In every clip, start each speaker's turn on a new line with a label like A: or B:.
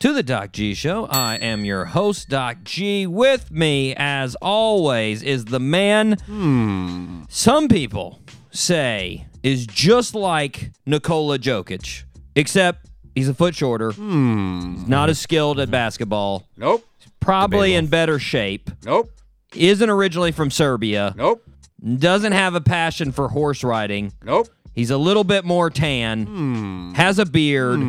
A: to the Doc G Show. I am your host, Doc G. With me, as always, is the man hmm. some people say is just like Nikola Jokic, except he's a foot shorter, He's not as skilled at basketball,
B: Nope.
A: probably in better shape,
B: Nope.
A: isn't originally from Serbia,
B: Nope.
A: doesn't have a passion for horse riding.
B: Nope.
A: He's a little bit more tan, has a beard,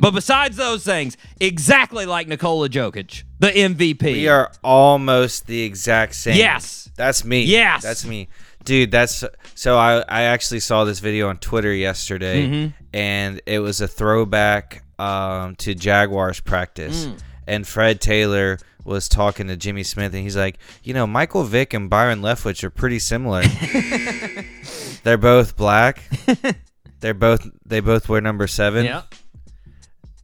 A: but besides those things, exactly like Nikola Jokic, the MVP.
C: We are almost the exact same.
A: Yes.
C: That's me.
A: Yes.
C: That's me. Dude, that's so I I actually saw this video on Twitter yesterday
A: Mm-hmm.
C: and it was a throwback um, to Jaguars practice.
A: Mm.
C: And Fred Taylor was talking to Jimmy Smith and he's like, "You know, Michael Vick and Byron Leftwich are pretty similar. They're both black. They're both they both wear number 7."
A: yeah,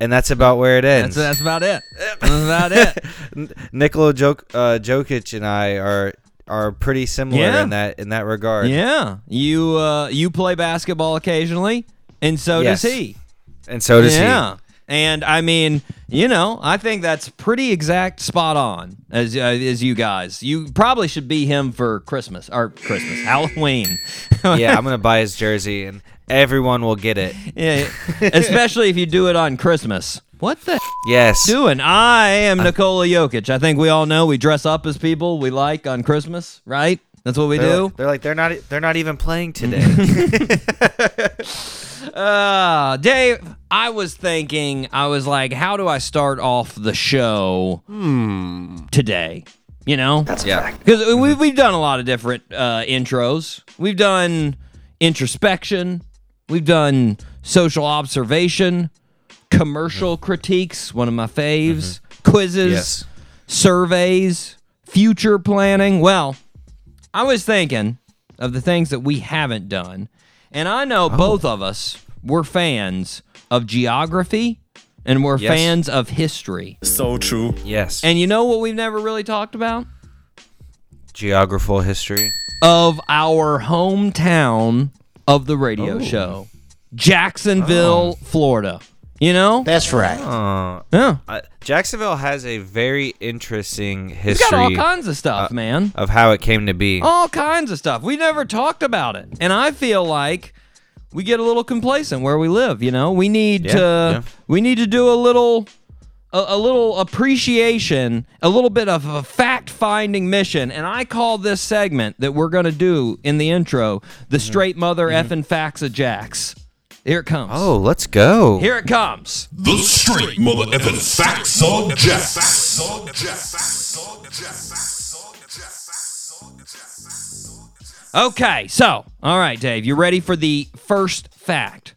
C: And that's about where it
A: that's,
C: ends.
A: that's about it. That's about it.
C: Nikola Jok- uh, Jokic and I are are pretty similar
A: Yeah.
C: in that in that regard.
A: Yeah, you uh, you play basketball occasionally, and so
C: Yes.
A: does he.
C: And so does he.
A: yeah. And I mean, you know, I think that's pretty exact, spot on as uh, as you guys. You probably should be him for Christmas or Christmas, Halloween.
C: Yeah, I'm gonna buy his jersey and everyone will get it.
A: Yeah, especially if you do it on Christmas. What the
C: Yes.
A: doing? I am Nikola Jokic. I think we all know we dress up as people we like on Christmas, right? That's what we
C: They're,
A: do.
C: like, they're like they're not they're not even playing today.
A: Uh, Dave, I was thinking, I was like, how do I start off the show today? You know?
C: that's yeah.
A: Because we've, we've done a lot of different uh, intros. We've done introspection. We've done social observation, commercial critiques, one of my faves, quizzes,
C: Yes.
A: surveys, future planning. Well, I was thinking of the things that we haven't done. And I know oh. both of us were fans of geography and we're
C: Yes.
A: fans of history.
D: So true.
C: Yes.
A: And you know what we've never really talked about?
C: Geographical history.
A: of our hometown of the radio show, Jacksonville, oh. Florida. You know?
E: That's right.
C: Uh,
A: Yeah.
C: uh, Jacksonville has a very interesting
A: It's got all kinds of stuff, man.
C: of how it came to be.
A: All kinds of stuff. We never talked about it. And I feel like we get a little complacent where we live, you know? We need
C: Yeah,
A: to
C: yeah.
A: we need to do a little a, a little appreciation, a little bit of a fact-finding mission, and I call this segment that we're going to do in the intro the straight mother effing facts of Jacks. Here it comes.
C: Oh, let's go.
A: Here it comes.
D: The straight mother effing facts of Jacks.
A: Okay, so, all right, Dave, you ready for the first fact?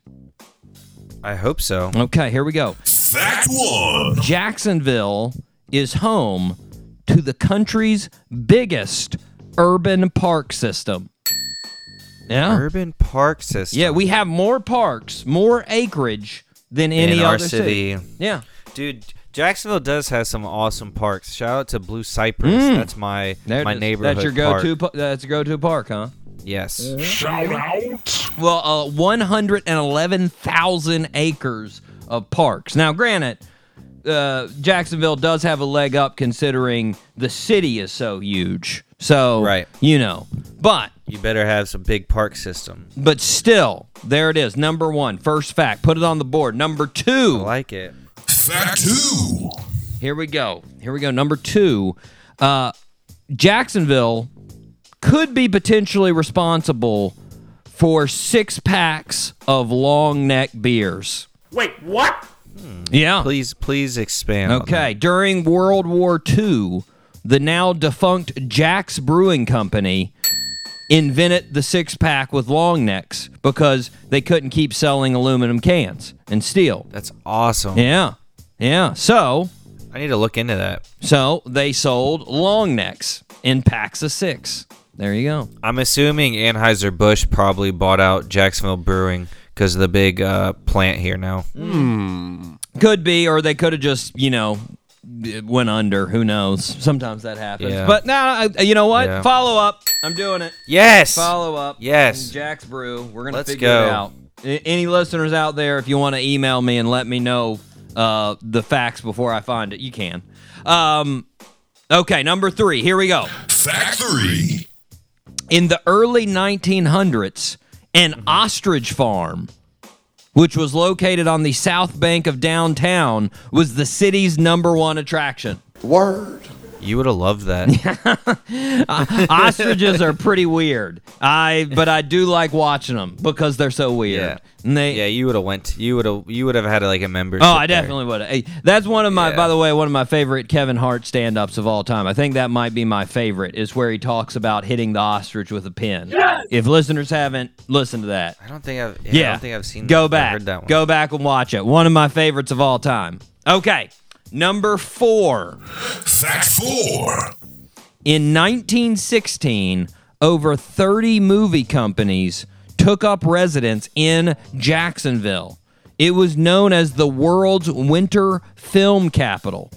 C: I hope so.
A: Okay, here we go.
D: Fact one.
A: Jacksonville is home to the country's biggest urban park system. Yeah.
C: Urban park system.
A: Yeah, we have more parks, more acreage than any
C: in
A: other
C: our city.
A: Yeah.
C: Dude, Jacksonville does have some awesome parks. Shout out to Blue Cypress. That's my
A: Mm. There
C: my neighborhood.
A: That's your go-to. Pa- that's your go-to park, huh?
C: Yes.
D: Shout out.
A: Well, uh, 111,000 acres of parks. Now, granted, uh, Jacksonville does have a leg up considering the city is so huge. So,
C: Right.
A: you know, but
C: You better have some big park system.
A: but still, there it is. Number one, first fact. Put it on the board. Number two.
C: I like it.
D: Fact two.
A: Here we go. Here we go. Number two, uh, Jacksonville could be potentially responsible for six packs of long neck beers.
E: Wait, what?
A: Yeah.
C: Please, please expand.
A: Okay. During World War II, the now defunct Jack's Brewing Company invented the six pack with long necks because they couldn't keep selling aluminum cans and steel.
C: That's awesome.
A: Yeah. Yeah. So
C: I need to look into that.
A: So they sold long necks in packs of six. There you go.
C: I'm assuming Anheuser Busch probably bought out Jacksonville Brewing because of the big uh, plant here now.
A: Could be, or they could have just, you know, went under. Who knows? Sometimes that happens.
C: Yeah.
A: But now, uh, you know what?
C: Yeah.
A: Follow up. I'm doing it.
C: Yes.
A: Follow up.
C: Yes.
A: Jack's Brew. We're gonna
C: Let's
A: figure
C: go.
A: it out. Any listeners out there, if you want to email me and let me know uh, the facts before I find it, you can. Um, okay, number three. Here we go.
D: Fact three.
A: In the early 1900s, an mm-hmm. ostrich farm, which was located on the south bank of downtown, was the city's number one attraction.
C: You would have loved that.
A: Uh, ostriches are pretty weird. I but I do like watching them because they're so weird.
C: Yeah.
A: And they,
C: yeah, you would have went. You would have. You would have had like a membership.
A: Oh, I definitely would. Hey, that's one of my,
C: Yeah.
A: by the way, one of my favorite Kevin Hart stand-ups of all time. I think that might be my favorite. Is where he talks about hitting the ostrich with a pin. If listeners haven't listened to that,
C: I don't think I've. Yeah.
A: yeah,
C: I don't think I've seen.
A: Go
C: that. I've
A: back,
C: heard that one.
A: go back and watch it. One of my favorites of all time. Okay, number four.
D: Fact four.
A: In 1916, over 30 movie companies took up residence in Jacksonville. It was known as the world's winter film capital.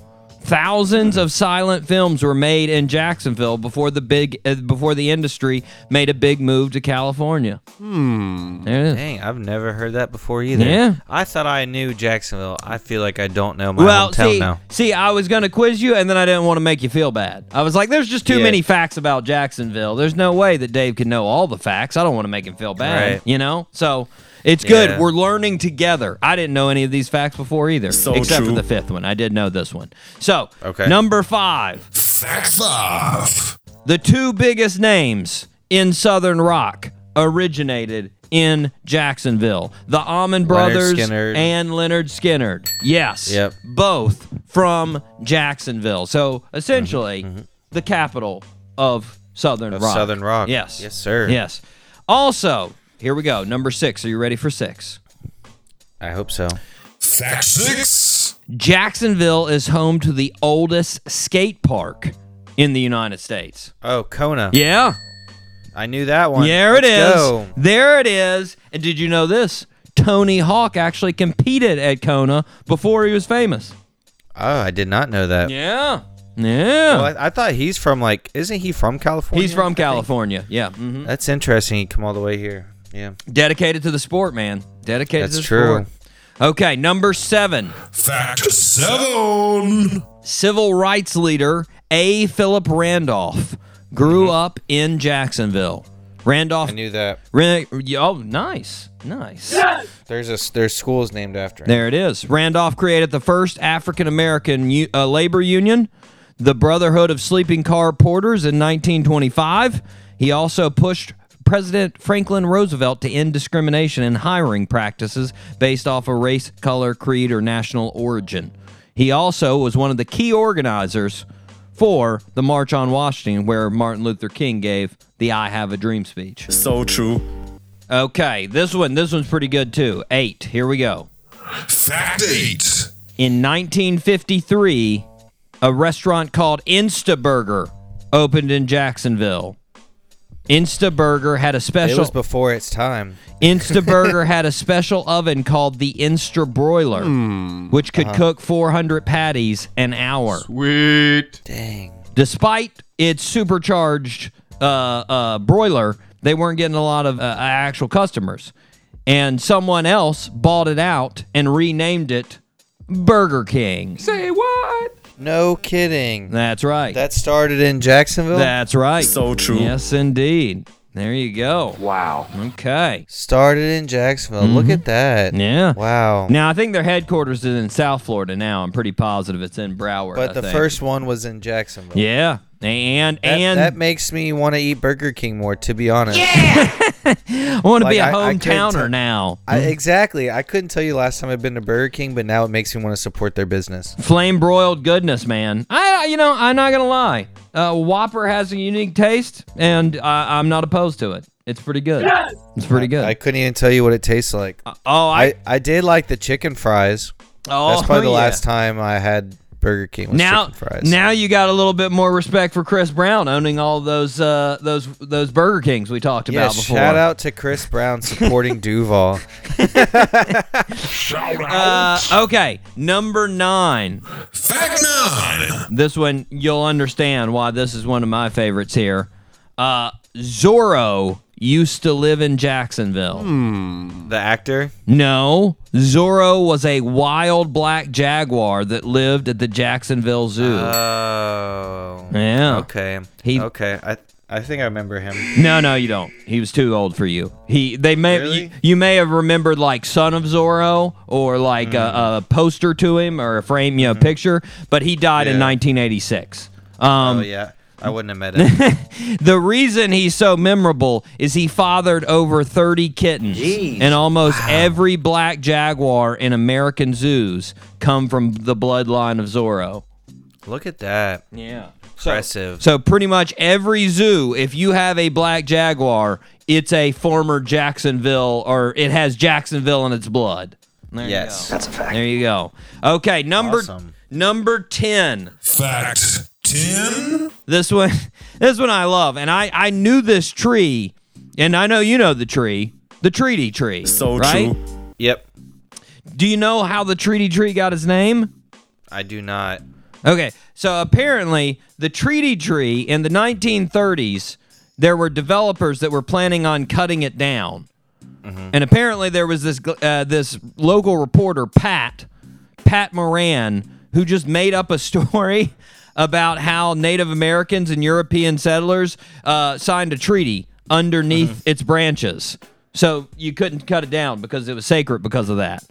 A: Thousands of silent films were made in Jacksonville before the big uh, before the industry made a big move to California. Hmm. There it is.
C: Dang, I've never heard that before either.
A: Yeah.
C: I thought I knew Jacksonville. I feel like I don't know my
A: Well,
C: hometown
A: see,
C: now.
A: see, I was gonna quiz you, and then I didn't want to make you feel bad. I was like, "There's just too
C: Yeah.
A: many facts about Jacksonville. There's no way that Dave can know all the facts. I don't want to make him feel bad,
C: Right.
A: you know." So it's good.
C: Yeah.
A: We're learning together. I didn't know any of these facts before either,
D: So
A: except for the fifth one. I did know this one. So,
C: Okay.
A: number five,
D: Fact five.
A: the two biggest names in Southern rock originated in Jacksonville. The Allman Brothers
C: Skynyrd.
A: and Lynyrd Skynyrd. Yes.
C: Yep.
A: Both from Jacksonville. So essentially mm-hmm, mm-hmm. the capital of Southern
C: Of
A: rock.
C: Southern rock.
A: Yes.
C: Yes, sir.
A: Yes. Also, here we go. Number six. Are you ready for six?
C: I hope so.
D: Fact six.
A: Jacksonville is home to the oldest skate park in the United States.
C: Oh, Kona.
A: Yeah.
C: I knew that one.
A: There it
C: Let's
A: is.
C: go.
A: There it is. And did you know this? Tony Hawk actually competed at Kona before he was famous.
C: Oh, I did not know that.
A: Yeah. Yeah.
C: Well, I, I thought he's from like, isn't he from California?
A: He's
C: I
A: from
C: think?
A: California. Yeah. hmm
C: That's interesting. He come all the way here. Yeah,
A: Dedicated to the sport, man. Dedicated
C: that's
A: to the
C: true.
A: sport. Okay, number seven.
D: Fact seven.
A: Civil rights leader A. Philip Randolph grew up in Jacksonville. Randolph.
C: Mm-hmm. I knew that.
A: Ra- oh, nice. Nice.
C: There's a there's schools named after him.
A: There it is. Randolph created the first African American u- uh, labor union, the Brotherhood of Sleeping Car Porters, in 1925. He also pushed President Franklin Roosevelt to end discrimination in hiring practices based off of race, color, creed, or national origin. He also was one of the key organizers for the March on Washington, where Martin Luther King gave the "I Have a Dream" speech.
D: So true.
A: Okay, this one, this one's pretty good too. Eight. Here we go.
D: Fact eight.
A: In 1953, a restaurant called Instaburger opened in Jacksonville. Instaburger had a special.
C: It was before its time.
A: Instaburger had a special oven called the Insta Broiler, which could cook 400 patties an hour. Sweet.
C: Dang.
A: Despite its supercharged uh, uh, broiler, they weren't getting a lot of uh, actual customers. And someone else bought it out and renamed it Burger King. Say what?
C: No kidding.
A: That's right.
C: That started in Jacksonville.
A: That's right.
D: So true.
A: Yes, indeed. There you go. Wow. Okay.
C: started in Jacksonville. Look at that.
A: Mm-hmm. Yeah.
C: Wow.
A: Now I think their headquarters is in South Florida. Now I'm pretty positive it's in Broward.
C: but
A: I
C: the
A: think.
C: first one was in Jacksonville.
A: Yeah. And
C: That,
A: and
C: that makes me want to eat Burger King more, to be honest.
A: yeah, I want to be
C: like,
A: a
C: I- I couldn't
A: hometowner
C: tell-
A: now.
C: I, exactly. I couldn't tell you last time I've been to Burger King, but now it makes me want to support their business.
A: Flame broiled goodness, man. I, you know, I'm not gonna lie. Uh, Whopper has a unique taste, and I, I'm not opposed to it. It's pretty good. It's pretty good.
C: I couldn't even tell you what it tastes like.
A: oh, I,
C: I, I did like the chicken fries.
A: oh,
C: That's probably the
A: yeah.
C: last time I had Burger King with
A: now,
C: chicken fries.
A: now you got a little bit more respect for Chris Brown owning all those uh, those those Burger Kings we talked
C: yeah,
A: about before.
C: shout out to Chris Brown supporting Duval.
D: Shout out.
A: Uh, okay, number nine.
D: Fact nine.
A: This one you'll understand why this is one of my favorites here. Uh, Zorro used to live in Jacksonville.
C: the actor.
A: No, Zorro was a wild black jaguar that lived at the Jacksonville Zoo.
C: Oh.
A: yeah.
C: Okay.
A: He-
C: okay. I I think I remember him.
A: No, no, you don't. He was too old for you. He, they may,
C: Really?
A: you, you may have remembered like Son of Zorro or like
C: Mm.
A: a, a poster to him or a frame, you know, picture. But he died in 1986. Um,
C: oh yeah. I wouldn't have met him.
A: The reason he's so memorable is he fathered over 30 kittens. And almost every black jaguar in American zoos come from the bloodline of Zorro.
C: Look at that.
A: Yeah.
C: Impressive.
A: So pretty much every zoo, if you have a black jaguar, it's a former Jacksonville or it has Jacksonville in its blood. There
C: Yes.
A: You go. That's a fact. There you go. Okay, number
C: Awesome.
A: number 10.
D: Fact ten.
A: This one, this one I love, and I I knew this tree, and I know you know the tree, the treaty tree.
B: So
A: right?
B: true.
C: Yep.
A: Do you know how the treaty tree got its name?
C: I do not.
A: Okay, so apparently the treaty tree in the 1930s, there were developers that were planning on cutting it down, and apparently there was this uh, this local reporter Pat Pat Moran who just made up a story about how Native Americans and European settlers uh, signed a treaty underneath its branches, so you couldn't cut it down because it was sacred because of that.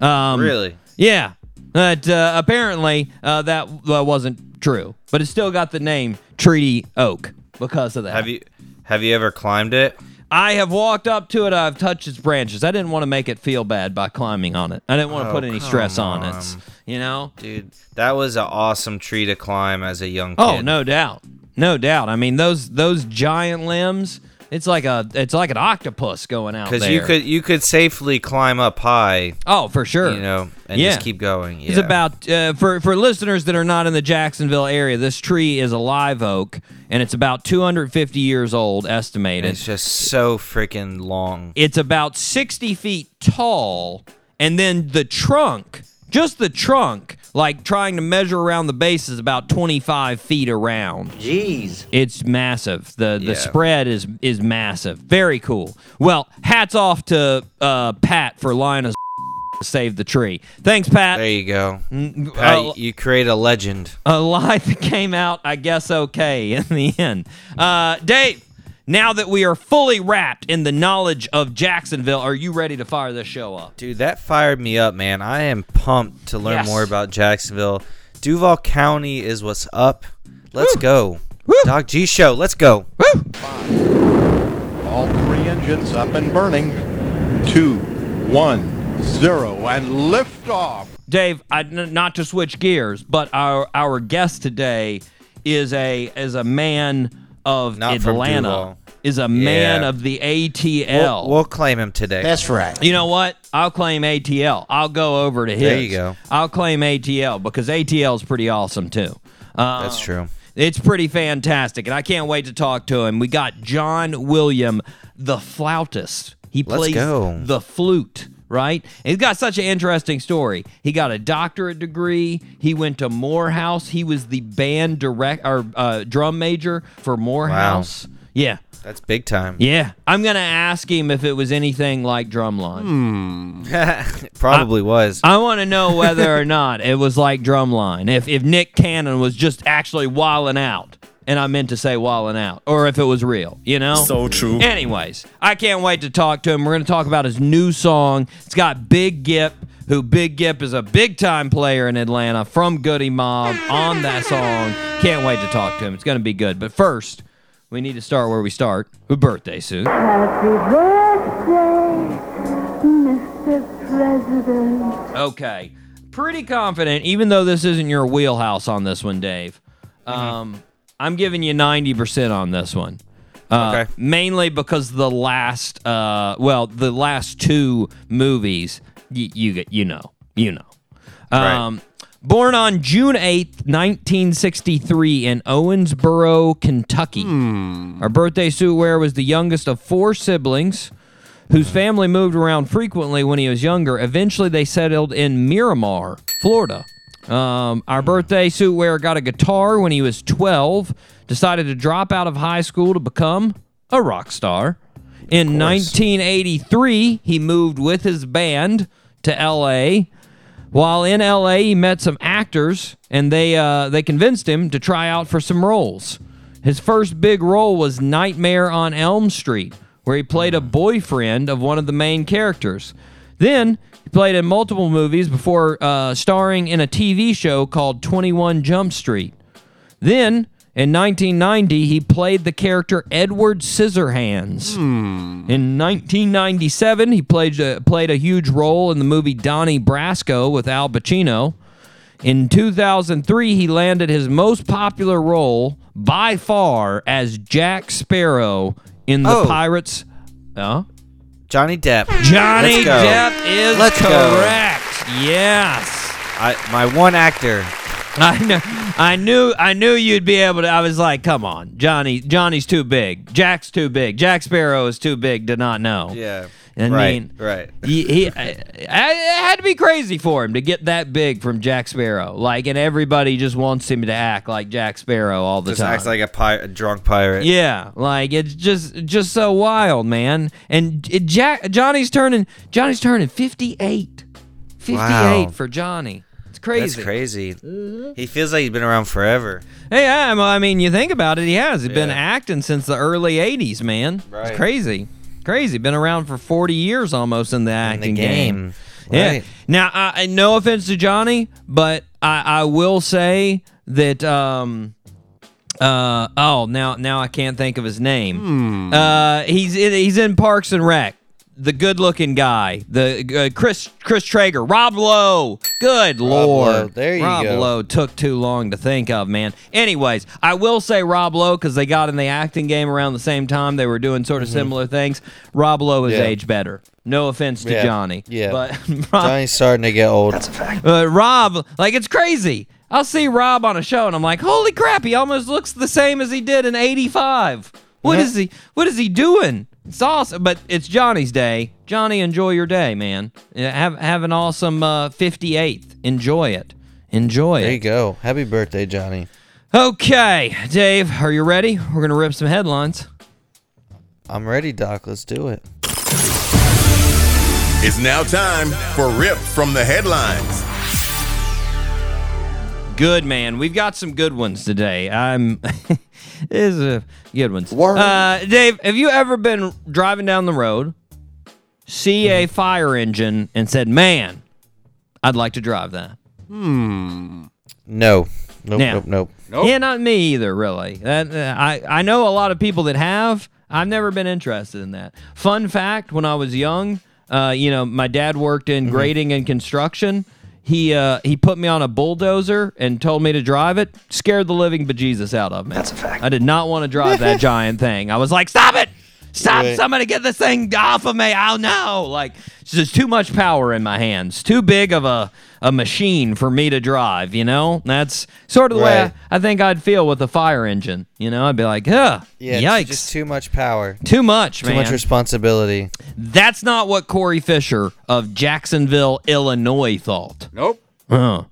A: Um,
C: Really?
A: yeah, but uh, apparently uh, that uh, wasn't true. But it still got the name Treaty Oak because of that.
C: Have you have you ever climbed it?
A: I have walked up to it. I've touched its branches. I didn't want to make it feel bad by climbing on it. I didn't want to
C: Oh,
A: put any stress
C: come
A: on it. You know?
C: Dude, that was an awesome tree to climb as a young oh, kid.
A: Oh, no doubt, no doubt. I mean those those giant limbs. It's like a it's like an octopus going out there.
C: Because you could you could safely climb up high,
A: Oh, for sure.
C: you know, and
A: Yeah.
C: just keep going.
A: It's about uh, for for listeners that are not in the Jacksonville area. This tree is a live oak, and it's about 250 years old, estimated.
C: It's just so freaking long.
A: It's about 60 feet tall, and then the trunk, just the trunk, like trying to measure around the base, is about 25 feet around.
E: Jeez.
A: It's massive. The the
C: Yeah.
A: spread is is massive. Very cool. Well, hats off to uh, Pat for lying us to save the tree. Thanks, Pat.
C: There you go.
A: Uh,
C: Pat, you create a legend.
A: a lie that came out, I guess, okay in the end. Uh, Dave, now that we are fully wrapped in the knowledge of Jacksonville, are you ready to fire this show up?
C: Dude, that fired me up, man. I am pumped to learn
A: Yes.
C: more about Jacksonville. Duval County is what's up. Let's go. Doc G Show, let's go.
F: All three engines up and burning. Two, one, zero, and lift off.
A: Dave, I, n- not to switch gears, but our our guest today is a is a man of
C: Not
A: Atlanta. Is a man
C: Yeah.
A: of the ATL.
C: We'll, we'll claim him today.
E: That's right.
A: You know what? I'll claim ATL. I'll go over to his.
C: There you go.
A: I'll claim ATL because ATL is pretty awesome too. Uh,
C: That's true.
A: It's pretty fantastic, and I can't wait to talk to him. We got John William, the flautist. He
C: Let's
A: plays
C: go.
A: the flute, right? And he's got such an interesting story. He got a doctorate degree. He went to Morehouse. He was the band direct or uh, drum major for Morehouse. Wow. Yeah.
C: That's big time.
A: Yeah, I'm gonna ask him if it was anything like Drumline.
C: Probably was.
A: I want to know whether or not it was like Drumline. If if Nick Cannon was just actually walling out, and I meant to say walling out, or if it was real, you know.
B: So true.
A: Anyways, I can't wait to talk to him. We're gonna talk about his new song. It's got Big Gip, who Big Gip is a big time player in Atlanta from Goodie Mob on that song. Can't wait to talk to him. It's gonna be good. But first, we need to start where we start with birthday suit.
G: Happy birthday, Mr. President.
A: Okay. Pretty confident, even though this isn't your wheelhouse on this one, Dave. Um, I'm giving you 90% on this one. Uh,
C: Okay.
A: Mainly because the last, uh, well, the last two movies, y- you get, you know, you know.
C: Right.
A: Um, Born on June 8th, 1963, in Owensboro, Kentucky. Our birthday suit wearer was the youngest of four siblings whose family moved around frequently when he was younger. Eventually, they settled in Miramar, Florida. Um, our birthday suit wearer got a guitar when he was 12, decided to drop out of high school to become a rock star. In 1983, he moved with his band to LA. While in LA, he met some actors, and they uh, they convinced him to try out for some roles. His first big role was Nightmare on Elm Street, where he played a boyfriend of one of the main characters. Then he played in multiple movies before uh, starring in a TV show called 21 Jump Street. Then, in 1990, he played the character Edward Scissorhands. In 1997, he played a, played a huge role in the movie Donnie Brasco with Al Pacino. In 2003, he landed his most popular role by far as Jack Sparrow in the
C: Oh.
A: Pirates. Uh,
C: Johnny Depp.
A: Johnny Depp is
C: Let's go.
A: correct. Yes.
C: I, my one actor.
A: I know. I knew. I knew you'd be able to. I was like, "Come on, Johnny. Johnny's too big. Jack's too big. Jack Sparrow is too big to not know."
C: Yeah.
A: I
C: right.
A: mean,
C: right.
A: He, he I, I- it had to be crazy for him to get that big from Jack Sparrow. Like, and everybody just wants him to act like Jack Sparrow all the time.
C: Just
A: time.
C: acts like a, pi- a drunk pirate.
A: Yeah, like it's just just so wild, man. And it, Jack Johnny's turning Johnny's turning 58. 58
C: Wow.
A: for Johnny. It's crazy.
C: That's
A: crazy.
C: He feels like he's been around forever.
A: Hey, yeah, well, I mean, you think about it, he has. He's been acting since the early 80s, man.
C: Right.
A: It's crazy. Crazy. Been around for 40 years almost in the
C: In
A: acting
C: the game.
A: Yeah.
C: Right.
A: Now, I, no offense to Johnny, but I, I will say that. Um, uh, oh, now now I can't think of his name. Uh, he's he's in Parks and Rec. The good-looking guy, the uh, Chris Chris Traeger, Rob Lowe. Good lord,
C: Lowe. There you
A: Rob
C: go.
A: Lowe took too long to think of, man. Anyways, I will say Rob Lowe because they got in the acting game around the same time. They were doing sort of similar things. Rob Lowe is
C: Mm-hmm. Yeah.
A: aged better. No offense to
C: Yeah.
A: Johnny,
C: Yeah.
A: but Rob,
C: Johnny's starting to get old. That's a fact.
A: uh, Rob, like it's crazy. I'll see Rob on a show and I'm like, holy crap, he almost looks the same as he did in '85. What
C: Yeah.
A: is he? What is he doing? It's awesome, but it's Johnny's day. Johnny, enjoy your day, man. Have have an awesome uh, 58th. Enjoy it. Enjoy it.
C: There you go. Happy birthday, Johnny.
A: Okay, Dave, are you ready? We're gonna rip some headlines.
C: I'm ready, Doc. Let's do it.
H: It's now time for Rip from the Headlines.
A: Good man. We've got some good ones today. I'm this is a good ones. Uh, Dave, have you ever been driving down the road, see a fire engine, and said, "Man, I'd like to drive that"? Hmm.
C: No. Nope.
A: Now-
C: Nope. Nope.
A: Yeah, not me either. Really, that, uh, I I know a lot of people that have. I've never been interested in that. Fun fact: When I was young, uh, you know, my dad worked in grading and construction. He uh, he put me on a bulldozer and told me to drive it. Scared the living bejesus out of me. That's a fact. I did not want to drive that giant thing. I was like, "Stop it! Stop!
C: Right.
A: Somebody get this thing off of me! Oh no! Like, it's just too much power in my hands. Too big of a a machine for me to drive. You know, that's sort of the way I, I think I'd feel with a fire engine. You know, I'd be like, "Huh,
C: Yeah.
A: yikes,
C: just too much power.
A: too much,
C: Too
A: man."
C: Too much responsibility.
A: That's not what Corey Fisher of Jacksonville, Illinois thought.
F: Nope.
A: Huh.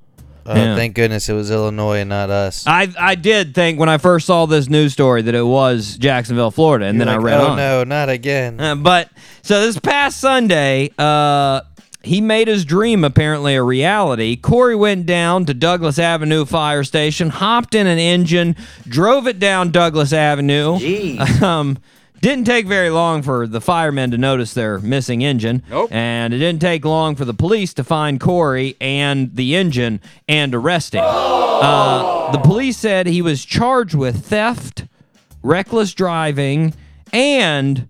C: Oh,
A: Yeah.
C: thank goodness it was Illinois and not us.
A: I I did think when I first saw this news story that it was Jacksonville, Florida, and then
C: Like,
A: I read
C: oh
A: on.
C: no, not again.
A: Uh, but so this past Sunday, uh, he made his dream apparently a reality. Corey went down to Douglas Avenue Fire Station, hopped in an engine, drove it down Douglas Avenue. Um, didn't take very long for the firemen to notice their missing engine.
F: Nope.
A: And it didn't take long for the police to find Corey and the engine and arrest him. Uh, the police said he was charged with theft, reckless driving, and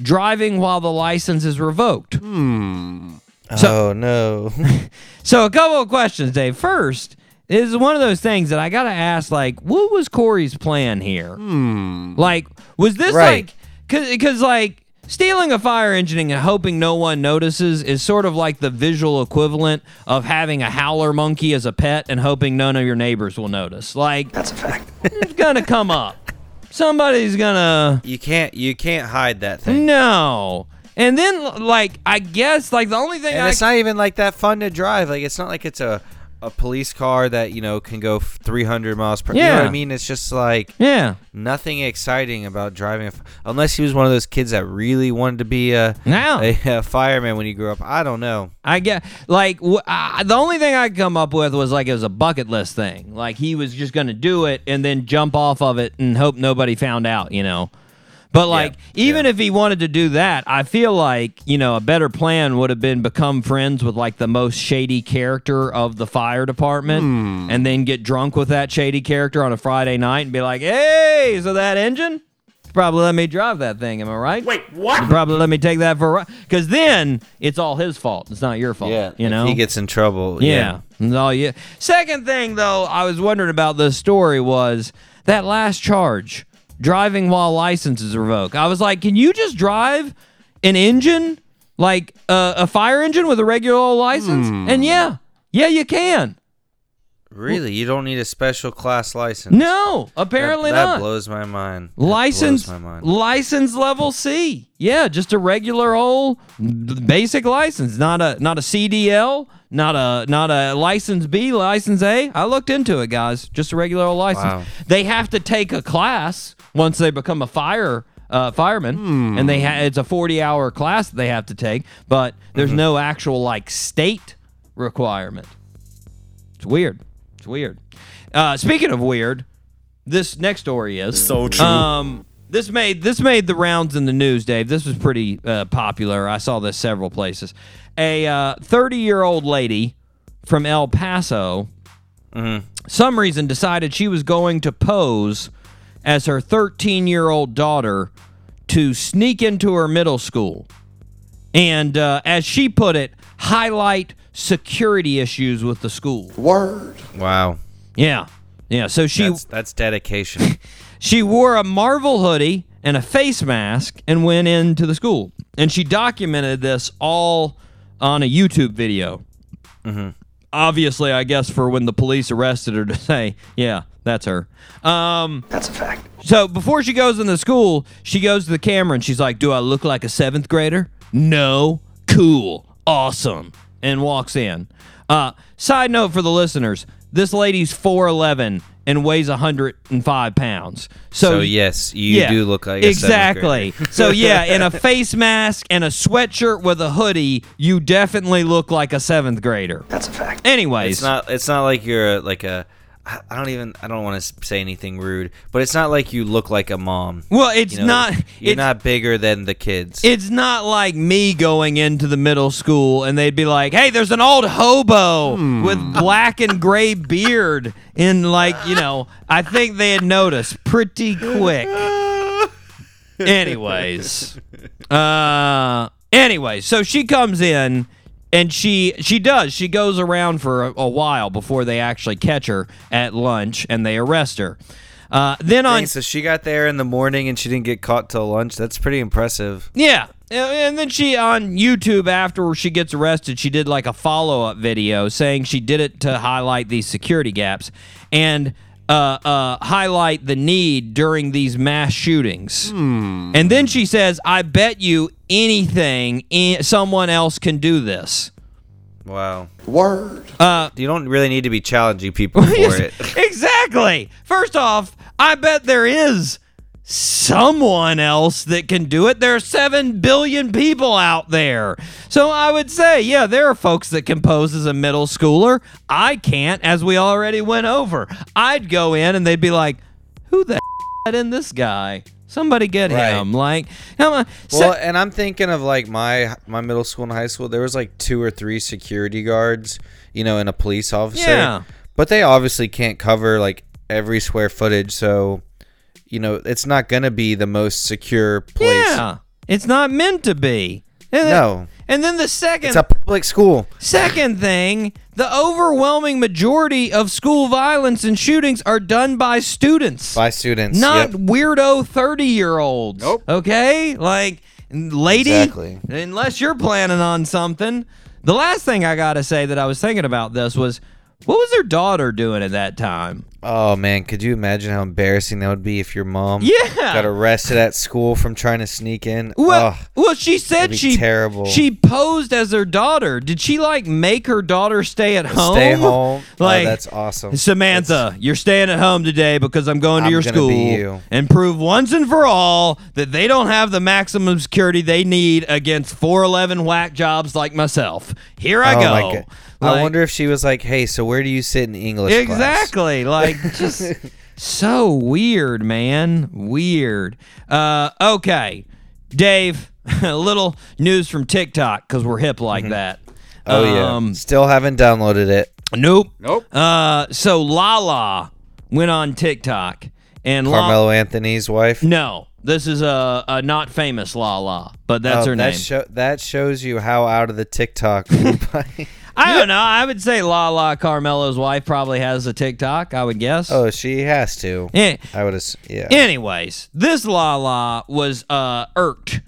A: driving while the license is revoked. So-
C: oh no.
A: So a couple of questions, Dave. First, is one of those things that I gotta ask, like, what was Corey's plan here? Hmm. Like, was this
C: Right.
A: like, cause, cause like, stealing a fire engine and hoping no one notices is sort of like the visual equivalent of having a howler monkey as a pet and hoping none of your neighbors will notice. Like that's a fact. it's gonna come up. Somebody's gonna
C: You can't you can't hide that thing.
A: no. And then like I guess like the only thing
C: And
A: I
C: it's not even like that fun to drive. Like it's not like it's a a police car that you know can go 300 miles per. You know what
A: Yeah.
C: I mean? It's just like
A: yeah.
C: nothing exciting about driving. F- unless he was one of those kids that really wanted to be a,
A: Now.
C: a, a fireman when he grew up. I don't know.
A: I get like w- uh, the only thing I could come up with was like it was a bucket list thing. Like he was just gonna do it and then jump off of it and hope nobody found out, you know. But like even if he wanted to do that, I feel like you know a better plan would have been become friends with like the most shady character of the fire department, hmm. and then get drunk with that shady character on a Friday night and be like, "Hey, so that engine." Probably let me drive that thing. Am I right? Wait, what? Probably let me take that for a ride. Because then it's all his fault. It's not your fault. Yeah. you
C: if
A: know.
C: he gets in trouble.
A: Yeah. No, yeah. Second thing, though, I was wondering about this story was that last charge, driving while license is revoked. I was like, can you just drive an engine, like uh, a fire engine with a regular old license? And yeah, yeah, you can.
C: Really, you don't need a special class license.
A: No, apparently
C: that,
A: not.
C: blows my mind. That
A: license
C: blows my mind.
A: license level C. Yeah, just a regular old basic license, not a not a CDL, not a not a license B, license A. I looked into it, guys. Just a regular old license.
C: Wow.
A: They have to take a class once they become a fire uh, fireman, and they ha- it's a forty hour class that they have to take, but there's no actual like state requirement. It's weird. It's weird. Uh, speaking of weird, this next story is
D: So true.
A: Um, this made this made the rounds in the news, Dave. This was pretty uh, popular. I saw this several places. A thirty year old lady from El Paso, some reason decided she was going to pose as her thirteen year old daughter to sneak into her middle school and, uh, as she put it, highlight security issues with the school. Word.
C: Wow.
A: Yeah. Yeah. So she
C: That's, that's dedication.
A: she wore a Marvel hoodie and a face mask and went into the school. And she documented this all on a YouTube video. Obviously, I guess for when the police arrested her to say, yeah, that's her. Um, that's a fact. So before she goes in the school, she goes to the camera and she's like, Do I look like a seventh grader? No. Cool. Awesome. And walks in. Uh, side note for the listeners this lady's 4'11 and weighs 105 pounds. So,
C: so yes, you do look like a
A: exactly. so yeah, in a face mask and a sweatshirt with a hoodie, you definitely look like a seventh grader. That's a fact. Anyways,
C: It's not. It's not like you're a, like a. I I don't even. I don't want to say anything rude, but it's not like you look like a mom.
A: well, it's
C: You know,
A: not.
C: You're
A: it's,
C: not bigger than the kids.
A: It's not like me going into the middle school and they'd be like, "Hey, there's an old hobo with black and gray beard." In like, you know, I think they had noticed pretty quick. Anyways, uh, anyway, so she comes in and she she does she goes around for a, a while before they actually catch her at lunch and they arrest her. Uh, then on
C: Dang, so she got there in the morning and she didn't get caught till lunch. That's pretty impressive.
A: Yeah. And- then she on YouTube after she gets arrested, she did like a follow up video saying she did it to highlight these security gaps and uh, uh, highlight the need during these mass shootings. And then she says, "I bet you anything, i- someone else can do this."
C: Wow. Word.
A: Uh,
C: You don't really need to be challenging people for it.
A: exactly. First off, I bet there is someone else that can do it. There are 7 billion people out there. So I would say, yeah, there are folks that can pose as a middle schooler. I can't, as we already went over. I'd go in and they'd be like, who the in this guy? Somebody get
C: Right.
A: him. Like, come on.
C: Well, and I'm thinking of like my my middle school and high school. There was like two or three security guards, you know, and a police officer.
A: Yeah.
C: But they obviously can't cover like every square footage, so you know it's not gonna be the most secure place.
A: yeah. It's not meant to be.
C: No.
A: And then the second
C: It's a public school.
A: Second thing, the overwhelming majority of school violence and shootings are done by students,
C: by students.
A: not
C: Yep.
A: weirdo 30 year olds.
C: Nope.
A: Okay? Like, lady.
C: Exactly.
A: Unless you're planning on something. The last thing I gotta say that I was thinking about this was, what was her daughter doing at that time?
C: Oh man, could you imagine how embarrassing that would be if your mom
A: Yeah.
C: got arrested at school from trying to sneak in?
A: Well, well, she said she
C: terrible.
A: She posed as her daughter. Did she like make her daughter stay at home?
C: Stay home.
A: Oh, like
C: oh, that's awesome.
A: Samantha, you're staying at home today because I'm going to
C: I'm
A: your school
C: you.
A: and prove once and for all that they don't have the maximum security they need against 411 whack jobs like myself. Here I
C: oh
A: go.
C: My god. I wonder if she was like, "Hey, so where do you sit in English class?"
A: Exactly. Like just so weird, man. Weird. Uh okay. Dave, a little news from TikTok cuz we're hip like that.
C: Oh yeah.
A: Um,
C: Still haven't downloaded it.
A: Nope.
C: Nope.
A: Uh so Lala went on TikTok and La-
C: Carmelo Anthony's wife.
A: No. This is a, a not famous Lala, but that's
C: Oh,
A: her
C: that
A: name.
C: Show, that shows you how out of the TikTok.
A: I don't know. I would say La La Carmelo's wife probably has a TikTok, I would guess.
C: oh, she has to.
A: Yeah.
C: I would. ass- Yeah.
A: Anyways, this La La was uh, irked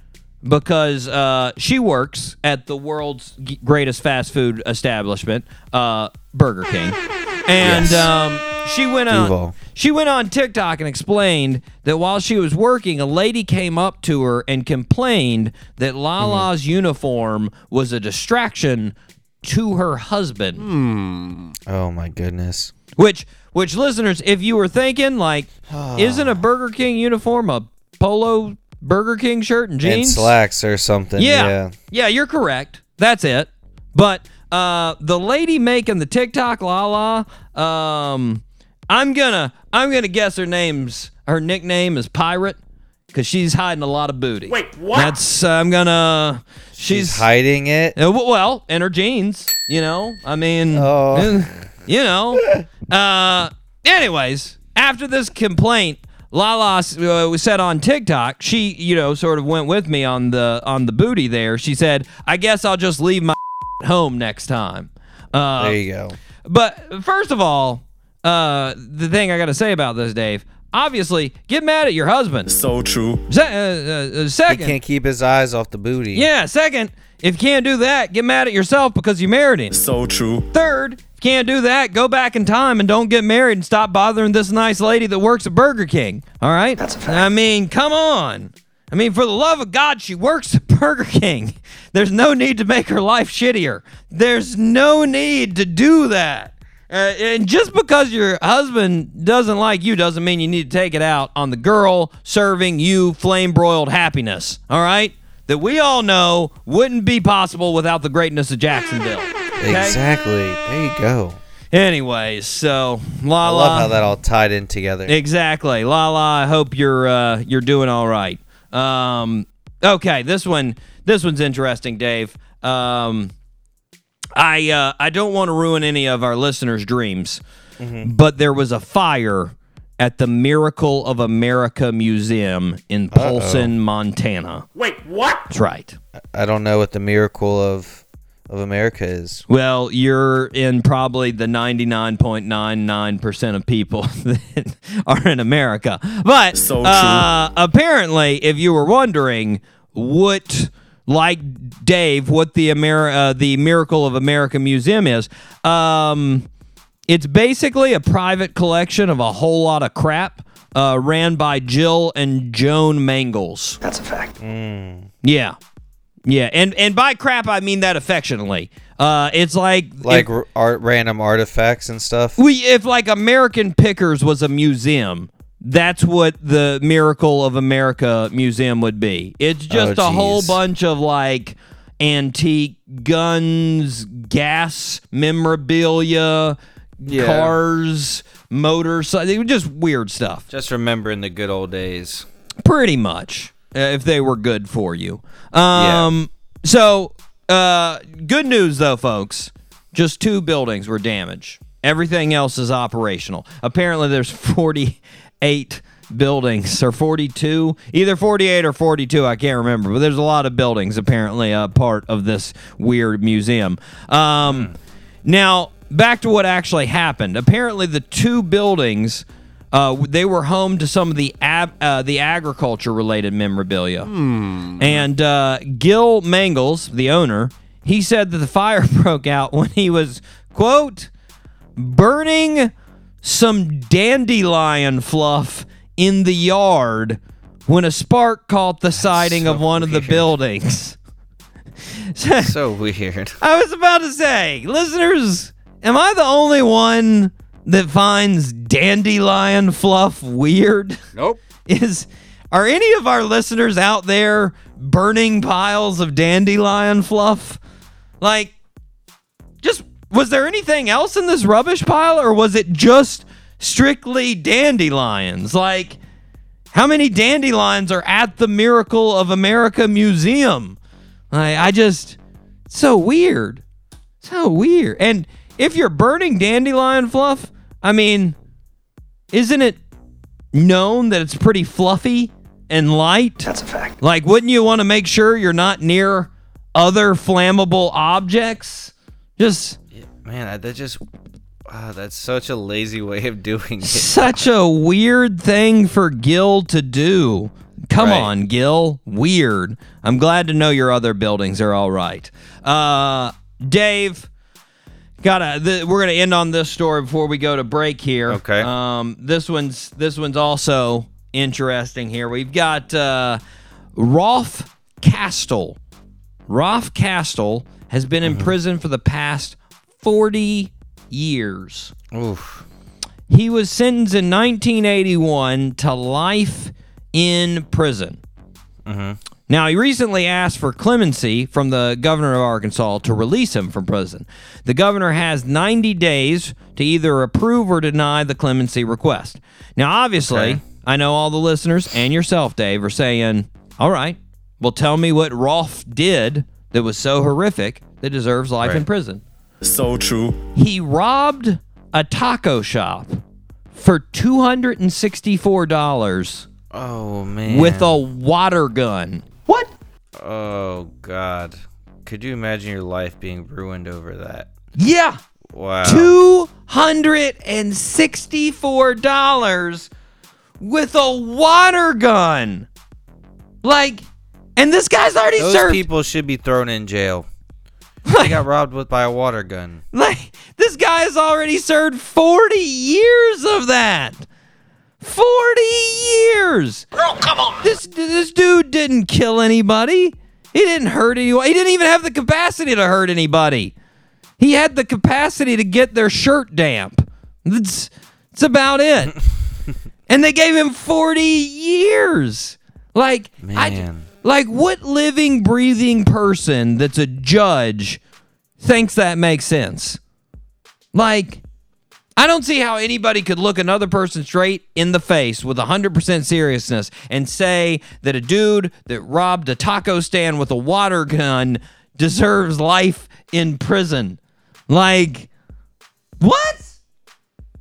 A: because uh, she works at the world's g- greatest fast food establishment, uh, Burger King, and
C: Yes.
A: um, she went on.
C: Duval.
A: She went on TikTok and explained that while she was working, a lady came up to her and complained that Lala's uniform was a distraction to her husband.
C: oh my goodness.
A: Which, which listeners, if you were thinking like, isn't a Burger King uniform a polo Burger King shirt and jeans?
C: And
A: jeans?
C: slacks or something.
A: Yeah.
C: Yeah.
A: yeah, you're correct. That's it. But uh, the lady making the TikTok la la, um, I'm gonna I'm gonna guess her name's her nickname is Pirate because she's hiding a lot of booty. Wait, what? That's I'm gonna. She's,
C: She's hiding it.
A: uh, well, in her jeans, you know. I mean,
C: Oh.
A: uh, you know. Uh, anyways, after this complaint, Lala uh, said on TikTok, she, you know, sort of went with me on the on the booty there. She said, "I guess I'll just leave my home next time." Uh,
C: There you go.
A: but first of all, uh, the thing I got to say about this, Dave. Obviously, get mad at your husband.
D: So true.
A: Se- uh, uh, uh,
C: He
A: second,
C: can't keep his eyes off the booty.
A: yeah. Second, if you can't do that, get mad at yourself because you married him.
D: So true.
A: Third, can't do that, go back in time and don't get married and stop bothering this nice lady that works at Burger King. All right? That's a fact. I mean, come on. I mean, for the love of God, she works at Burger King. There's no need to make her life shittier. There's no need to do that. Uh, and just because your husband doesn't like you doesn't mean you need to take it out on the girl serving you flame broiled happiness. All right? That we all know wouldn't be possible without the greatness of Jacksonville. Okay?
C: Exactly. There you go.
A: Anyways, so La
C: I love how that all tied in together.
A: Exactly, La La. I hope you're uh, you're doing all right. Um, okay, this one this one's interesting, Dave. Um, I uh, I don't want to ruin any of our listeners' dreams, but there was a fire at the Miracle of America Museum in Polson, Montana. Wait, what? That's right.
C: I don't know what the miracle of of America is.
A: Well, you're in probably the 99.99% of people that are in America. But
D: So true.
A: uh, apparently, if you were wondering what, like Dave, what the Amer- uh, the Miracle of America Museum is, um, it's basically a private collection of a whole lot of crap uh, ran by Jill and Joan Mangels. That's a fact. Yeah. Yeah, and and by crap I mean that affectionately. Uh, it's like
C: Like
A: if,
C: r- art, random artifacts and stuff.
A: we if like American Pickers was a museum, that's what the Miracle of America Museum would be. It's just
C: Oh,
A: a whole bunch of like antique guns, gas memorabilia,
C: Yeah.
A: cars, motorcycles, just weird stuff.
C: Just remembering the good old days.
A: Pretty much, uh, if they were good for you. Um, So, uh, good news though, folks. Just two buildings were damaged. Everything else is operational. Apparently, there's 48 buildings or 42, either 48 or 42. I can't remember, but there's a lot of buildings apparently a part of this weird museum. Um, now back to what actually happened. Apparently, the two buildings Uh, they were home to some of the ab, uh, the agriculture related memorabilia. And uh, Gil Mangels, the owner, he said that the fire broke out when he was quote burning some dandelion fluff in the yard when a spark caught the siding
C: so
A: of one of the buildings.
C: So weird.
A: I was about to say, listeners, am I the only one that finds dandelion fluff weird?
F: Nope.
A: Is are any of our listeners out there burning piles of dandelion fluff? Like just was there anything else in this rubbish pile or was it just strictly dandelions? Like how many dandelions are at the Miracle of America Museum? I, I just so weird. So weird. And if you're burning dandelion fluff, I mean, isn't it known that it's pretty fluffy and light? That's a fact. Like, wouldn't you want to make sure you're not near other flammable objects? Just
C: Man, that, just wow, that's such a lazy way of doing it.
A: such a weird thing for Gil to do. Come
C: Right.
A: on, Gil. Weird. I'm glad to know your other buildings are all right. Uh, Dave, gotta. Th- we're gonna end on this story before we go to break here.
C: Okay.
A: Um, this one's this one's also interesting. Here we've got uh, Rolf Kaestel. Rolf Kaestel has been in prison for the past 40 years.
C: Oof.
A: He was sentenced in 1981 to life in prison. Mm-hmm. Now, he recently asked for clemency from the governor of Arkansas to release him from prison. The governor has 90 days to either approve or deny the clemency request. Now, obviously,
C: Okay.
A: I know all the listeners and yourself, Dave, are saying, all right, well, tell me what Rolf did that was so horrific that deserves life in prison
D: So true.
A: he robbed a taco shop for $264
C: Oh man.
A: with a water gun. What?
C: Oh god. Could you imagine your life being ruined over that?
A: Yeah.
C: Wow.
A: $264 with a water gun. Like, and this guy's already
C: Those
A: served.
C: people should be thrown in jail. They got robbed with by a water gun.
A: Like this guy has already served 40 years of that. 40 years. Bro, come on. This this dude didn't kill anybody. He didn't hurt anyone. He didn't even have the capacity to hurt anybody. He had the capacity to get their shirt damp. That's that's about it. and they gave him 40 years. Like I,
C: Man.
A: Like what living breathing person that's a judge thinks that makes sense? Like I don't see how anybody could look another person straight in the face with 100% seriousness and say that a dude that robbed a taco stand with a water gun deserves life in prison. Like, what?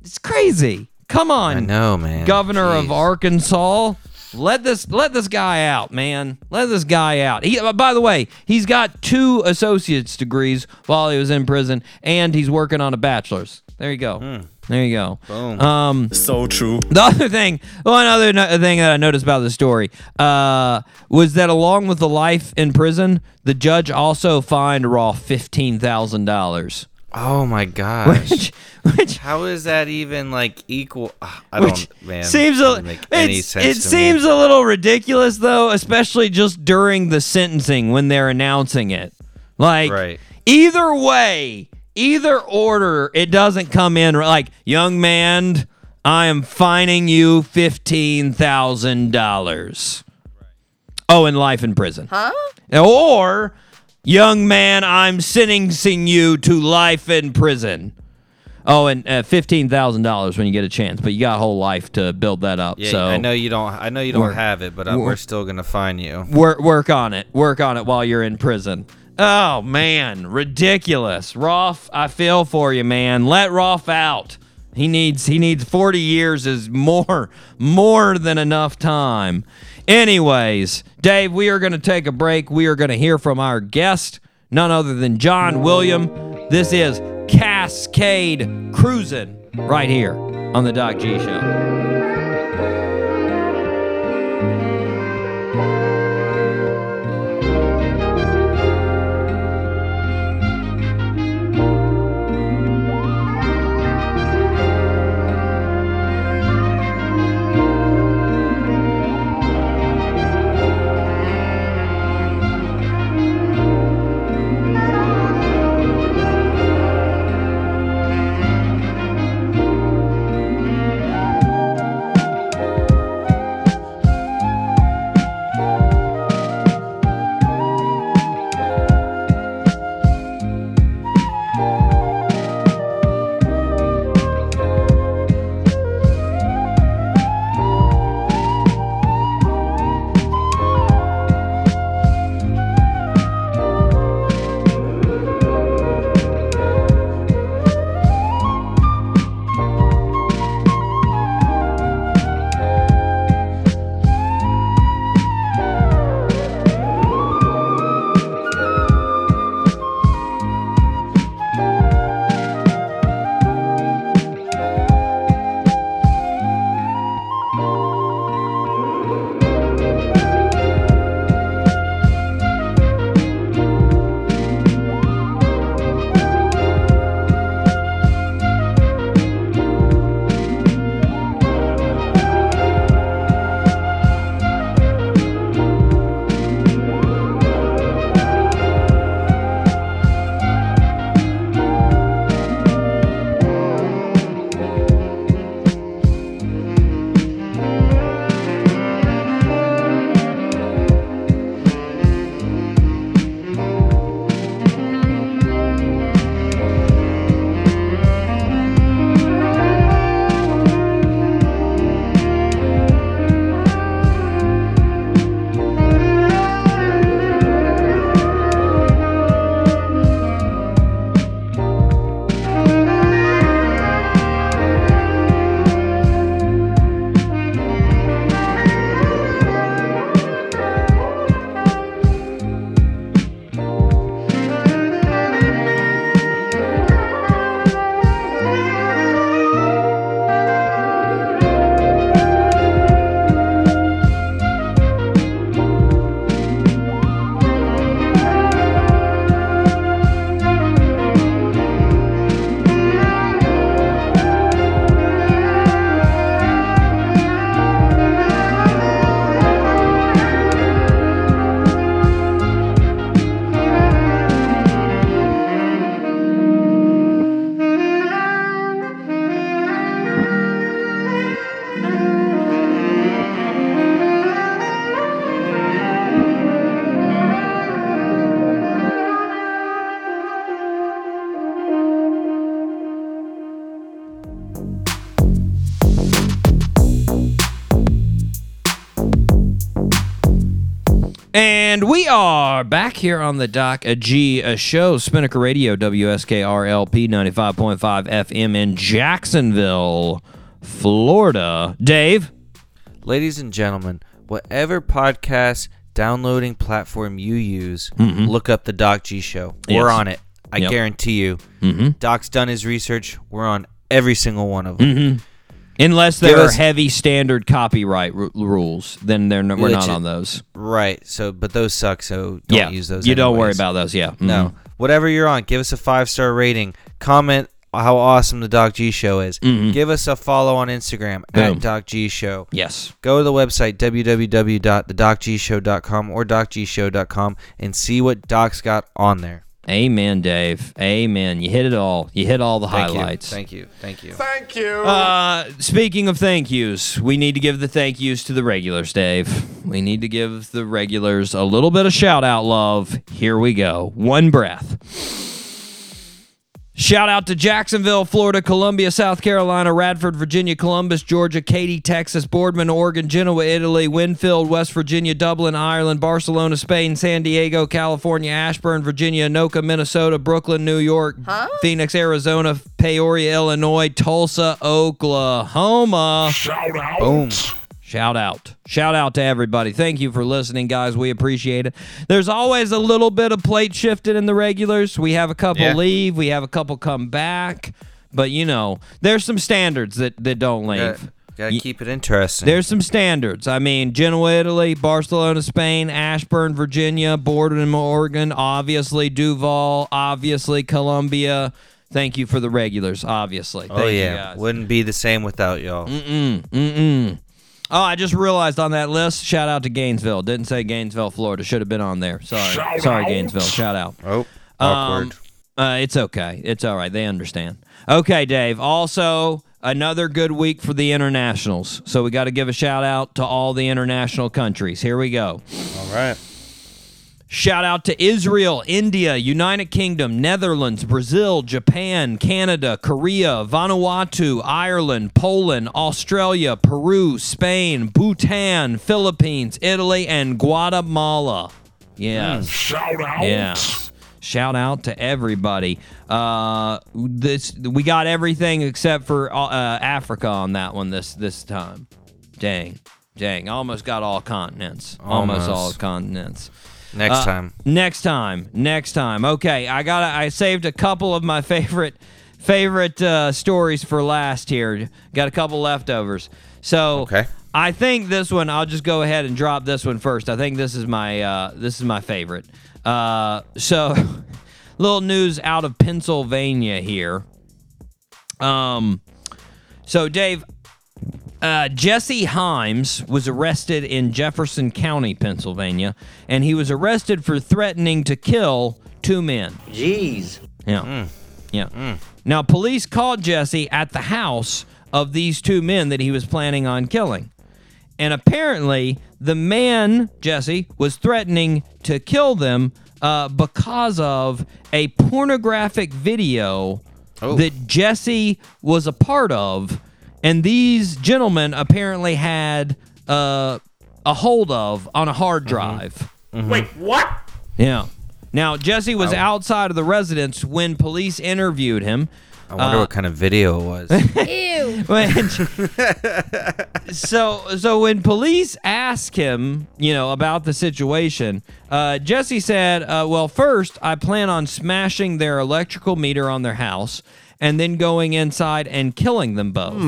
A: It's crazy. Come on.
C: I know, man.
A: Governor of Arkansas. Let this let this guy out, man. Let this guy out. He, uh, by the way, he's got two associate's degrees while he was in prison, and he's working on a bachelor's. There you go. There you go.
C: Boom.
A: Um,
D: So true.
A: the other thing, one other no- thing that I noticed about the story uh, was that along with the life in prison, the judge also fined Rolf fifteen thousand dollars.
C: Oh my gosh.
A: Which, which
C: How is that even like equal? Ah, I
A: Which
C: don't, man.
A: seems a,
C: doesn't make any sense
A: it
C: to
A: seems
C: me.
A: a little ridiculous though, especially just during the sentencing when they're announcing it. Like
C: Right.
A: either way, either order, it doesn't come in like young man. I am fining you fifteen thousand dollars. Oh, and life in prison. Huh? Or, young man, I'm sentencing you to life in prison. Oh, and uh, fifteen thousand dollars when you get a chance, but you got a whole life to build that up.
C: Yeah,
A: so
C: I know you don't. I know you don't
A: We're-
C: have it, but uh,
A: we're-
C: still gonna find you.
A: work work on it. Work on it while you're in prison. Oh man, ridiculous. Rolf, I feel for you, man. Let Rolf out. He needs he needs 40 years is more more than enough time. Anyways, Dave, we are going to take a break. We are going to hear from our guest, none other than John William. This is Cascade Cruising right here on the Doc G show. And we are back here on the Doc G uh, show, Spinnaker Radio, WSKRLP 95.5 FM in Jacksonville, Florida. Dave?
C: Ladies and gentlemen, whatever podcast downloading platform you use, look up the Doc G Show. We're on it. I
A: Yep.
C: guarantee you.
A: Mm-hmm.
C: Doc's done his research. We're on every single one of them.
A: Mm-hmm. Unless there are heavy standard copyright ru- rules, then they're no, we're not on those.
C: Right. So, but those suck. So don't
A: yeah,
C: use those.
A: you don't worry about those. Yeah,
C: No. Whatever you're on, give us a five star rating. Comment how awesome the Doc G Show is. Give us a follow on Instagram
A: Mm-hmm. Boom.
C: at Doc G Show.
A: Yes.
C: Go to the website www.thedocgshow.com or docgshow.com and see what Doc's got on there.
A: Amen, Dave. Amen. You hit it all. You hit all the
C: Thank
A: highlights.
C: you. Thank you. Thank you.
F: Thank you.
A: Uh, speaking of thank yous, we need to give the thank yous to the regulars, Dave. We need to give the regulars a little bit of shout out love. Here we go. One breath. Shout out to Jacksonville, Florida, Columbia, South Carolina, Radford, Virginia, Columbus, Georgia, Katy, Texas, Boardman, Oregon, Genoa, Italy, Winfield, West Virginia, Dublin, Ireland, Barcelona, Spain, San Diego, California, Ashburn, Virginia, Anoka, Minnesota, Brooklyn, New York, Phoenix, Arizona, Peoria, Illinois, Tulsa, Oklahoma.
D: Shout out.
C: Boom.
A: Shout out. Shout out to everybody. Thank you for listening, guys. We appreciate it. There's always a little bit of plate shifting in the regulars. We have a couple
C: Yeah.
A: leave, we have a couple come back. But you know, there's some standards that, that don't leave.
C: Gotta, gotta keep it interesting.
A: There's some standards. I mean, Genoa, Italy, Barcelona, Spain, Ashburn, Virginia, Borden, Oregon, obviously Duval, obviously Columbia. Thank you for the regulars, obviously.
C: oh
A: Thank you,
C: yeah,
A: guys.
C: wouldn't be the same without y'all.
A: Mm-mm. Mm-mm. Oh, I just realized on that list, shout out to Gainesville. Didn't say Gainesville, Florida. Should have been on there. Sorry.
D: Shout
A: Sorry,
D: out.
A: Gainesville. Shout out.
C: Oh,
A: Um,
C: awkward.
A: uh, it's okay. It's all right. They understand. Okay, Dave. Also, another good week for the internationals. So we got to give a shout out to all the international countries. Here we go.
C: All right.
A: Shout out to Israel, India, United Kingdom, Netherlands, Brazil, Japan, Canada, Korea, Vanuatu, Ireland, Poland, Australia, Peru, Spain, Bhutan, Philippines, Italy, and Guatemala. Yes.
D: Shout out.
A: Yeah. Shout out to everybody. Uh, this we got everything except for uh, Africa on that one this this time. Dang, dang, almost got all continents. Almost, all continents.
C: Next
A: Uh,
C: time.
A: Next time. Next time. Okay, I got. I saved a couple of my favorite favorite uh, stories for last here. Got a couple leftovers. So
C: Okay.
A: I think this one. I'll just go ahead and drop this one first. I think this is my uh, this is my favorite. Uh, so, little news out of Pennsylvania here. Um, so Dave, uh, Jesse Himes was arrested in Jefferson County, Pennsylvania, and he was arrested for threatening to kill two men.
B: Jeez.
A: Yeah. Yeah. Now, police called Jesse at the house of these two men that he was planning on killing. And apparently, the man, Jesse, was threatening to kill them uh, because of a pornographic video
C: Oh.
A: that Jesse was a part of. And these gentlemen apparently had uh, a hold of on a hard drive.
D: Wait, what?
A: Yeah. Now, Jesse was outside of the residence when police interviewed him.
C: I wonder
A: uh,
C: what kind of video it was.
G: Ew.
A: When- so, so when police asked him, you know, about the situation, uh, Jesse said, uh, "Well, first, I plan on smashing their electrical meter on their house." And then going inside and killing them both.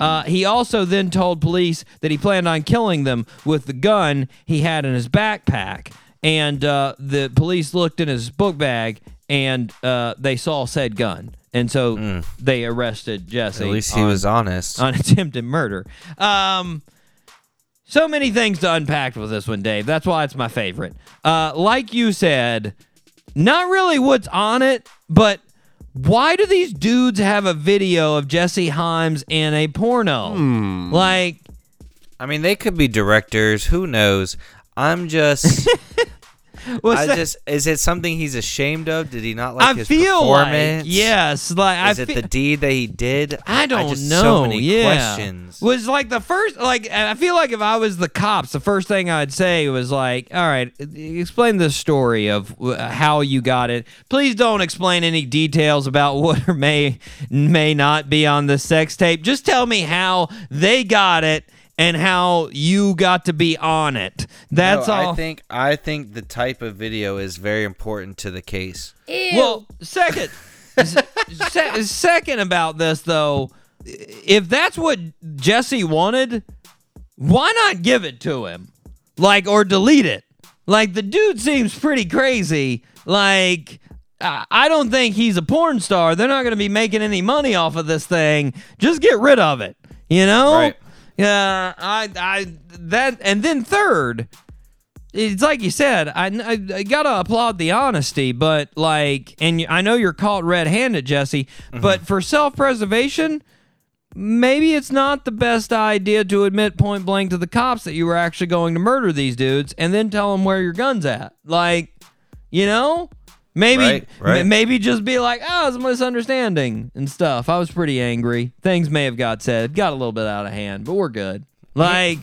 A: Uh, he also then told police that he planned on killing them with the gun he had in his backpack. And uh, the police looked in his book bag and uh, they saw said gun. And so they arrested Jesse.
C: At least he
A: on-
C: was honest.
A: on attempted murder. Um, so many things to unpack with this one, Dave. That's why it's my favorite. Uh, like you said, not really what's on it, but why do these dudes have a video of Jesse Himes in a porno? Hmm. Like,
C: I mean, they could be directors. Who knows? I'm just.
A: Was
C: I
A: that-
C: just is it something he's ashamed of? Did he not like
A: I
C: his
A: feel like
C: performance?
A: yes, like
C: Is
A: I
C: it
A: fe-
C: the deed that he did?
A: I don't
C: just,
A: know.
C: So many
A: yeah.
C: questions.
A: Was like the first like I feel like if I was the cops, the first thing I'd say was like, "All right, explain the story of uh, how you got it. Please don't explain any details about what may may not be on the sex tape. Just tell me how they got it." And how you got to be on it. That's
C: No,
A: all.
C: I think I think the type of video is very important to the case.
A: Well, second, se- second about this though, if that's what Jesse wanted, why not give it to him? Like, or delete it? Like, the dude seems pretty crazy. Like, I I don't think he's a porn star. They're not going to be making any money off of this thing. Just get rid of it. You know?
C: Right.
A: Yeah. I, I, that, and then third, it's like you said, I, I, I gotta applaud the honesty, but like, and I know you're caught red-handed, Jesse, mm-hmm. but for self-preservation, maybe it's not the best idea to admit point blank to the cops that you were actually going to murder these dudes, and then tell them where your gun's at. Like, you know, maybe,
C: Right, right.
A: m- maybe just be like, oh, it's a misunderstanding and stuff. I was pretty angry. Things may have got said, got a little bit out of hand, but we're good. Like,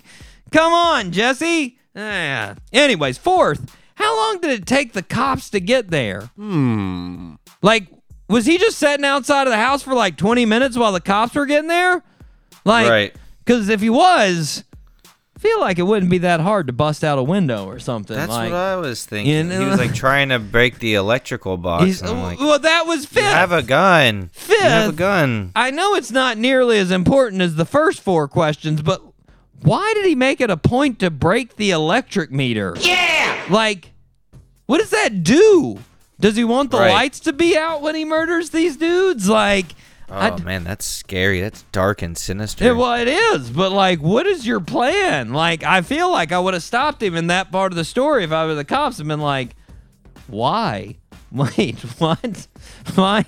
A: come on, Jesse. Ah. Anyways, fourth, how long did it take the cops to get there? Hmm. Like, was he just sitting outside of the house for like 20 minutes while the cops were getting there? Like,
C: Right.
A: Because if he was, feel like it wouldn't be that hard to bust out a window or something.
C: That's
A: like,
C: what I was thinking.
A: You
C: he was like trying to break the electrical box.
A: he's-
C: I'm like,
A: well, that was
C: you
A: fifth.
C: have a gun. You have a gun.
A: I know it's not nearly as important as the first four questions, but why did he make it a point to break the electric meter? Yeah! Like, what does that do? Does he want the
C: Right.
A: lights to be out when he murders these dudes? Like,
C: Oh
A: I-
C: man, that's scary. That's dark and sinister.
A: Yeah, well, it is, but like, what is your plan? Like, I feel like I would have stopped him in that part of the story if I were the cops and been like, why? Wait, what? Why?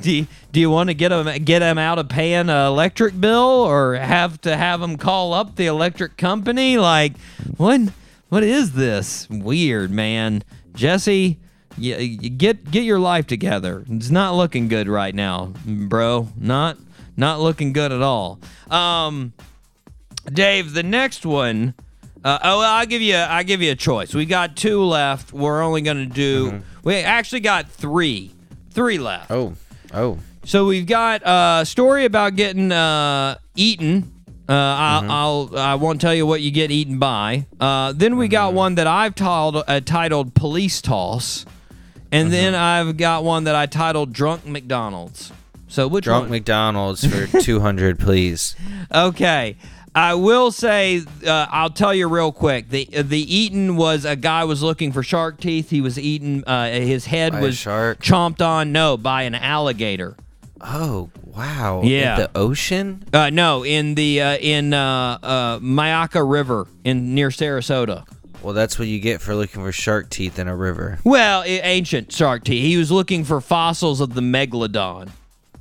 A: Do you, do you want to get him get him out of paying an electric bill or have to have him call up the electric company? Like, what? What is this? Weird, man. Jesse, you, you get get your life together. It's not looking good right now, bro. Not not looking good at all. Um, Dave, the next one. Uh, oh, I'll give you. I give you a choice. We got two left. We're only gonna do. We actually got three. Three left.
C: oh, oh.
A: So we've got a story about getting uh, eaten. Uh, I'll, I'll I won't tell you what you get eaten by. Uh, then we got one that I've titled uh, titled Police Toss, and then I've got one that I titled Drunk McDonald's. So which
C: Drunk
A: one?
C: McDonald's for two hundred, please.
A: Okay. I will say, uh, I'll tell you real quick. The the eaten was a guy was looking for shark teeth. He was eaten. Uh, his head
C: By
A: was
C: shark?
A: chomped on. No, by an alligator.
C: Oh wow.
A: Yeah.
C: In the ocean.
A: Uh, no, in the uh, in uh, uh, Myakka River in near Sarasota.
C: Well, that's what you get for looking for shark teeth in a river.
A: Well, ancient shark teeth. He was looking for fossils of the megalodon.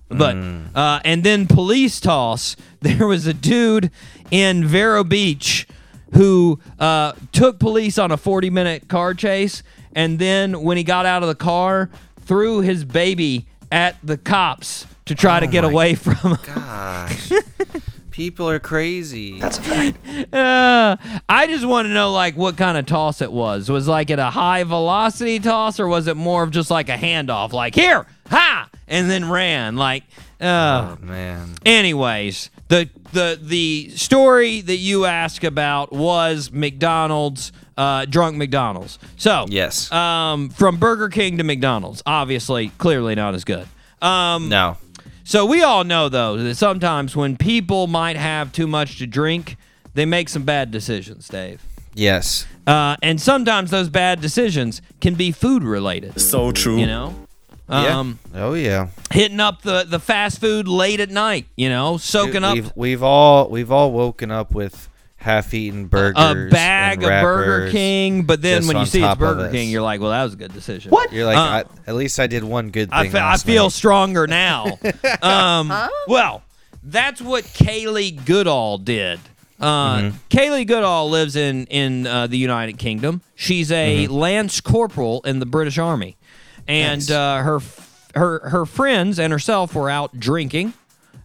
A: But uh, and then police toss. There was a dude in Vero Beach who uh, took police on a 40 minute car chase, and then when he got out of the car, threw his baby at the cops to try to get away from.
C: Gosh. People are crazy. That's
A: Uh, I just want to know like what kind of toss it was. Was like it a high velocity toss or was it more of just like a handoff, like here, ha, and then ran? Like, uh,
C: oh man.
A: anyways, the the the story that you asked about was McDonald's, uh, drunk McDonald's. So
C: Yes.
A: um, from Burger King to McDonald's, obviously, clearly not as good. Um,
C: no.
A: So we all know though that sometimes when people might have too much to drink, they make some bad decisions, Dave.
C: Yes.
A: Uh, and sometimes those bad decisions can be food related.
D: So true.
A: You know, um,
C: yeah. Oh yeah.
A: hitting up the the fast food late at night. You know, soaking up
C: We've, we've all we've all woken up with half-eaten burgers.
A: a bag
C: and
A: of Burger. King, but then when you see it's Burger. King, you're like, well, that was a good decision. What?
C: You're like,
A: Uh,
C: I, at least I did one good thing.
A: I, fe- I feel
C: night.
A: stronger now. um, Well, that's what Kaylee Goodall did. Uh, Kaylee Goodall lives in in uh, the United Kingdom. She's a lance corporal in the British Army, and
C: Nice.
A: uh, her her her friends and herself were out drinking.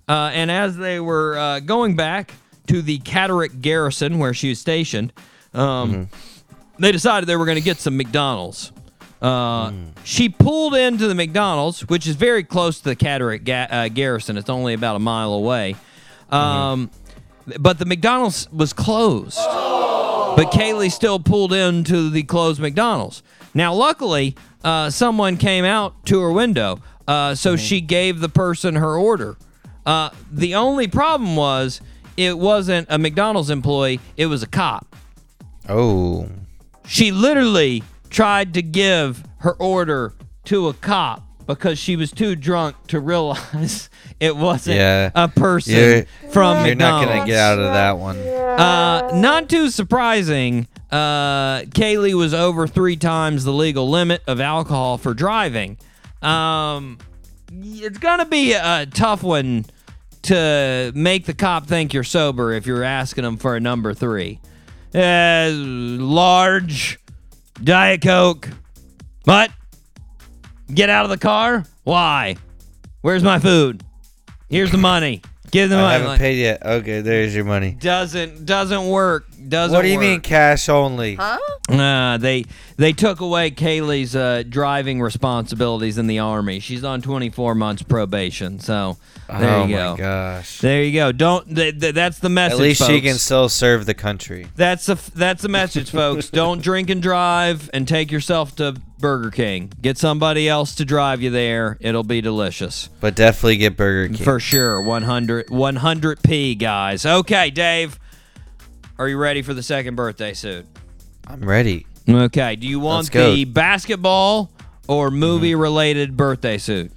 A: Uh, and as they were uh, going back to the Catterick garrison where she was stationed, um, they decided they were going to get some McDonald's. Uh, She pulled into the McDonald's, which is very close to the Catterick ga- uh, garrison. It's only about a mile away. Um, But the McDonald's was closed. But Kaylee still pulled into the closed McDonald's. Now, luckily, uh, someone came out to her window, uh, so she gave the person her order. Uh, the only problem was it wasn't a McDonald's employee; it was a cop.
C: Oh.
A: She literally tried to give her order to a cop because she was too drunk to realize it wasn't
C: Yeah.
A: a person
C: You're-
A: from
C: You're not gonna get out of that one.
A: Uh, not too surprising. Uh, Kaylee was over three times the legal limit of alcohol for driving. Um, it's gonna be a tough one to make the cop think you're sober if you're asking them for a number three. Uh, large diet coke. What? Get out of the car? Why? Where's my food? Here's the money. Give them
C: I
A: money.
C: haven't paid yet. Okay, there's your money.
A: doesn't doesn't work. Doesn't.
C: What do you
A: work.
C: mean cash only? Huh?
A: Uh, they they took away Kaylee's uh, driving responsibilities in the army. She's on 24 months probation. So there
C: oh
A: you go.
C: Oh my gosh.
A: There you go. Don't. Th- th- that's the message.
C: At least she can still serve the country.
A: That's the that's the message, folks. Don't drink and drive, and take yourself to Burger King. Get somebody else to drive you there. It'll be delicious
C: But definitely get Burger King.
A: for sure. 100 100p, guys. Okay, Dave. Are you ready for the second birthday suit?
C: I'm ready.
A: Okay. Do you want
C: Let's go.
A: the basketball or movie related birthday suit?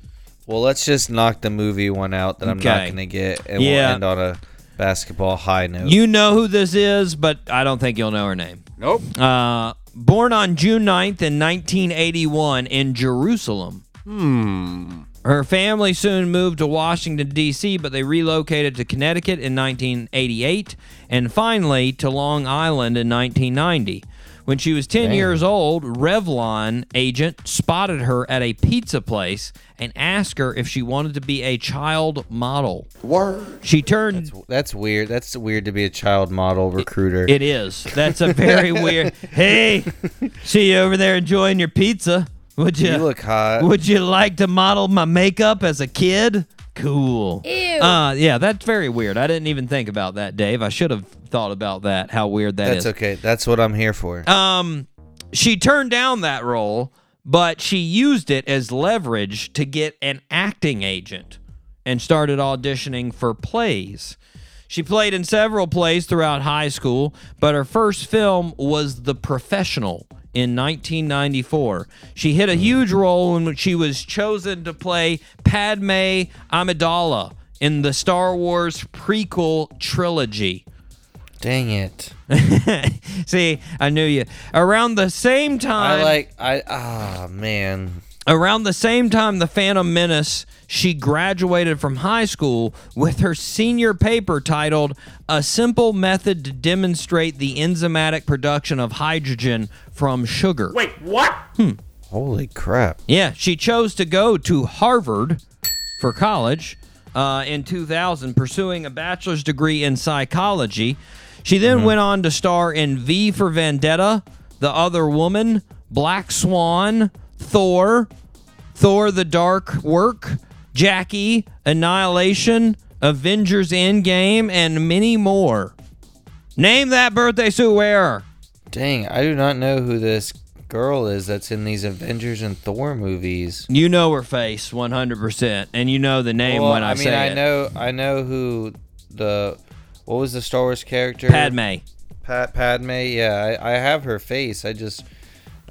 C: Well, let's just knock the movie one out that I'm not
A: Okay.
C: gonna get, and
A: Yeah.
C: we'll end on a basketball high note.
A: You know who this is, but I don't think you'll know her name.
F: Nope.
A: Uh, born on June 9th in 1981 in Jerusalem.
F: Hmm.
A: Her family soon moved to Washington, D.C., but they relocated to Connecticut in 1988 and finally to Long Island in 1990. When she was 10
C: Damn.
A: years old, Revlon agent spotted her at a pizza place and asked her if she wanted to be a child model.
F: Word.
A: She turned
C: That's weird. That's weird to be a child model recruiter.
A: It is. That's a very weird. Hey, see you over there enjoying your pizza. Would you?
C: you look hot.
A: would you like to model my makeup as a kid? Cool. Ew. Uh, yeah, that's very weird. I didn't even think about that, Dave. I should have thought about that. How weird that is.
C: That's okay. That's what I'm here for.
A: Um, she turned down that role, but she used it as leverage to get an acting agent and started auditioning for plays. She played in several plays throughout high school, but her first film was The Professional in 1994. She hit a huge role which she was chosen to play Padme Amidala in the Star Wars prequel trilogy.
C: Dang it.
A: See, I knew you. Around the same time I
C: like. I. Ah man.
A: around the same time, the Phantom Menace, she graduated from high school with her senior paper titled "A Simple Method to Demonstrate the Enzymatic Production of Hydrogen from Sugar."
D: Wait, what?
C: Holy crap.
A: Yeah, she chose to go to Harvard for college uh, in 2000, pursuing a bachelor's degree in psychology. She then went on to star in V for Vendetta, The Other Woman, Black Swan, Thor, Thor the Dark World, Jackie, Annihilation, Avengers Endgame, and many more. Name that birthday suit wearer.
C: Dang, I do not know who this girl is that's in these Avengers and Thor movies.
A: You know her face 100%, and you know the name
C: well,
A: when I, say
C: I mean,
A: say
C: I
A: it.
C: know, I know who the what was the Star Wars character?
A: Padme.
C: Pat Padme. Yeah, I, I have her face. I just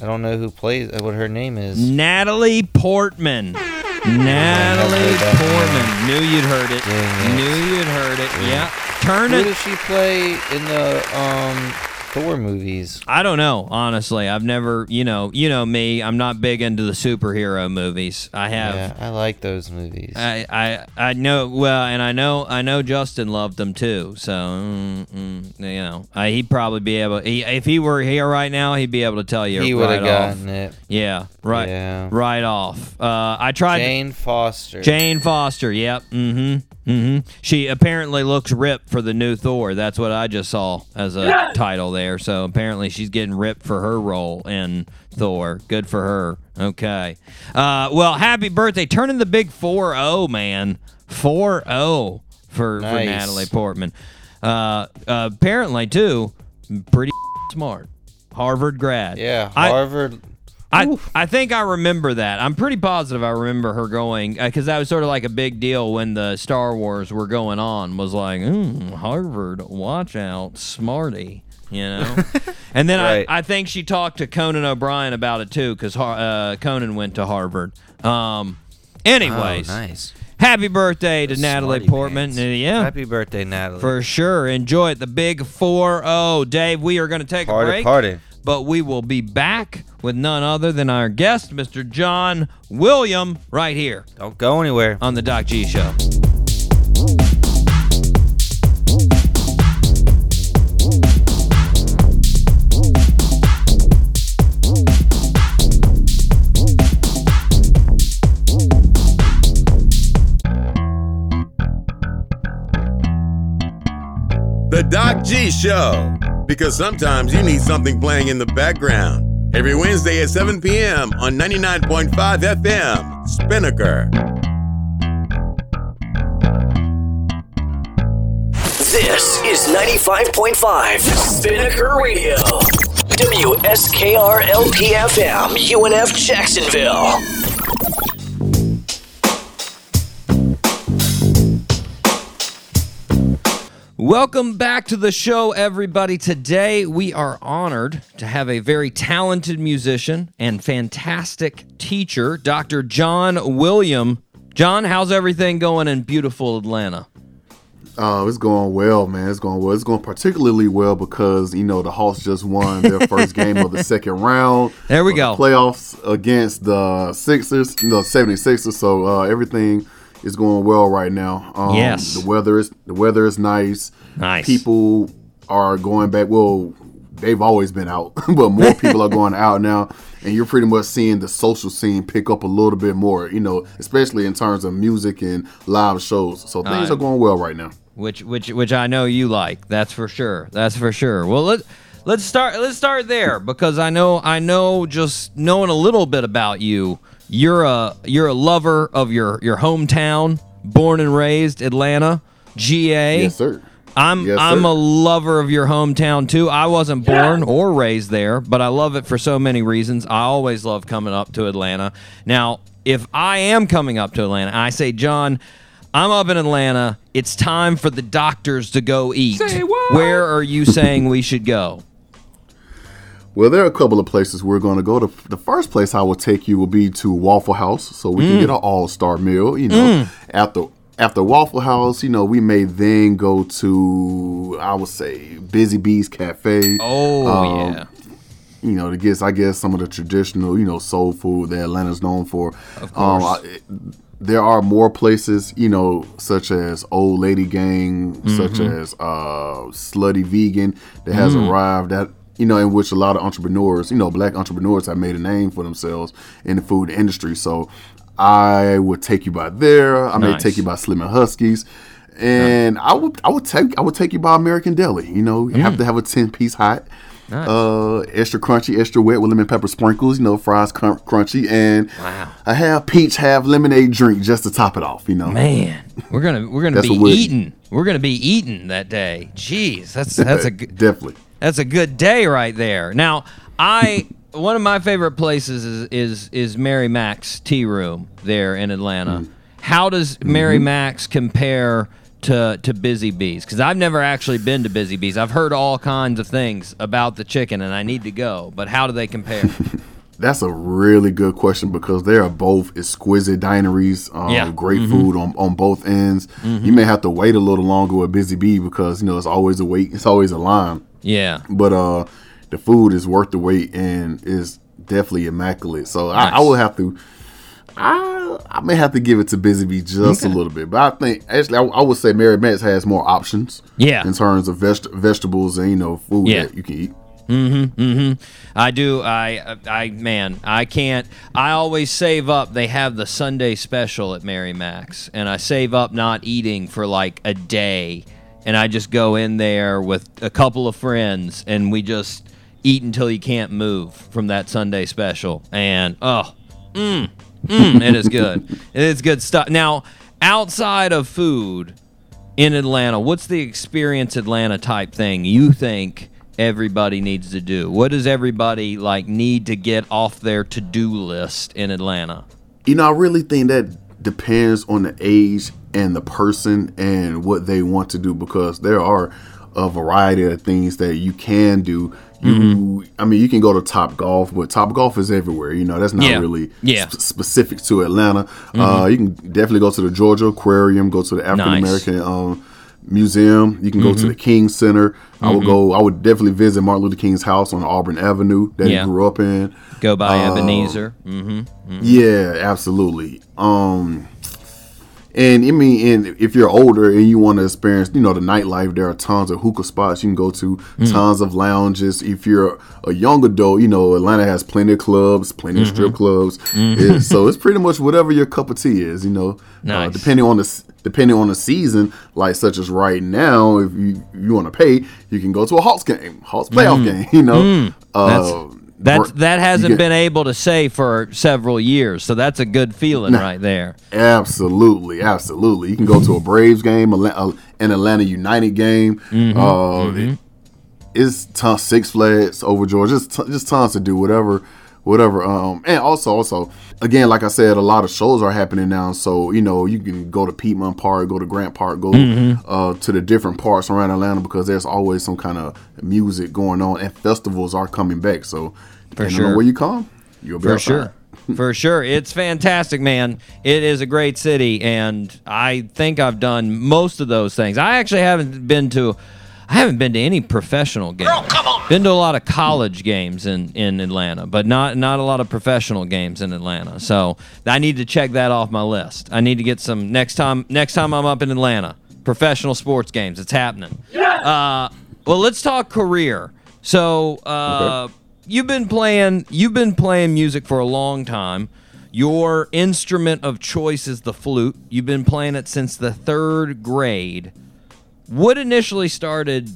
C: I don't know who plays what her name is.
A: Natalie Portman. Natalie Portman. Knew you'd heard it.
C: It.
A: Knew you'd heard it. Yeah. Turn
C: Who does she play in the um Thor movies.
A: I don't know, honestly. I've never, you know, you know me. I'm not big into the superhero movies. I have.
C: Yeah, I like those movies.
A: I, I I know well, and I know I know Justin loved them too. So mm, mm, you know, I, he'd probably be able. He, if he were here right now, he'd be able to tell you.
C: he would
A: right
C: have
A: off.
C: gotten it.
A: Yeah, right.
C: Yeah.
A: Right off. Uh, I tried.
C: Jane Foster.
A: Jane Foster. Yep. Mm-hmm. Mm-hmm. She apparently looks ripped for the new Thor. That's what I just saw as a title there. So apparently she's getting ripped for her role in Thor. Good for her. Okay. Uh, well, happy birthday. Turning the big 4-0, man. 4-0 for, for Natalie Portman. Uh, uh, apparently, too, pretty smart. Harvard grad.
C: Yeah, Harvard.
A: I, I I think I remember that. I'm pretty positive I remember her going because that was sort of like a big deal when the Star Wars were going on. Was like, mm, Harvard, watch out, smarty, you know. and then
C: Right.
A: I, I think she talked to Conan O'Brien about it too because uh, Conan went to Harvard. Um, anyways,
C: oh, nice.
A: happy birthday to Natalie Portman.
C: pants.
A: Uh, yeah.
C: Happy birthday, Natalie.
A: for sure. Enjoy it. The big 4 0. Dave, we are going to take a
C: party,
A: break
C: party.
A: But we will be back with none other than our guest, Mr. John William, right here
C: Don't go anywhere.
A: on the Doc G Show.
H: The Doc G Show. Because sometimes you need something playing in the background. Every Wednesday at 7 p.m. on 99.5 FM, Spinnaker.
B: This is 95.5 Spinnaker Radio. WSKR LPFM, UNF Jacksonville.
A: Welcome back to the show, everybody. Today we are honored to have a very talented musician and fantastic teacher, Dr. John William. John, how's everything going in beautiful Atlanta?
E: Oh, it's going well, man. It's going well. It's going particularly well because you know the Hawks just won their first game of the second round.
A: There we go.
E: the playoffs against the Sixers, the 76ers. So uh, everything is going well right now. Um,
A: Yes.
E: the weather is the weather is nice.
A: Nice.
E: People are going back. Well, they've always been out, but more people are going out now, and you're pretty much seeing the social scene pick up a little bit more. You know, especially in terms of music and live shows. So things
A: Uh,
E: are going well right now.
A: which which which I know you like. That's for sure. That's for sure. Well, let let's start let's start there because I know I know just knowing a little bit about you. You're a you're a lover of your your hometown, born and raised Atlanta, GA.
E: Yes, sir.
A: I'm
E: Yes,
A: I'm a lover of your hometown too. I wasn't born or raised there, but I love it for so many reasons. I always love coming up to Atlanta. Now, if I am coming up to Atlanta, I say, John, I'm up in Atlanta. It's time for the doctors to go eat. Where are you saying we should go?
E: Well, there are a couple of places we're going to go. The, the first place I will take you will be to Waffle House, so we
A: Mm.
E: can get an all star meal. You know, after after Waffle House, you know, we may then go to I would say Busy Bees Cafe.
A: Oh
E: Um,
A: yeah,
E: you know, to get I guess some of the traditional, you know, soul food that Atlanta's known for. Of course. I, there are more places, you know, such as Old Lady Gang, such
A: Mm-hmm.
E: as uh, Slutty Vegan that has
A: Mm.
E: arrived at you know, in which a lot of entrepreneurs, you know, black entrepreneurs have made a name for themselves in the food industry. So I would take you by there. I may take you by Slim and Husky's. And I would I would take I would take you by American Deli. You know, you have to have a ten piece hot.
A: Mm. Nice.
E: Uh, extra crunchy, extra wet with lemon pepper sprinkles. You know, fries crun- crunchy, and
A: Wow.
E: a half peach, half lemonade drink just to top it off. You know,
A: man, we're gonna we're gonna be
E: we're-
A: eating. We're gonna be eating that day. Jeez, that's that's a good.
E: definitely.
A: That's a good day right there. Now, I one of my favorite places is is is Mary Mac's Tea Room there in Atlanta. Mm. How does mm-hmm. Mary Mac's compare to to Busy Bees? Because I've never actually been to Busy Bees. I've heard all kinds of things about the chicken, and I need to go. But how do they compare?
E: That's a really good question because they are both exquisite dineries. Um,
A: Yeah.
E: Great food on, on both ends. You may have to wait a little longer with Busy Bee because, you know, it's always a wait. It's always a line.
A: Yeah.
E: But uh, the food is worth the wait and is definitely immaculate. So I, I will have to. I, I may have to give it to Busy Bee just a little bit, but I think actually I, I would say Mary Mac's has more options.
A: Yeah.
E: in terms of veg- vegetables and you know food
A: Yeah.
E: that you can eat.
A: I do. I, I, man, I can't. I always save up. They have the Sunday special at Mary Mac's, and I save up not eating for like a day, and I just go in there with a couple of friends, and we just eat until you can't move from that Sunday special. And oh, mm, mm, it is good. it is good stuff. Now, outside of food in Atlanta, what's the experience Atlanta type thing you think everybody needs to do? What does everybody like need to get off their to-do list in Atlanta?
E: You know, I really think that depends on the age and the person and what they want to do because there are a variety of things that you can do. You,
A: Mm-hmm.
E: I mean, you can go to Top Golf, but Top Golf is everywhere. You know, that's not
A: Yeah.
E: really
A: Yeah. Mm-hmm.
E: sp- specific to Atlanta. Uh, you can definitely go to the Georgia Aquarium, go to the African American um, Museum. You can go
A: Mm-hmm.
E: to the King Center. I would go. I would definitely visit Martin Luther King's house on Auburn Avenue that
A: Yeah.
E: he grew up in.
A: Go by
E: Uh,
A: Ebenezer. hmm
E: Yeah, absolutely. Um, and I mean, and if you're older and you want to experience, you know, the nightlife, there are tons of hookah spots you can go to,
A: Mm.
E: tons of lounges. If you're a young adult, you know, Atlanta has plenty of clubs, plenty
A: Mm-hmm.
E: of strip clubs. It- so it's pretty much whatever your cup of tea is, you know. Uh, depending on the depending on the season, like such as right now, if you you want to pay, you can go to a Hawks game, Hawks playoff game. You know, uh,
A: That that hasn't
E: get-
A: been able to say for several years, so that's a good feeling right there.
E: Absolutely, absolutely. You can go to a Braves game, uh, an Atlanta United game. uh, it- it's tons Six Flags over Georgia. Just t- just tons to do whatever, whatever. Um, and also also again, like I said, a lot of shows are happening now. So you know you can go to Piedmont Park, go to Grant Park, go uh, to the different parks around Atlanta because there's always some kind of music going on, and festivals are coming back. So depending
A: sure.
E: on where you come, you'll be
A: For
E: outside.
A: sure. For sure. It's fantastic, man. It is a great city and I think I've done most of those things. I actually haven't been to I haven't been to any professional games. Been to a lot of college games in, in Atlanta, but not not a lot of professional games in Atlanta. So I need to check that off my list. I need to get some next time next time I'm up in Atlanta. Professional sports games. It's happening. Uh, well, let's talk career. So, uh, you've been playing you've been playing music for a long time. Your instrument of choice is the flute. You've been playing it since the 3rd grade. What initially started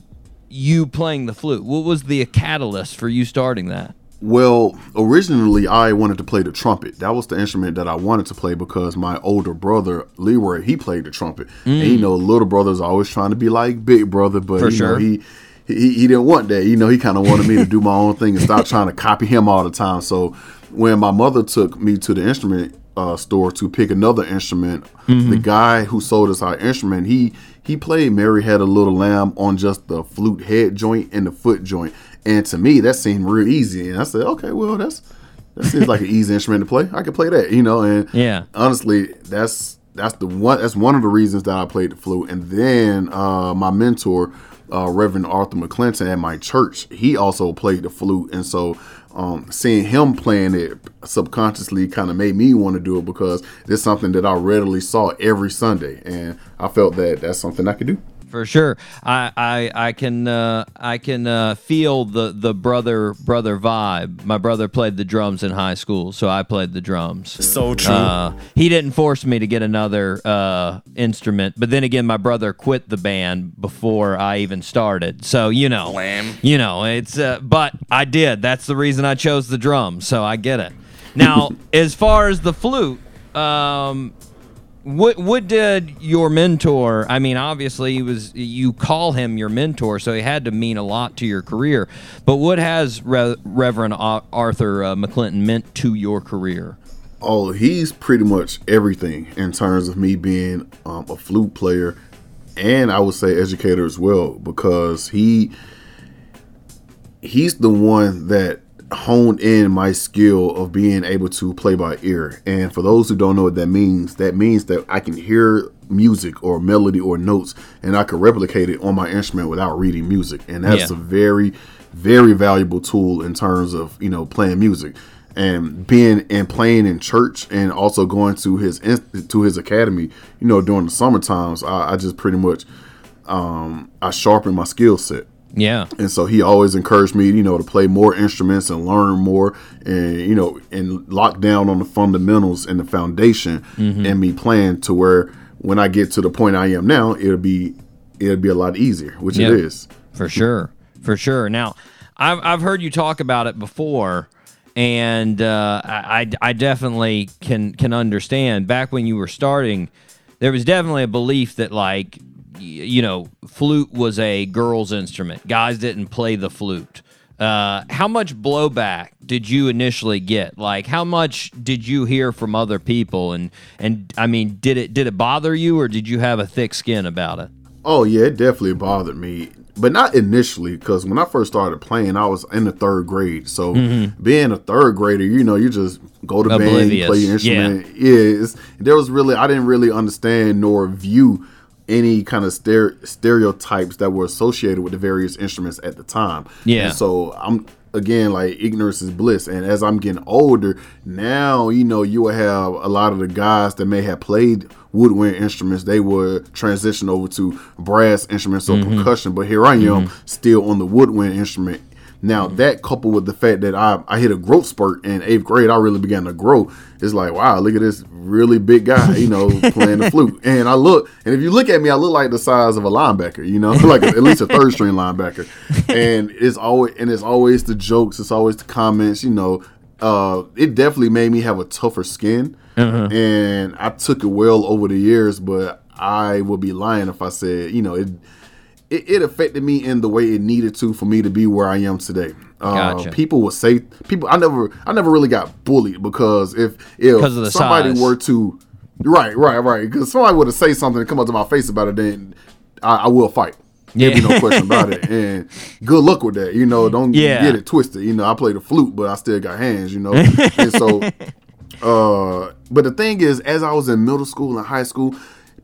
A: you playing the flute? What was the catalyst for you starting that?
E: Well, originally I wanted to play the trumpet. That was the instrument that I wanted to play because my older brother Leroy he played the trumpet, and you know little brothers always trying to be like big brother, but
A: Mm. For
E: you
A: sure.
E: know he. He, he didn't want that, you know. He kind of wanted me to do my own thing and stop trying to copy him all the time. So when my mother took me to the instrument uh, store to pick another instrument,
A: Mm-hmm.
E: the guy who sold us our instrument, he he played Mary Had a Little Lamb on just the flute head joint and the foot joint. And to me, that seemed real easy. And I said, okay, well, that's that seems like an easy instrument to play. I could play that, you know. And
A: Yeah.
E: honestly, that's that's the one. That's one of the reasons that I played the flute. And then uh, my mentor, uh, Reverend Arthur McClinton at my church, he also played the flute. And so um, seeing him playing it subconsciously kind of made me want to do it because it's something that I readily saw every Sunday, and I felt that that's something I could do.
A: For sure, I I, I can uh, I can uh, feel the, the brother brother vibe. My brother played the drums in high school, so I played the drums.
B: So true.
A: Uh, he didn't force me to get another uh, instrument, but then again, my brother quit the band before I even started. So you know, you know, it's. Uh, but I did. That's the reason I chose the drums. So I get it. Now, as far as the flute, um, what what did your mentor? I mean, obviously, he was you call him your mentor, so he had to mean a lot to your career. But what has Re- Reverend Arthur uh, McClinton meant to your career?
E: Oh, he's pretty much everything in terms of me being um, a flute player, and I would say educator as well because he he's the one that honed in my skill of being able to play by ear. And for those who don't know what that means, that means that I can hear music or melody or notes and I can replicate it on my instrument without reading music. And that's
A: Yeah.
E: a very, very valuable tool in terms of, you know, playing music. And being and playing in church and also going to his to his academy, you know, during the summer times, I, I just pretty much um, I sharpened my skill set.
A: Yeah.
E: And so he always encouraged me, you know, to play more instruments and learn more and, you know, and lock down on the fundamentals and the foundation and me playing to where when I get to the point I am now, it'll be it'll be a lot easier, which
A: Yeah.
E: it is.
A: For sure. For sure. Now, I've, I've heard you talk about it before, and uh, I, I definitely can can understand. Back when you were starting, there was definitely a belief that like you know flute was a girl's instrument. Guys didn't play the flute. Uh, how much blowback did you initially get? Like, how much did you hear from other people? And and I mean, did it did it bother you, or did you have a thick skin about it?
E: Oh yeah, it definitely bothered me, but not initially because when I first started playing, I was in the third grade. So being a third grader, you know, you just go to band, you
A: Mm-hmm.
E: Play your instrument. Yeah, it's, there was really I didn't really understand nor view any kind of stere- stereotypes that were associated with the various instruments at the time.
A: Yeah.
E: And so I'm again like ignorance is bliss and as i'm getting older now you know you will have a lot of the guys that may have played woodwind instruments they would transition over to brass instruments or mm-hmm. percussion but here i am mm-hmm. still on the woodwind instrument now that coupled with the fact that I, I hit a growth spurt in eighth grade, I really began to grow. It's like, wow, look at this really big guy, you know, playing the flute. And I look, and if you look at me, I look like the size of a linebacker, you know, like at least a third string linebacker. And it's always and it's always the jokes, it's always the comments, you know. Uh, it definitely made me have a tougher skin, and I took it well over the years. But I would be lying if I said, you know, it it, it affected me in the way it needed to for me to be where I am today. Uh,
A: Gotcha.
E: People would say people. I never, I never really got bullied because if if
A: 'Cause of the
E: somebody
A: size.
E: were to, right, right, right, because somebody were to say something and come up to my face about it, then I, I will fight. There'd be
A: Yeah.
E: no question about it. And good luck with that. You know, don't
A: Yeah.
E: get it twisted. You know, I play the flute, but I still got hands. You know, and so uh, but the thing is, as I was in middle school and high school,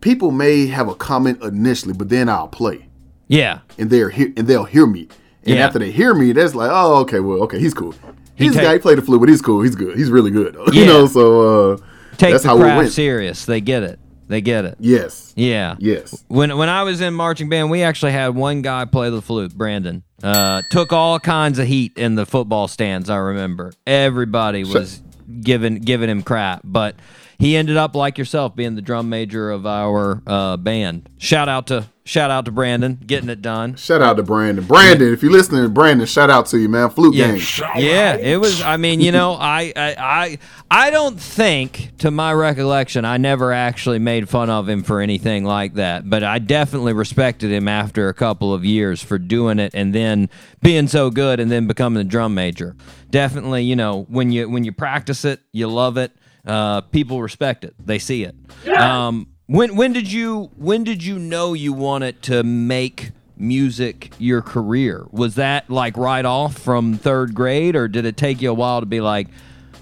E: people may have a comment initially, but then I'll play
A: Yeah.
E: and they're hear and they'll hear me. And
A: Yeah.
E: after they hear me, that's like, oh, okay, well, okay, he's cool.
A: He
E: He's
A: take-
E: guy. He played the flute, but he's cool. He's good. He's really good.
A: Yeah.
E: You know, so uh,
A: Take
E: that's
A: the
E: how it
A: craft
E: went.
A: serious. They get it. They get it.
E: Yes.
A: Yeah.
E: Yes.
A: When when I was in marching band, we actually had one guy play the flute, Brandon. Uh, took all kinds of heat in the football stands. I remember everybody was giving giving him crap, but he ended up like yourself, being the drum major of our uh, band. Shout out to shout out to Brandon, getting it done.
E: Shout out to Brandon. Brandon, if you're listening, Brandon, shout out to you, man. Flute
A: Yeah,
E: game.
A: yeah. It was. I mean, you know, I, I, I, I don't think, to my recollection, I never actually made fun of him for anything like that. But I definitely respected him after a couple of years for doing it and then being so good and then becoming a drum major. Definitely, you know, when you when you practice it, you love it. Uh, people respect it. They see it. Um, when when did you when did you know you wanted to make music your career? Was that like right off from third grade, or did it take you a while to be like,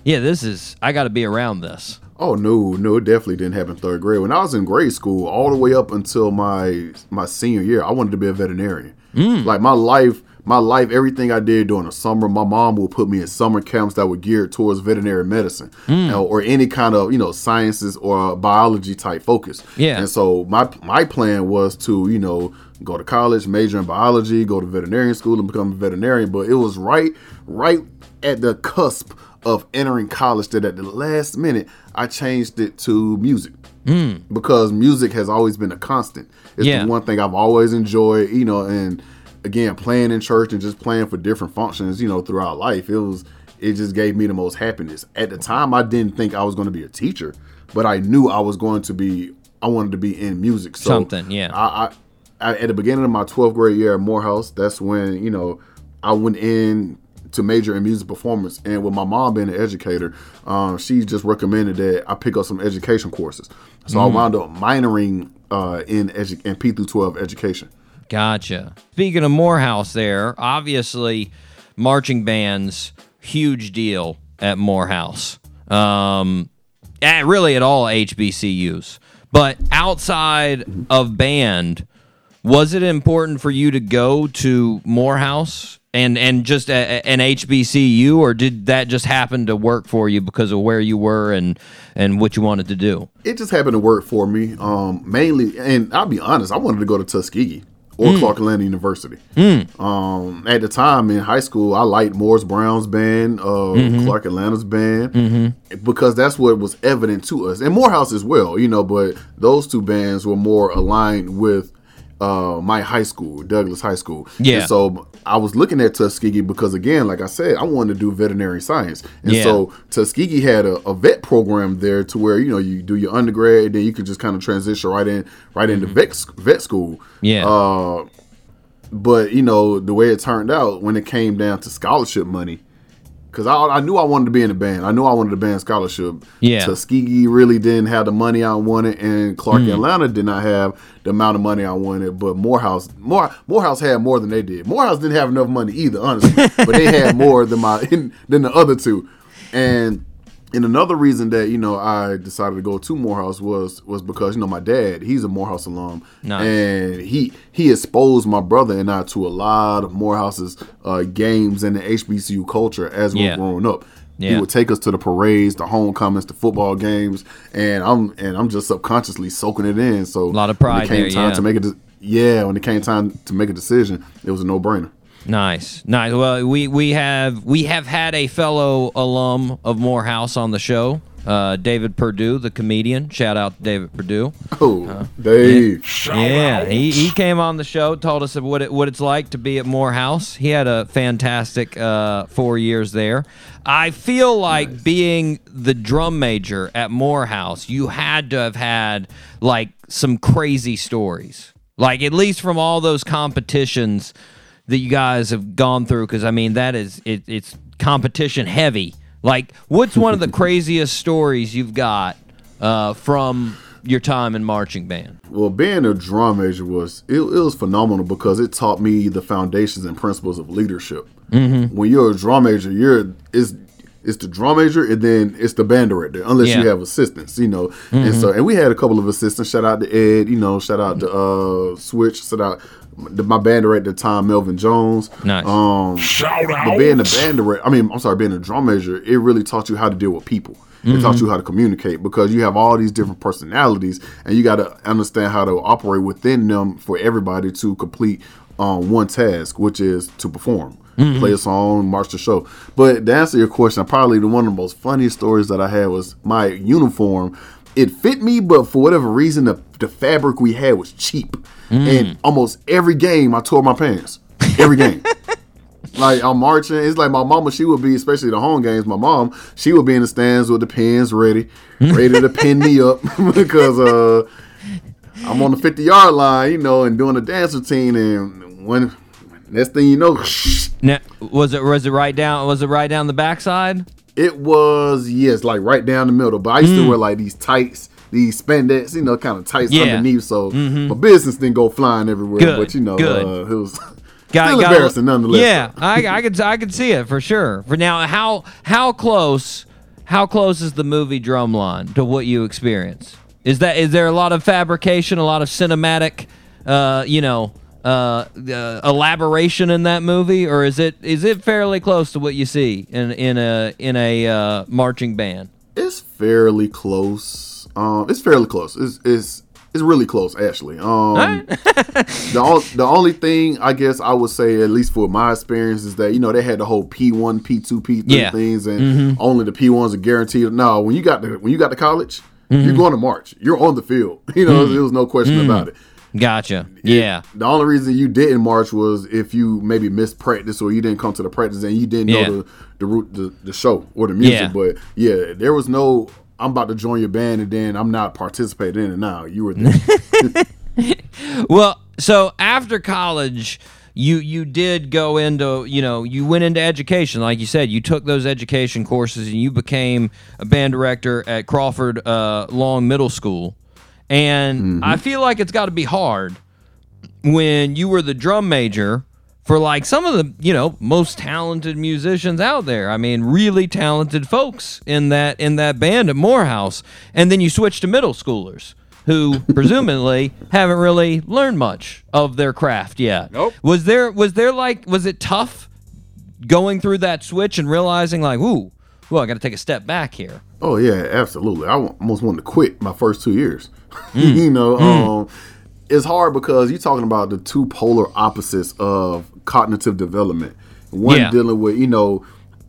A: yeah, this is I got to be around this?
E: Oh no, no, it definitely didn't happen third grade. When I was in grade school, all the way up until my my senior year, I wanted to be a veterinarian. Mm. Like my life, my life, everything I did during the summer, my mom would put me in summer camps that were geared towards veterinary medicine uh, or any kind of you know sciences or biology type focus.
A: Yeah.
E: And so my my plan was to you know go to college, major in biology, go to veterinarian school, and become a veterinarian. But it was right right at the cusp of entering college that at the last minute I changed it to music because music has always been a constant. It's
A: Yeah.
E: the one thing I've always enjoyed, you know, and again playing in church and just playing for different functions, you know, throughout life. It was it just gave me the most happiness. At the time I didn't think I was going to be a teacher, but I knew I was going to be I wanted to be in music. So
A: Something, yeah.
E: I, I, I at the beginning of my 12th grade year at Morehouse, that's when, you know, I went in to major in music performance. And with my mom being an educator, um, she just recommended that I pick up some education courses. So I wound up minoring uh, in edu- in P through 12 education.
A: Gotcha. Speaking of Morehouse, there obviously marching bands huge deal at Morehouse. Um, and really at all HBCUs. But outside of band, was it important for you to go to Morehouse and and just a- an HBCU, or did that just happen to work for you because of where you were and and what you wanted to do?
E: it just happened to work for me. Um, mainly, and I'll be honest, I wanted to go to Tuskegee or
A: Mm.
E: Clark Atlanta University. Um, at the time in high school, I liked Morris Brown's band, uh,
A: Mm-hmm.
E: Clark Atlanta's band, because that's what was evident to us, and Morehouse as well. You know, but those two bands were more aligned with. Uh, my high school, Douglas High School.
A: Yeah.
E: And so I was looking at Tuskegee because, again, like I said, I wanted to do veterinary science, and
A: Yeah.
E: so Tuskegee had a, a vet program there to where you know you do your undergrad, then you could just kind of transition right in right into vet s- vet school.
A: Mm-hmm. Yeah.
E: Uh, but you know the way it turned out when it came down to scholarship money, because I, I knew I wanted to be in the band. I knew I wanted a band scholarship.
A: Yeah.
E: Tuskegee really didn't have the money I wanted, and Clark
A: Mm.
E: Atlanta did not have the amount of money I wanted. But Morehouse, more Morehouse had more than they did. Morehouse didn't have enough money either, honestly, but they had more than my than the other two. And and another reason that you know I decided to go to Morehouse was was because you know my dad he's a Morehouse alum
A: Nice.
E: and he he exposed my brother and I to a lot of Morehouse's uh, games and the HBCU culture as we
A: Yeah.
E: were growing up.
A: Yeah.
E: He would take us to the parades, the homecomings, the football games, and I'm and I'm just subconsciously soaking it in. So a
A: Lot of
E: when
A: pride
E: it came
A: there,
E: time
A: yeah.
E: to make a de- yeah when it came time to make a decision, it was a no brainer.
A: Nice, nice. Well, we we have we have had a fellow alum of Morehouse on the show, uh, David Perdue, the comedian. Shout out to David Perdue.
E: Oh, Dave.
A: Yeah, he, he came on the show, told us what it, what it's like to be at Morehouse. He had a fantastic uh, four years there. I feel like being the drum major at Morehouse, you had to have had like some crazy stories, like at least from all those competitions that you guys have gone through. Because I mean, that is it, it's competition heavy. Like, what's one of the craziest stories you've got uh, from your time in marching band?
E: Well, being a drum major was it, it was phenomenal because it taught me the foundations and principles of leadership. Mm-hmm. When you're a drum major, you're it's it's the drum major and then it's the band director, unless
A: Yeah.
E: you have assistants, you know. And so, and we had a couple of assistants. Shout out to Ed, you know. Shout out to uh, Switch. Shout out to my band director at the time, Melvin Jones.
A: Nice.
E: Um,
D: Shout
E: but being a band director, I mean, I'm sorry, being a drum major, it really taught you how to deal with people. It taught you how to communicate because you have all these different personalities, and you got to understand how to operate within them for everybody to complete um, one task, which is to perform, play a song, march the show. But to answer your question, probably the one of the most funniest stories that I had was my uniform. It fit me, but for whatever reason, the, the fabric we had was cheap. And almost every game, I tore my pants. Every game. like I'm marching. It's like my mama. She would be, especially the home games. My mom, she would be in the stands with the pins ready, ready to pin me up because uh, I'm on the 50 yard line, you know, and doing a dance routine. And when next thing you know,
A: Now, was it was it right down was it right down the backside?
E: it was yes, like right down the middle. But I used to wear like these tights. These spandex, you know, kind of tights
A: Yeah.
E: underneath, so my business didn't go flying everywhere.
A: Good,
E: But you know. Uh, it was
A: Got-
E: still
A: got-
E: embarrassing nonetheless.
A: Yeah, I, I could I could see it for sure. For now, how how close how close is the movie Drumline to what you experience? Is that is there a lot of fabrication, a lot of cinematic, uh, you know, uh, uh, elaboration in that movie, or is it is it fairly close to what you see in in a in a uh, marching band?
E: It's fairly close. Um, it's fairly close. It's it's it's really close actually. Um, the on, the only thing I guess I would say, at least for my experience, is that you know they had the whole P one, P two, P three
A: Yeah.
E: things, and only the P ones are guaranteed. No, when you got to when you got to college, you're going to march. You're on the field. You know, there was no question about it.
A: Gotcha. Yeah.
E: The only reason you didn't march was if you maybe missed practice or you didn't come to the practice and you didn't
A: Yeah.
E: know the the route the, the show or the music.
A: Yeah.
E: But yeah, there was no I'm about to join your band and then I'm not participating in it now. You were there.
A: Well, so after college, you you did go into you know you went into education, like you said. You took those education courses and you became a band director at Crawford uh, Long Middle School. And I feel like it's got to be hard when you were the drum major for like some of the you know most talented musicians out there. I mean, really talented folks in that in that band at Morehouse, and then you switch to middle schoolers who presumably haven't really learned much of their craft yet.
I: Nope.
A: Was there was there like was it tough going through that switch and realizing like, ooh, well, I got to take a step back here.
E: Oh yeah, absolutely. I almost wanted to quit my first two years.
A: Mm.
E: you know, um, it's hard because you're talking about the two polar opposites of cognitive development. One
A: Yeah.
E: dealing with you know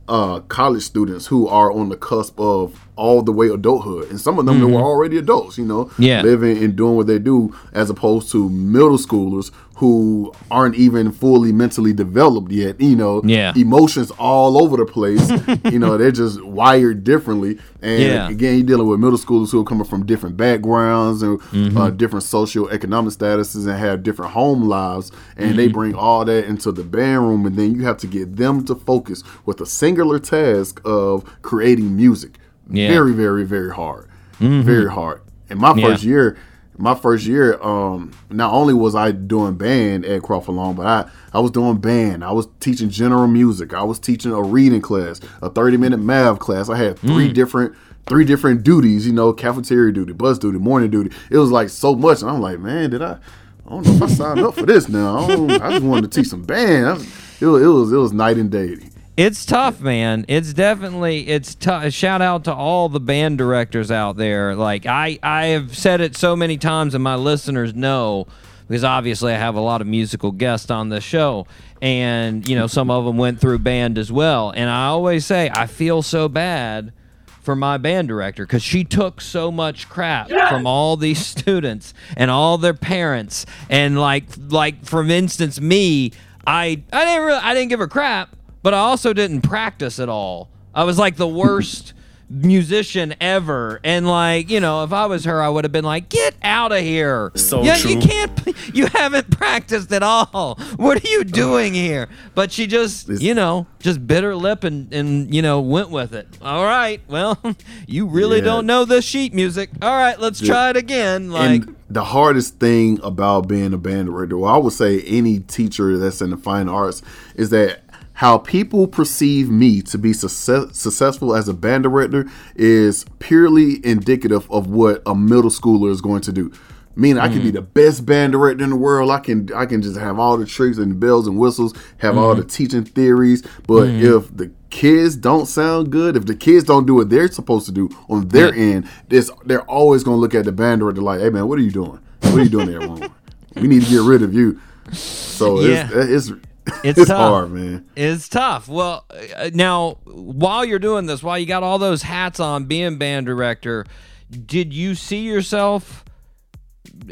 E: uh, college students who are on the cusp of all the way adulthood, and some of them that were already adults. You know,
A: Mm-hmm. Yeah.
E: living and doing what they do, as opposed to middle schoolers who aren't even fully mentally developed yet. You know,
A: Yeah.
E: emotions all over the place. you know, they're just wired differently. And
A: Yeah.
E: again, you're dealing with middle schoolers who are coming from different backgrounds and
A: Mm-hmm.
E: uh, different socioeconomic statuses and have different home lives. And
A: Mm-hmm.
E: they bring all that into the band room. And then you have to get them to focus with a singular task of creating music.
A: Yeah. Mm-hmm.
E: Very, very, very hard. Very hard. In my first year, my first year, um, not only was I doing band at Crawford Long, but I, I was doing band. I was teaching general music. I was teaching a reading class, a 30 minute math class. I had
A: Mm.
E: three different three different duties, you know, cafeteria duty, bus duty, morning duty. It was like so much. And I'm like, man, did I I don't know if I signed up for this now. I, don't, I just wanted to teach some band. I it, was, it was it was night and day.
A: It's tough, man. It's definitely it's tough. Shout out to all the band directors out there. Like I I have said it so many times, and my listeners know because obviously I have a lot of musical guests on the show, and you know some of them went through band as well. And I always say I feel so bad for my band director because she took so much crap from all these students and all their parents and like like for instance me I I didn't really, I didn't give her crap but I also didn't practice at all. I was like the worst musician ever. And like you know if I was her I would have been like get out of here.
B: So
A: yeah you can't you haven't practiced at all. What are you uh. doing here? But she just you know just bit her lip and and you know went with it. All right. Well you really
E: Yeah.
A: don't know the sheet music. All right let's try it again like
E: and the hardest thing about being a band director, well, I would say any teacher that's in the fine arts, is that how people perceive me to be success- successful as a band director is purely indicative of what a middle schooler is going to do. Meaning, I can be hmm. the best band director in the world. I can, I can just have all the tricks and bells and whistles, have all the hmm. teaching theories. But hmm. if the kids don't sound good, if the kids don't do what they're supposed to do on their end, this they're always gonna look at the band director like, "Hey man, what are you doing? What are you doing there wrong? We need to get rid of you." So
A: Yeah.
E: it's it's
A: It's
E: it's,
A: tough.
E: hard, man.
A: It's tough. Well, uh, now while you're doing this, while you got all those hats on, being band director, did you see yourself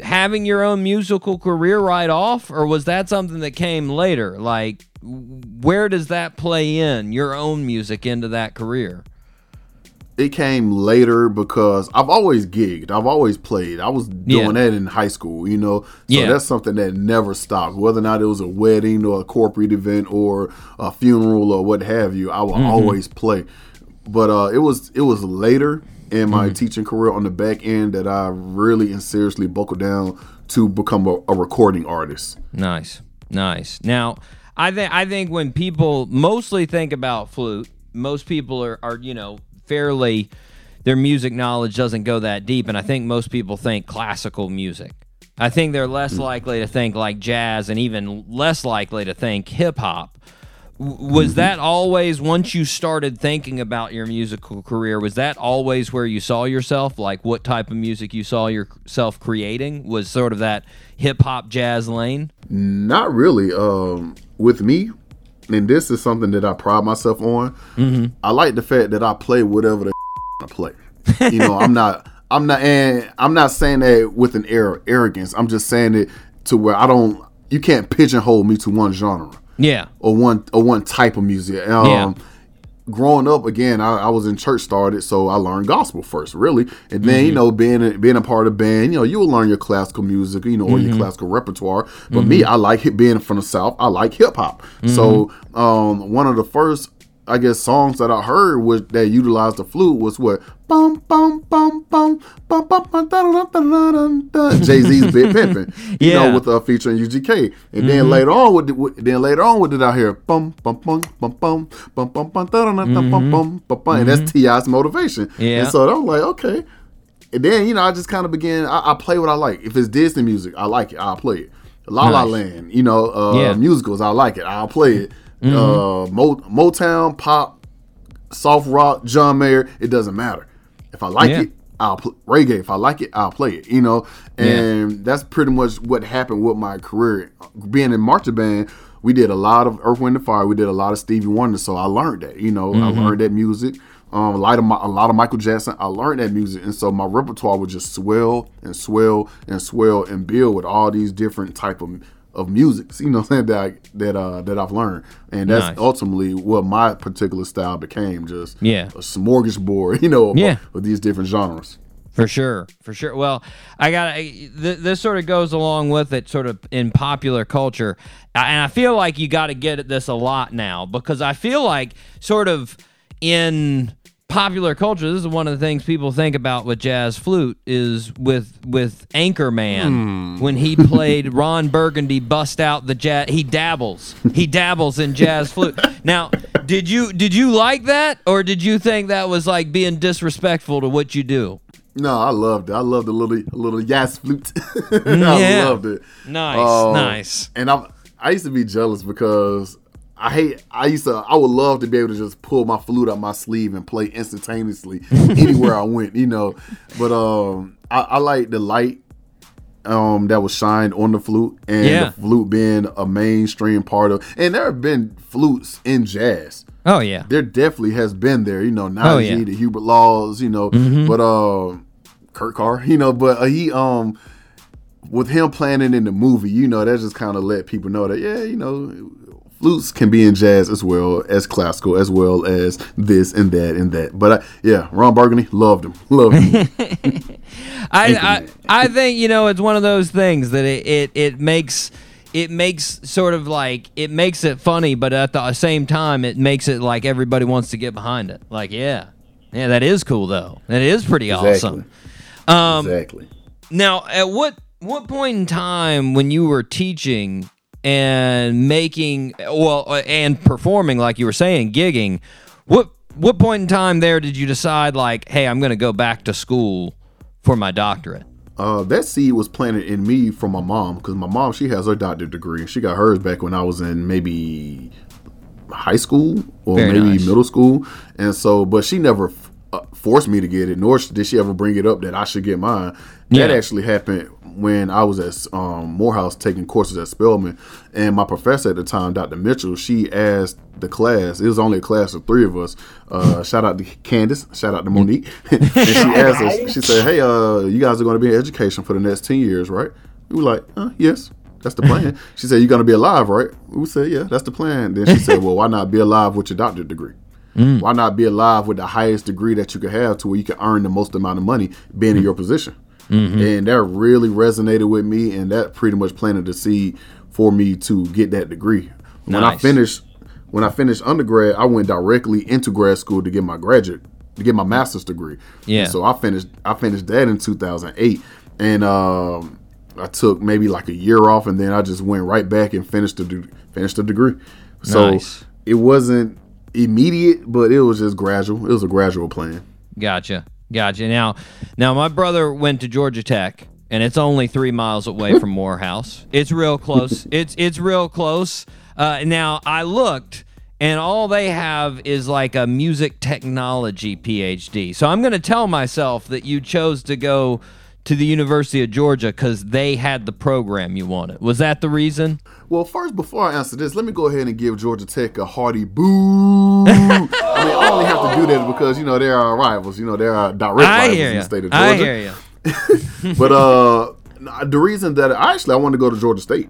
A: having your own musical career right off, or was that something that came later? Like, where does that play in your own music into that career?
E: It came later because I've always gigged. I've always played. I was doing
A: Yeah.
E: that in high school, you know. So
A: Yeah.
E: that's something that never stopped. Whether or not it was a wedding or a corporate event or a funeral or what have you, I will
A: Mm-hmm.
E: always play. But uh, it was it was later in my
A: Mm-hmm.
E: teaching career on the back end that I really and seriously buckled down to become a, a recording artist.
A: Nice, nice. Now, I think I think when people mostly think about flute, most people are, are you know fairly their music knowledge doesn't go that deep, and I think most people think classical music. I think they're less likely to think like jazz, and even less likely to think hip hop. Was that always once you started thinking about your musical career? Was that always where you saw yourself? Like what type of music you saw yourself creating? Was sort of that hip hop jazz lane?
E: Not really. Um, with me, and this is something that I pride myself on.
A: Mm-hmm.
E: I like the fact that I play whatever the I play. You know, I'm not. I'm not. And I'm not saying that with an air of arrogance. I'm just saying it to where I don't. You can't pigeonhole me to one genre
A: Yeah.
E: or one or one type of music. Um,
A: Yeah.
E: Growing up, again, I, I was in church started, so I learned gospel first, really, and then
A: Mm-hmm.
E: you know, being a, being a part of band, you know, you will learn your classical music, you know, or
A: Mm-hmm.
E: your classical repertoire. But me, I like being from the south. I like hip hop. So
A: Mm-hmm.
E: um, one of the first I guess songs that I heard was that utilized the flute was what bum bum bum bum bum bum bum da da da Jay Z's Big Pimpin', you
A: Yeah.
E: know, with uh, featuring UGK, and then later on, did, what- then later on, what did I hear? Bum bum bum bum bum bum bum bum da da da da bum bum bum bum, and that's T.I.'s motivation.
A: Yeah.
E: and so I was like, okay, and then you know, I just kind of began. I, I play what I like. If it's Disney music, I like it. I'll play it. La La
A: Nice.
E: Land, you know, uh,
A: Yeah.
E: musicals, I like it. I'll play it. Uh, Mo- Motown, pop, soft rock, John Mayer, it doesn't matter. If I like
A: Yeah.
E: it, I'll play reggae. If I like it, I'll play it. You know, and that's pretty much what happened with my career. Being in marching band, we did a lot of Earth, Wind, and Fire. We did a lot of Stevie Wonder, so I learned that. You know, I learned that music. Um, a lot of my, a lot of Michael Jackson. I learned that music, and so my repertoire would just swell and swell and swell and build with all these different type of of musics. You know, what I'm saying that I, that uh, that I've learned, and that's
A: Nice.
E: ultimately what my particular style became. Just
A: Yeah.
E: a smorgasbord. You know, of,
A: Yeah.
E: of these different genres.
A: For sure, for sure. Well, I got th- this. Sort of goes along with it, sort of in popular culture, and I feel like you got to get at this a lot now because I feel like sort of in popular culture, this is one of the things people think about with jazz flute is with with Anchorman when he played Ron Burgundy bust out the jazz. He dabbles, he dabbles in jazz flute. Now, did you did you like that, or did you think that was like being disrespectful to what you do?
E: No, I loved it. I loved the little little jazz flute. I
A: Mm, Yeah.
E: loved it.
A: Nice,
E: Um,
A: nice.
E: And I I used to be jealous because I hate. I used to. I would love to be able to just pull my flute out my sleeve and play instantaneously anywhere I went. You know, but um, I, I like the light um that was shined on the flute and
A: Yeah.
E: the flute being a mainstream part of. And there have been flutes in jazz
A: Oh yeah.
E: there definitely has been there, you know, Najee,
A: Oh, yeah. Mm-hmm.
E: the Hubert Laws, you know, but um Kurt Carr, you know, but uh, he um with him playing it in the movie, you know, that just kind of let people know that yeah, you know, flutes can be in jazz as well as classical, as well as this and that and that. But uh, yeah, Ron Burgundy loved him, loved him.
A: I, I I think you know it's one of those things that it, it it makes it makes sort of like it makes it funny, but at the same time it makes it like everybody wants to get behind it. Like yeah, yeah, that is cool though. That is pretty awesome. Um,
E: exactly.
A: Now, at what what point in time when you were teaching and making well and performing like you were saying gigging, what what point in time there did you decide like, hey, I'm going to go back to school for my doctorate?
E: Uh, that seed was planted in me from my mom because my mom she has her doctorate degree and she got hers back when I was in maybe high school or
A: Very
E: maybe
A: nice.
E: middle school, and so but she never uh, forced me to get it, nor did she ever bring it up that I should get mine. That actually happened when I was at um, Morehouse taking courses at Spelman, and my professor at the time, Dr. Mitchell, she asked the class. It was only a class of three of us. Uh, shout out to Candace. Shout out to Monique. and she asked us. She said, "Hey, uh, you guys are going to be in education for the next ten years, right?" We were like, uh, "Yes." That's the plan. she said, "You're gonna be alive, right?" We said, "Yeah, that's the plan." Then she said, "Well, why not be alive with your doctorate degree? Mm. Why not be alive with the highest degree that you could have to where you can earn the most amount of money being in mm. your position?" Mm-hmm. And that really resonated with me, and that pretty much planted the seed for me to get that degree. When I finished, when I finished undergrad, I went directly into grad school to get my graduate, to get my master's degree.
A: Yeah.
E: And so I finished, I finished that in 2008, and um, I took maybe like a year off, and then I just went right back and finished the finished the degree. So
A: Nice.
E: it wasn't immediate, but it was just gradual. It was a gradual plan.
A: Gotcha. Gotcha. Now, now my brother went to Georgia Tech, and it's only three miles away from Morehouse. It's real close. it's it's real close. Uh, now I looked, and all they have is like a music technology PhD. So I'm going to tell myself that you chose to go to the University of Georgia because they had the program you wanted. Was that the reason?
E: Well, first, before I answer this, let me go ahead and give Georgia Tech a hearty boo. I mean, I only have to do that because you know they're our rivals. You know they're our direct
A: I
E: rivals in the state of Georgia.
A: I hear you.
E: but uh, the reason that I actually I wanted to go to Georgia State.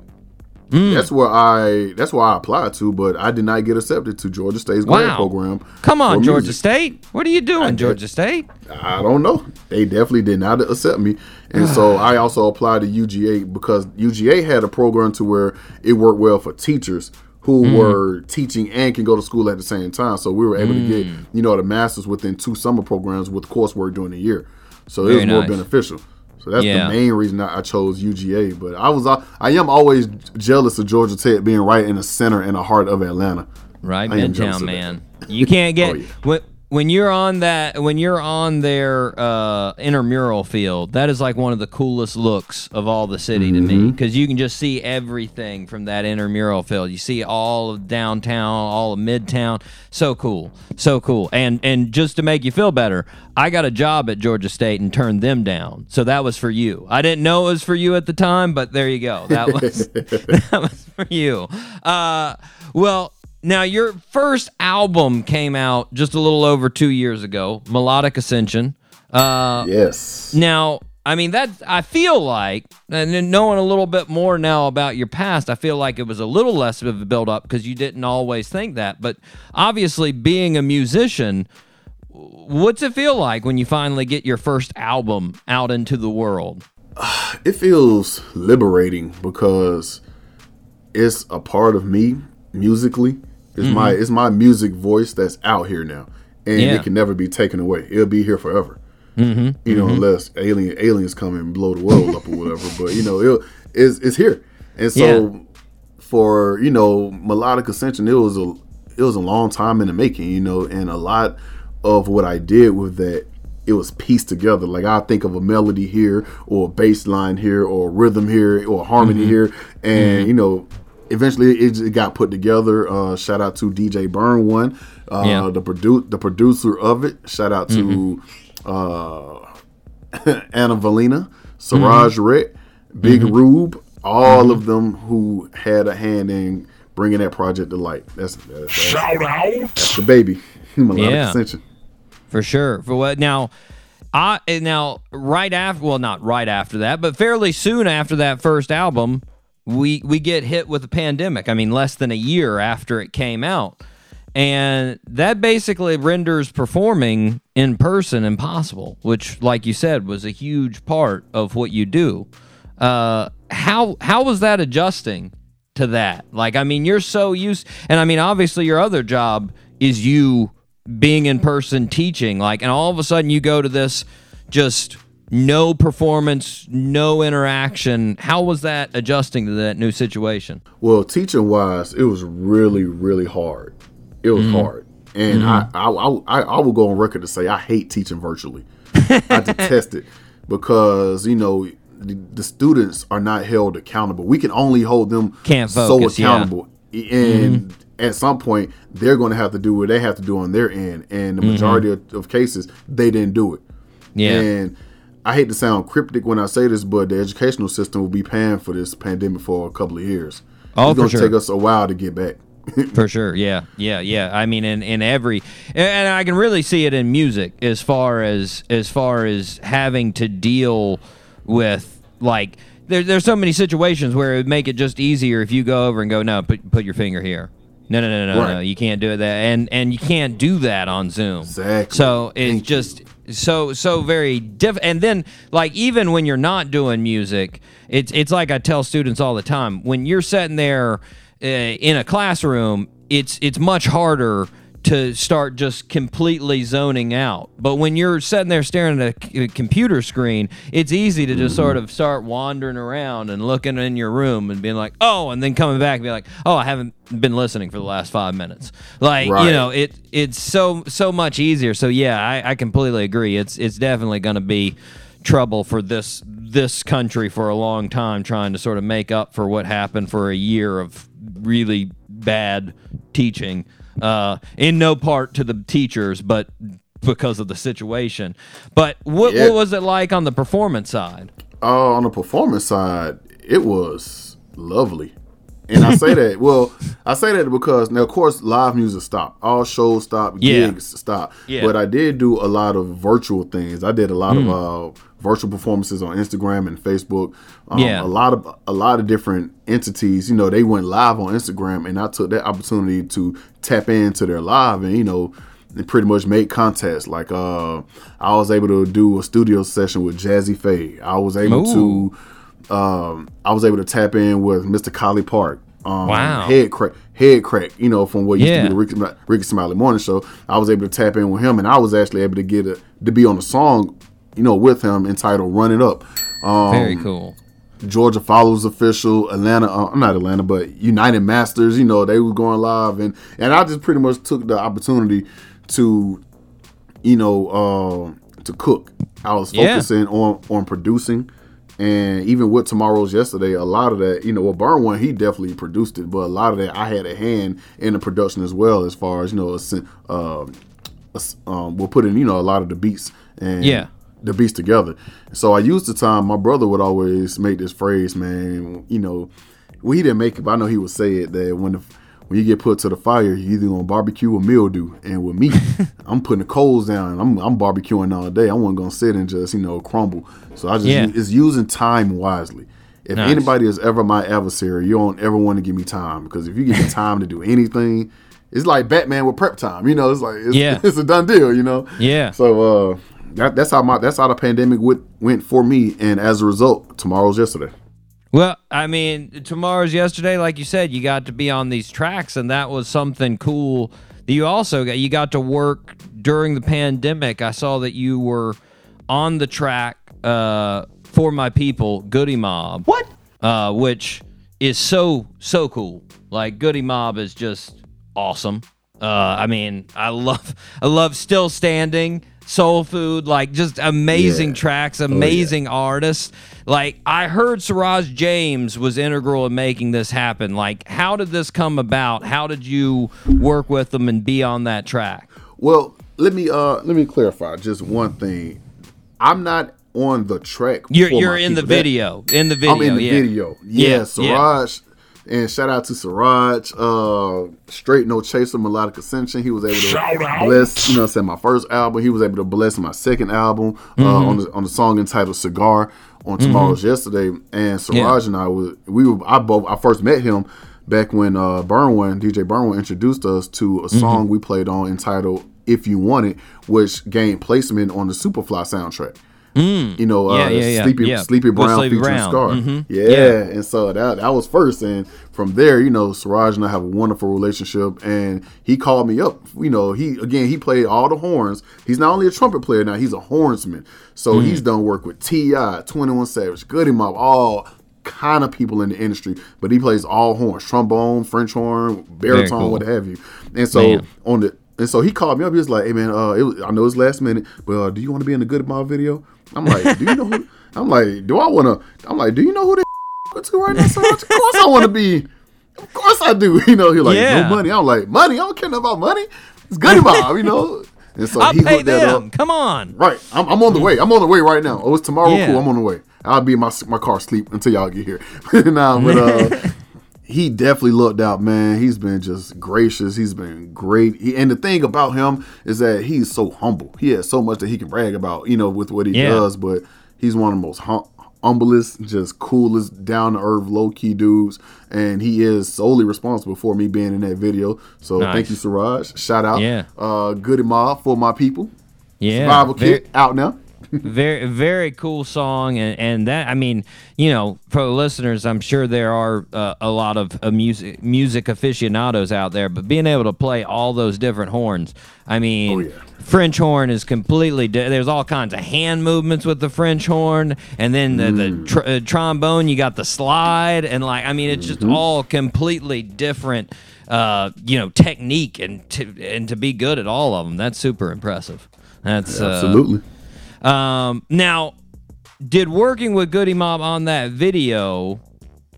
A: Mm.
E: That's where I that's where I applied to, but I did not get accepted to Georgia State's grad
A: Wow.
E: program.
A: Come on, Georgia. State. What are you doing,
E: did.
A: Georgia State?
E: I don't know. They definitely did not accept me, and so I also applied to UGA because UGA had a program to where it worked well for teachers who
A: Mm.
E: were teaching and can go to school at the same time. So we were able to get
A: Mm.
E: you know the masters within two summer programs with coursework during the year. So it was more
A: nice.
E: beneficial. So that's
A: Yeah.
E: the main reason I I chose UGA. But I was uh, I am always jealous of Georgia Tech being right in the center and the heart of Atlanta.
A: right
E: I
A: midtown man you can't get
E: Oh, yeah.
A: when, when you're on that when you're on their uh, intramural field that is like one of the coolest looks of all the city to
E: Mm-hmm.
A: me because you can just see everything from that intramural field. You see all of downtown all of midtown. So cool so cool. And and just to make you feel better i got a job at georgia state and turned them down. So that was for you. I didn't know it was for you at the time but there you go. That was that was for you. Uh, well now, your first album came out just a little over two years ago, Melodic Ascension. Uh,
E: Yes.
A: now, I mean, that I feel like, and then knowing a little bit more now about your past, I feel like it was a little less of a build up because you didn't always think that. But obviously, being a musician, what's it feel like when you finally get your first album out into the world?
E: it feels liberating because it's a part of me musically. It's my it's my music voice that's out here now, and
A: Yeah.
E: it can never be taken away. It'll be here forever. Mm-hmm. You know, unless alien aliens come and blow the world up or whatever. But you know, it's it's here, and so
A: Yeah.
E: for you know melodic ascension, it was a it was a long time in the making. You know, and a lot of what I did with that it was pieced together. Like I think of a melody here, or a bass line here, or a rhythm here, or a harmony
A: Mm-hmm.
E: here, and you know, eventually it, just got put together. Uh, shout out to DJ Burn One, uh,
A: Yeah. Mm-hmm.
E: the produ- the producer of it. Shout out to uh, Anna Valina, Siraj
A: Mm-hmm.
E: Rett, Big Rube, all of them who had a hand in bringing that project to light. That's that's, that's,
D: Shout out.
E: that's the baby. Melodic
A: Yeah.
E: Ascension.
A: For sure. For what now? I now right after, well, not right after that, but fairly soon after that first album, we we get hit with a pandemic. I mean, less than a year after it came out, and that basically renders performing in person impossible. Which, like you said, was a huge part of what you do. Uh, how how was that adjusting to that? Like, I mean, you're so used, and I mean, obviously, your other job is you being in person teaching. Like, and all of a sudden, you go to this just no performance, no interaction. How was that adjusting to that new situation?
E: Well, teaching wise, it was really, really hard. It was mm-hmm. hard, and mm-hmm. I, I, I, I will go on record to say I hate teaching virtually. I detest it because you know the, the students are not held accountable. We can only hold them
A: Can't
E: so
A: focus, yeah.
E: accountable, and mm-hmm. at some point they're going to have to do what they have to do on their end. And the majority of, of cases, they didn't do it.
A: Yeah.
E: And I hate to sound cryptic when I say this, but the educational system will be paying for this pandemic for a couple of years.
A: Oh,
E: it's gonna
A: sure.
E: take us a while to get back.
A: For sure, yeah, yeah, yeah. I mean, in, in every, and I can really see it in music as far as as far as having to deal with like there, there's so many situations where it would make it just easier if you go over and go, no, put put your finger here. No, no, no, no, no, you can't do that, and and you can't do that on Zoom.
E: Exactly.
A: So it's
E: Thank
A: just so so very diff. And then like even when you're not doing music, it's it's like I tell students all the time when you're sitting there uh, in a classroom, it's it's much harder to start just completely zoning out. But when you're sitting there staring at a c- computer screen, it's easy to just sort of start wandering around and looking in your room and being like, "Oh," and then coming back and be like, "Oh, I haven't been listening for the last 5 minutes." Like, you know, it it's so so much easier. So yeah, I, I completely agree. It's it's definitely going to be trouble for this this country for a long time trying to sort of make up for what happened for a year of really bad teaching. Uh, in no part to the teachers, but because of the situation. But what,
E: Yeah.
A: what was it like on the performance side?
E: Uh, on the performance side, it was lovely. And I say that, well, I say that because now, of course, live music stopped. All shows stopped,
A: Yeah.
E: gigs stopped.
A: Yeah.
E: But I did do a lot of virtual things. I did a lot
A: Hmm.
E: of uh, virtual performances on Instagram and Facebook. Um,
A: Yeah.
E: A lot of a lot of different entities. You know, they went live on Instagram, and I took that opportunity to tap into their live, and you know, and pretty much make contests. Like uh, I was able to do a studio session with Jazze Pha. I was able
A: Ooh.
E: to um, I was able to tap in with Mr. Collie Park, um,
A: Wow.
E: Headkrack, head crack. You know, from what used
A: Yeah.
E: to be the Rickey, Rickey Smiley Morning Show. I was able to tap in with him, and I was actually able to get a, to be on the song, you know, with him entitled "Run It Up." Um,
A: Very cool.
E: Georgia Follows official, Atlanta, uh, not Atlanta, but United Masters. You know, they were going live, and and I just pretty much took the opportunity to, you know, uh, to cook. I was
A: Yeah.
E: focusing on on producing, and even with tomorrow's yesterday, a lot of that, you know, well, Burn One he definitely produced it, but a lot of that I had a hand in the production as well, as far as you know, a uh, um, we'll put in you know a lot of the beats and
A: Yeah.
E: The beats together. So I used the time. My brother would always make this phrase, man. You know, well, he didn't make it, but I know he would say it that when the when you get put to the fire, you either gonna barbecue or mildew. And with me, I'm putting the coals down. I'm I'm barbecuing all day. I wasn't gonna sit and just you know crumble. So I just
A: Yeah.
E: it's using time wisely. If
A: Nice.
E: anybody is ever my adversary, you don't ever want to give me time because if you give me time to do anything, it's like Batman with prep time. You know, it's like it's,
A: Yeah.
E: it's a done deal. You know.
A: Yeah.
E: So uh, that, that's how my that's how the pandemic went went for me, and as a result, tomorrow's yesterday.
A: Well, I mean, tomorrow's yesterday, like you said, you got to be on these tracks, and that was something cool. That you also got you got to work during the pandemic. I saw that you were on the track uh, for my people, Goodie Mob. What? Uh, which is so so cool. Like Goodie Mob is just awesome. Uh, I mean, I love I love Still Standing, Soul Food, like just amazing
E: Yeah.
A: tracks, amazing artists. Like I heard Siraj James was integral in making this happen. Like, how did this come about? How did you work with them and be on that track?
E: Well, let me uh let me clarify just one thing. I'm not on the track.
A: You're you're in the.
E: That-
A: video. In the video.
E: I'm in the
A: yeah.
E: video. Yeah,
A: Yeah, yeah.
E: Siraj. And shout out to Siraj, uh, Straight No Chaser, Melodic Ascension. He was able to bless, you know, I'm saying my first album. He was able to bless my second album uh,
A: Mm-hmm.
E: on the on the song entitled Cigar on Tomorrow's Yesterday. And Siraj and I was we were I both I first met him back when uh Burn One, DJ Burn One introduced us to a
A: Mm-hmm.
E: song we played on entitled If You Want It, which gained placement on the Superfly soundtrack. You know, uh,
A: Mm. Yeah, yeah, yeah,
E: Sleepy
A: yeah.
E: Sleepy Brown
A: Sleepy
E: featuring
A: Brown.
E: Scar.
A: Mhm.
E: Yeah.
A: Yeah.
E: and so that that was first, and from there, you know, Siraj and I have a wonderful relationship, and he called me up. You know, he again he played all the horns. He's not only a trumpet player now; he's a hornsman. So
A: Mm.
E: he's done work with T.I., Twenty One Savage, Goodie Mob, all kind of people in the industry. But he plays all horns: trombone, French horn, baritone,
A: cool.
E: what have you. And so
A: Man.
E: on the and so he called me up. He was like, "Hey man, uh, it was, I know it's last minute, but uh, do you want to be in the Goodie Mob video?" I'm like, "Do you know who?" I'm like, "Do I want to?" I'm like, "Do you know who they to right now, Siraj? Of course I want to be. Of course I do. You know, he's like,
A: Yeah.
E: no money. I'm like, money? I don't care nothing about money. It's Goodie Mob, you know. And so
A: I'll
E: he
A: pay
E: hooked that
A: them.
E: up.
A: Come on.
E: Right. I'm, I'm on the way. I'm on the way right now. Oh, it's tomorrow.
A: Yeah.
E: Cool. I'm on the way. I'll be in my my car sleep until y'all get here. nah, but uh, he definitely looked out, man. He's been just gracious. He's been great. He, and the thing about him is that he's so humble. He has so much that he can brag about, you know, with what he
A: Yeah.
E: does. But he's one of the most hum- humblest, just coolest, down to earth, low key dudes. And he is solely responsible for me being in that video. So
A: Nice.
E: thank you, Siraj. Shout out,
A: Yeah.
E: uh, Goodie Mob for my people.
A: Yeah.
E: Survival Kit out now.
A: Very very cool song and and that i mean you know for the listeners i'm sure there are uh, a lot of uh, music music aficionados out there but being able to play all those different horns i mean
E: Oh, yeah.
A: french horn is completely di- there's all kinds of hand movements with the french horn and then the, the
E: Mm.
A: tr- uh, trombone you got the slide and like i mean it's just
E: Mm-hmm.
A: all completely different uh you know technique and to and to be good at all of them that's super impressive that's uh,
E: Absolutely.
A: Um, now, did working with Goodie Mob on that video,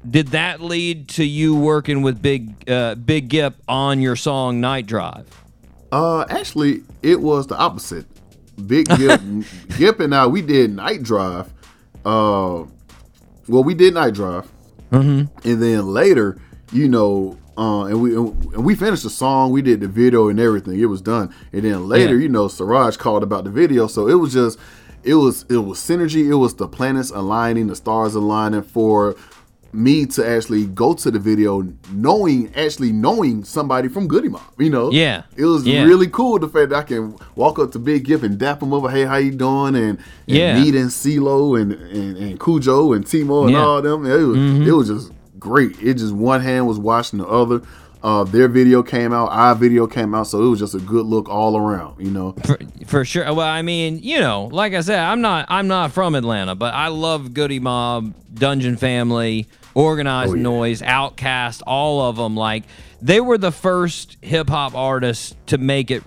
A: did that lead to you working with Big uh, Big Gipp on your song Night Drive?
E: Uh, actually, it was the opposite. Big Gipp, Gipp and I, we did night drive. Uh, well, we did night drive, mm-hmm. and then later, you know, uh, and we and we finished the song. We did the video and everything. It was done, and then later,
A: Yeah.
E: you know, Siraj called about the video. So it was just, it was it was synergy. It was the planets aligning, the stars aligning for me to actually go to the video knowing actually knowing somebody from Goodie Mob, you know.
A: Yeah.
E: It was
A: Yeah.
E: really cool the fact that I can walk up to Big Gipp and dap him over, hey, how you doing? And, and
A: Yeah.
E: and CeeLo and, and, and Khujo and T-Mo and
A: Yeah. Mm-hmm.
E: all them. It was, it was just great. It just one hand was washing the other. Uh, their video came out, our video came out, so it was just a good look all around. You know,
A: for, for sure. Well, I mean, you know, like I said, I'm not I'm not from Atlanta, but I love Goodie Mob, Dungeon Family, Organized
E: Oh, yeah.
A: Noise, Outkast, all of them. Like they were the first hip hop artists to make it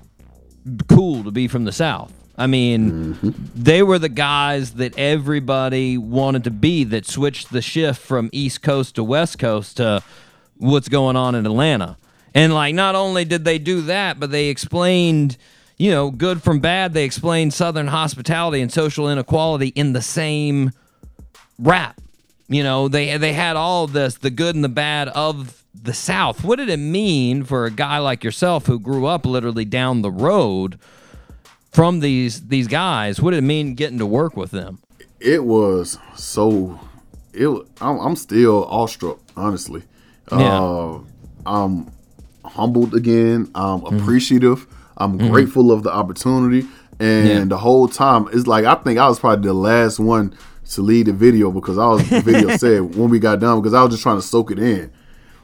A: cool to be from the South. I mean, they were the guys that everybody wanted to be that switched the shift from East Coast to West Coast to what's going on in Atlanta. And like not only did they do that, but they explained, you know, good from bad, they explained southern hospitality and social inequality in the same rap. You know, they they had all this, the good and the bad of the South. What did it mean for a guy like yourself who grew up literally down the road from these these guys? What did it mean getting to work with them?
E: it was so. It. I'm, I'm still awestruck, honestly.
A: Yeah.
E: Uh, I'm humbled again. I'm
A: Mm-hmm.
E: appreciative. I'm grateful of the opportunity, and
A: Yeah.
E: the whole time it's like I think I was probably the last one to lead the video because I was the video said when we got done because I was just trying to soak it in.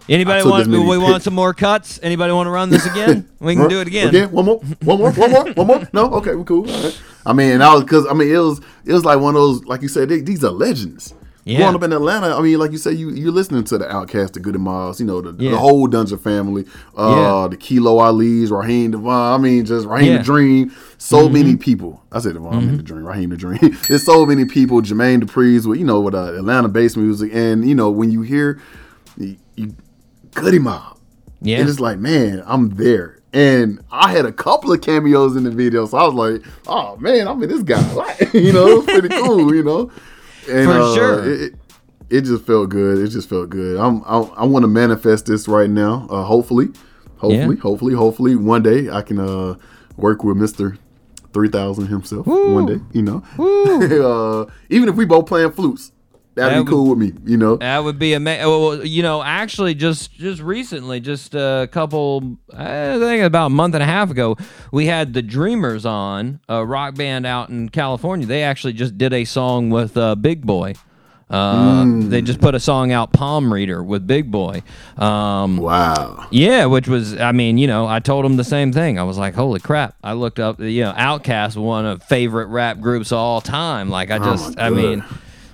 A: Anybody want we want some more cuts? Anybody want to run this again? We can do it again.
E: Again, one more, one more, one more, one more. No, okay, we're cool. Right. I mean, I was because I mean it was it was like one of those like you said they, these are legends.
A: Yeah.
E: Growing up in Atlanta, I mean, like you said, you you're listening to the Outkast, the Goody Miles, you know, the,
A: Yeah.
E: the whole Dungeon family, uh,
A: Yeah.
E: the Kilo Ali's, Raheem DeVaughn. I mean, just Raheem
A: Yeah. Mm-hmm.
E: the Dream. So many people. I said DeVaughn, I mean the Dream, Raheem the Dream. There's so many people. Jermaine Dupri's with you know with uh, Atlanta based music, and you know when you hear you, you Goodie Mob,
A: Yeah.
E: and it's like, man, I'm there. And I had a couple of cameos in the video, so I was like, oh man, I'm in this guy. Like, you know, it was pretty cool, you know. And
A: For
E: uh,
A: sure.
E: It, it- just felt good. It just felt good. I'm I, I want to manifest this right now. Uh, hopefully, hopefully,
A: Yeah.
E: hopefully, hopefully, one day I can uh, work with Mister Three Thousand himself. One day, you know. uh, even if we both playing flutes, that'd
A: That
E: be cool with me. You know.
A: That would be amazing. Well, you know, actually, just just recently, just a couple, I think about a month and a half ago, we had the Dreamers on, a rock band out in California. They actually just did a song with uh, Big Boi. Uh, They just put a song out, Palm Reader, with Big Boi. Um,
E: Wow.
A: yeah, which was, I mean, you know, I told him the same thing. I was like, holy crap. I looked up, you know, Outkast, one of favorite rap groups of all time. Like, I
E: Oh
A: just,
E: my
A: I mean.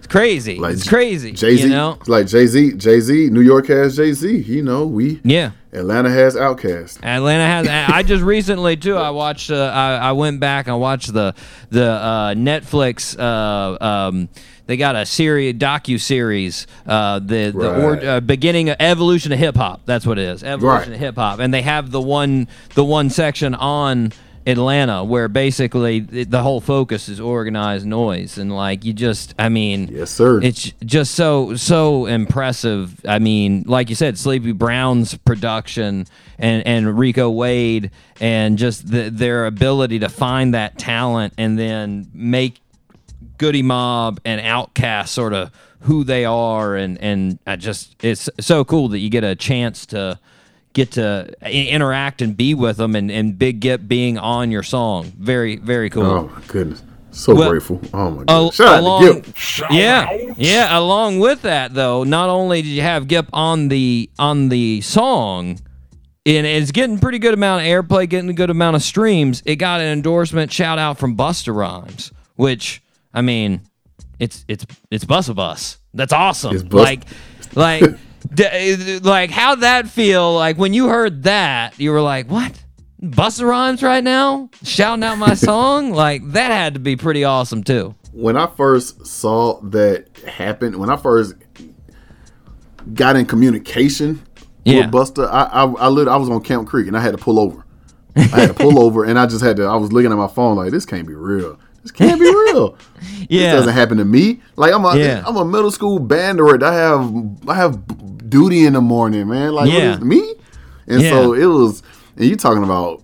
A: It's crazy.
E: Like
A: it's crazy.
E: Jay Z,
A: You know?
E: like Jay Z, Jay Z, New York has Jay Z. You know, we
A: Yeah.
E: Atlanta has Outkast.
A: Atlanta has. I just recently too. I watched. Uh, I, I went back and watched the the uh, Netflix. Uh, um, they got a series docu series. Uh, the the or,
E: Right.
A: uh, beginning of evolution of hip hop. That's what it is. Evolution
E: Right.
A: of hip hop. And they have the one the one section on Atlanta where basically the, whole focus is organized noise and like you just. I mean.
E: Yes, sir.
A: It's just so so impressive. I mean, like you said, Sleepy Brown's production and and Rico Wade and just the, their ability to find that talent and then make Goodie Mob and Outkast sort of who they are and and I just it's so cool that you get a chance to get to interact and be with them and and Big Gipp being on your song. Very very cool.
E: oh my goodness, so
A: Well,
E: grateful. Oh my god, shout out to Gipp.
A: yeah, yeah. Along with that, though, not only did you have Gipp on the on the song, and it's getting pretty good amount of airplay, getting a good amount of streams. It got an endorsement shout out from Busta Rhymes, which I mean, it's it's it's Busta Bus. That's awesome.
E: It's Bus-
A: like like d- like how'd that feel? Like when you heard that, you were like, what? Busta Rhymes right now shouting out my song like that had to be pretty awesome too.
E: When I first saw that happen, when I first got in communication
A: Yeah.
E: with Busta, I I, I, lit, I was on Camp Creek and I had to pull over. I had to pull over and I just had to. I was looking at my phone like this can't be real. This can't be real.
A: Yeah.
E: This doesn't happen to me. Like I'm a
A: Yeah.
E: am a middle school band director. I have I have duty in the morning, man. Like what
A: Yeah.
E: is- me? And
A: Yeah.
E: so it was. And you talking about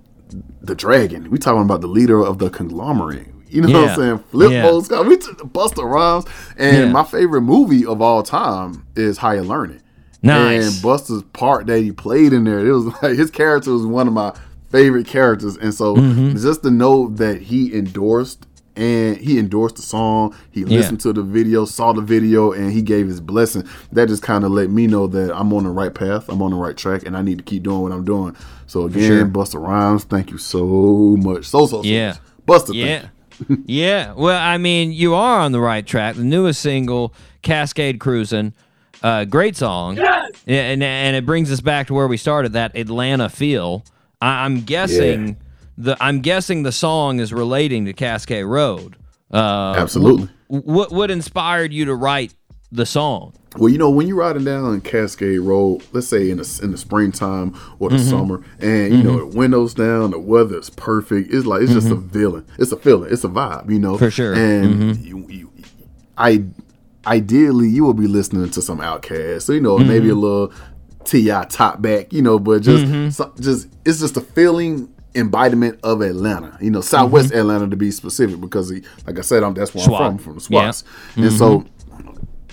E: the dragon? We talking about the leader of the conglomerate. You know what I'm saying? Flip
A: Yeah.
E: Scott. We took Busta Rhymes. And
A: Yeah.
E: my favorite movie of all time is Higher Learning.
A: Nice.
E: And Busta's part that he played in there, it was like his character was one of my favorite characters. And so
A: Mm-hmm.
E: just to know that he endorsed and he endorsed the song. He listened to the video, saw the video, and he gave his blessing. That just kind of let me know that I'm on the right path. I'm on the right track, and I need to keep doing what I'm doing. So again,
A: sure.
E: Busta Rhymes, thank you so much. So so, so
A: Yeah.
E: much. Busta,
A: Yeah.
E: thank you.
A: yeah. Well, I mean, you are on the right track. The newest single, Cascade Cruising, uh, great song. Yes! And, and it brings us back to where we started, that Atlanta feel. I, I'm guessing the I'm guessing the song is relating to Cascade Road. Uh,
E: Absolutely.
A: What what inspired you to write the song?
E: Well, you know, when you're riding down Cascade Road, let's say in the in the springtime or the
A: Mm-hmm.
E: summer, and you know the windows down, the weather's perfect. It's like it's just a feeling. It's a feeling. It's a vibe. You know,
A: Mm-hmm. For sure.
E: And you, you, I ideally you will be listening to some Outkast, so you know maybe a
A: Mm-hmm.
E: little T.I top back, you know, but just so, just it's just a feeling embodiment of Atlanta, you know, Southwest
A: Mm-hmm.
E: Atlanta to be specific, because he, like I said, I'm that's where
A: Swat.
E: I'm from, from the
A: Yeah.
E: Swats, and so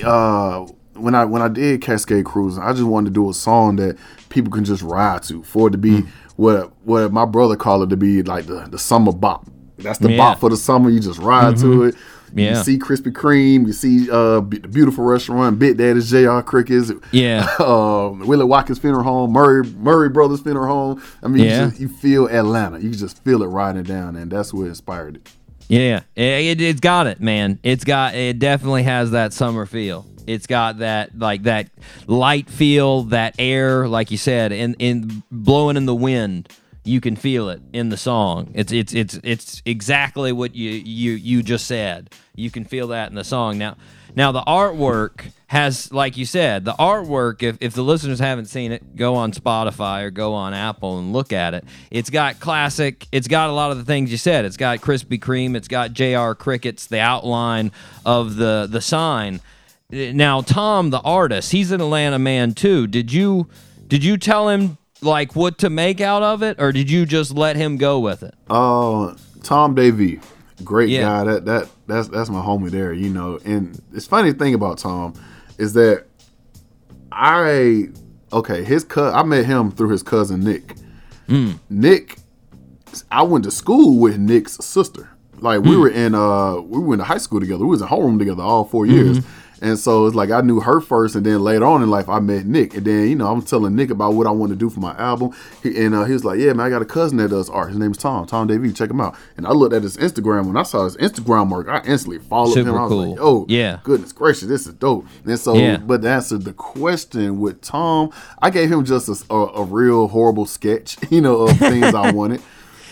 E: uh when I when I did Cascade Cruising, I just wanted to do a song that people can just ride to for it to be
A: Mm.
E: what what my brother called it to be like the, the summer bop. That's the
A: Yeah. Mm-hmm.
E: bop for the summer. You just ride to it.
A: Yeah.
E: You see Krispy Kreme. You see uh, the beautiful restaurant, Big Daddy's, JR Crickets.
A: Yeah.
E: um, Willie Watkins Funeral Home, Murray Murray Brothers Funeral Home. I mean,
A: Yeah.
E: you, just, you feel Atlanta. You just feel it riding down, and that's what inspired it.
A: Yeah, it, it's got it, man. It's got it. Definitely has that summer feel. It's got that like that light feel, that air, like you said, in in blowing in the wind. You can feel it in the song. It's it's it's it's exactly what you you you just said. You can feel that in the song. Now now the artwork has like you said, the artwork if if the listeners haven't seen it, go on Spotify or go on Apple and look at it. It's got classic, it's got a lot of the things you said. It's got Krispy Kreme, it's got JR Crickets, the outline of the the sign. Now Tom the artist, he's an Atlanta man too. Did you did you tell him like what to make out of it or did you just let him go with it?
E: Uh, Tom Davey, great
A: Yeah.
E: guy. That that that's that's my homie there. You know, and it's funny thing about Tom is that I okay his cut. I met him through his cousin Nick. Nick, I went to school with Nick's sister. Like we were in uh we went to high school together. We was in homeroom together all four years. And so it's like I knew her first, and then later on in life I met Nick, and then you know I'm telling Nick about what I want to do for my album, he, and uh, he was like, "Yeah, man, I got a cousin that does art. His name's Tom, Tom Davey. Check him out." And I looked at his Instagram. When I saw his Instagram work, I instantly followed him.
A: Super
E: I was
A: cool.
E: like, "Oh,
A: Yeah.
E: goodness gracious, this is dope." And so,
A: Yeah.
E: but to answer the question with Tom, I gave him just a, a, a real horrible sketch, you know, of things I wanted.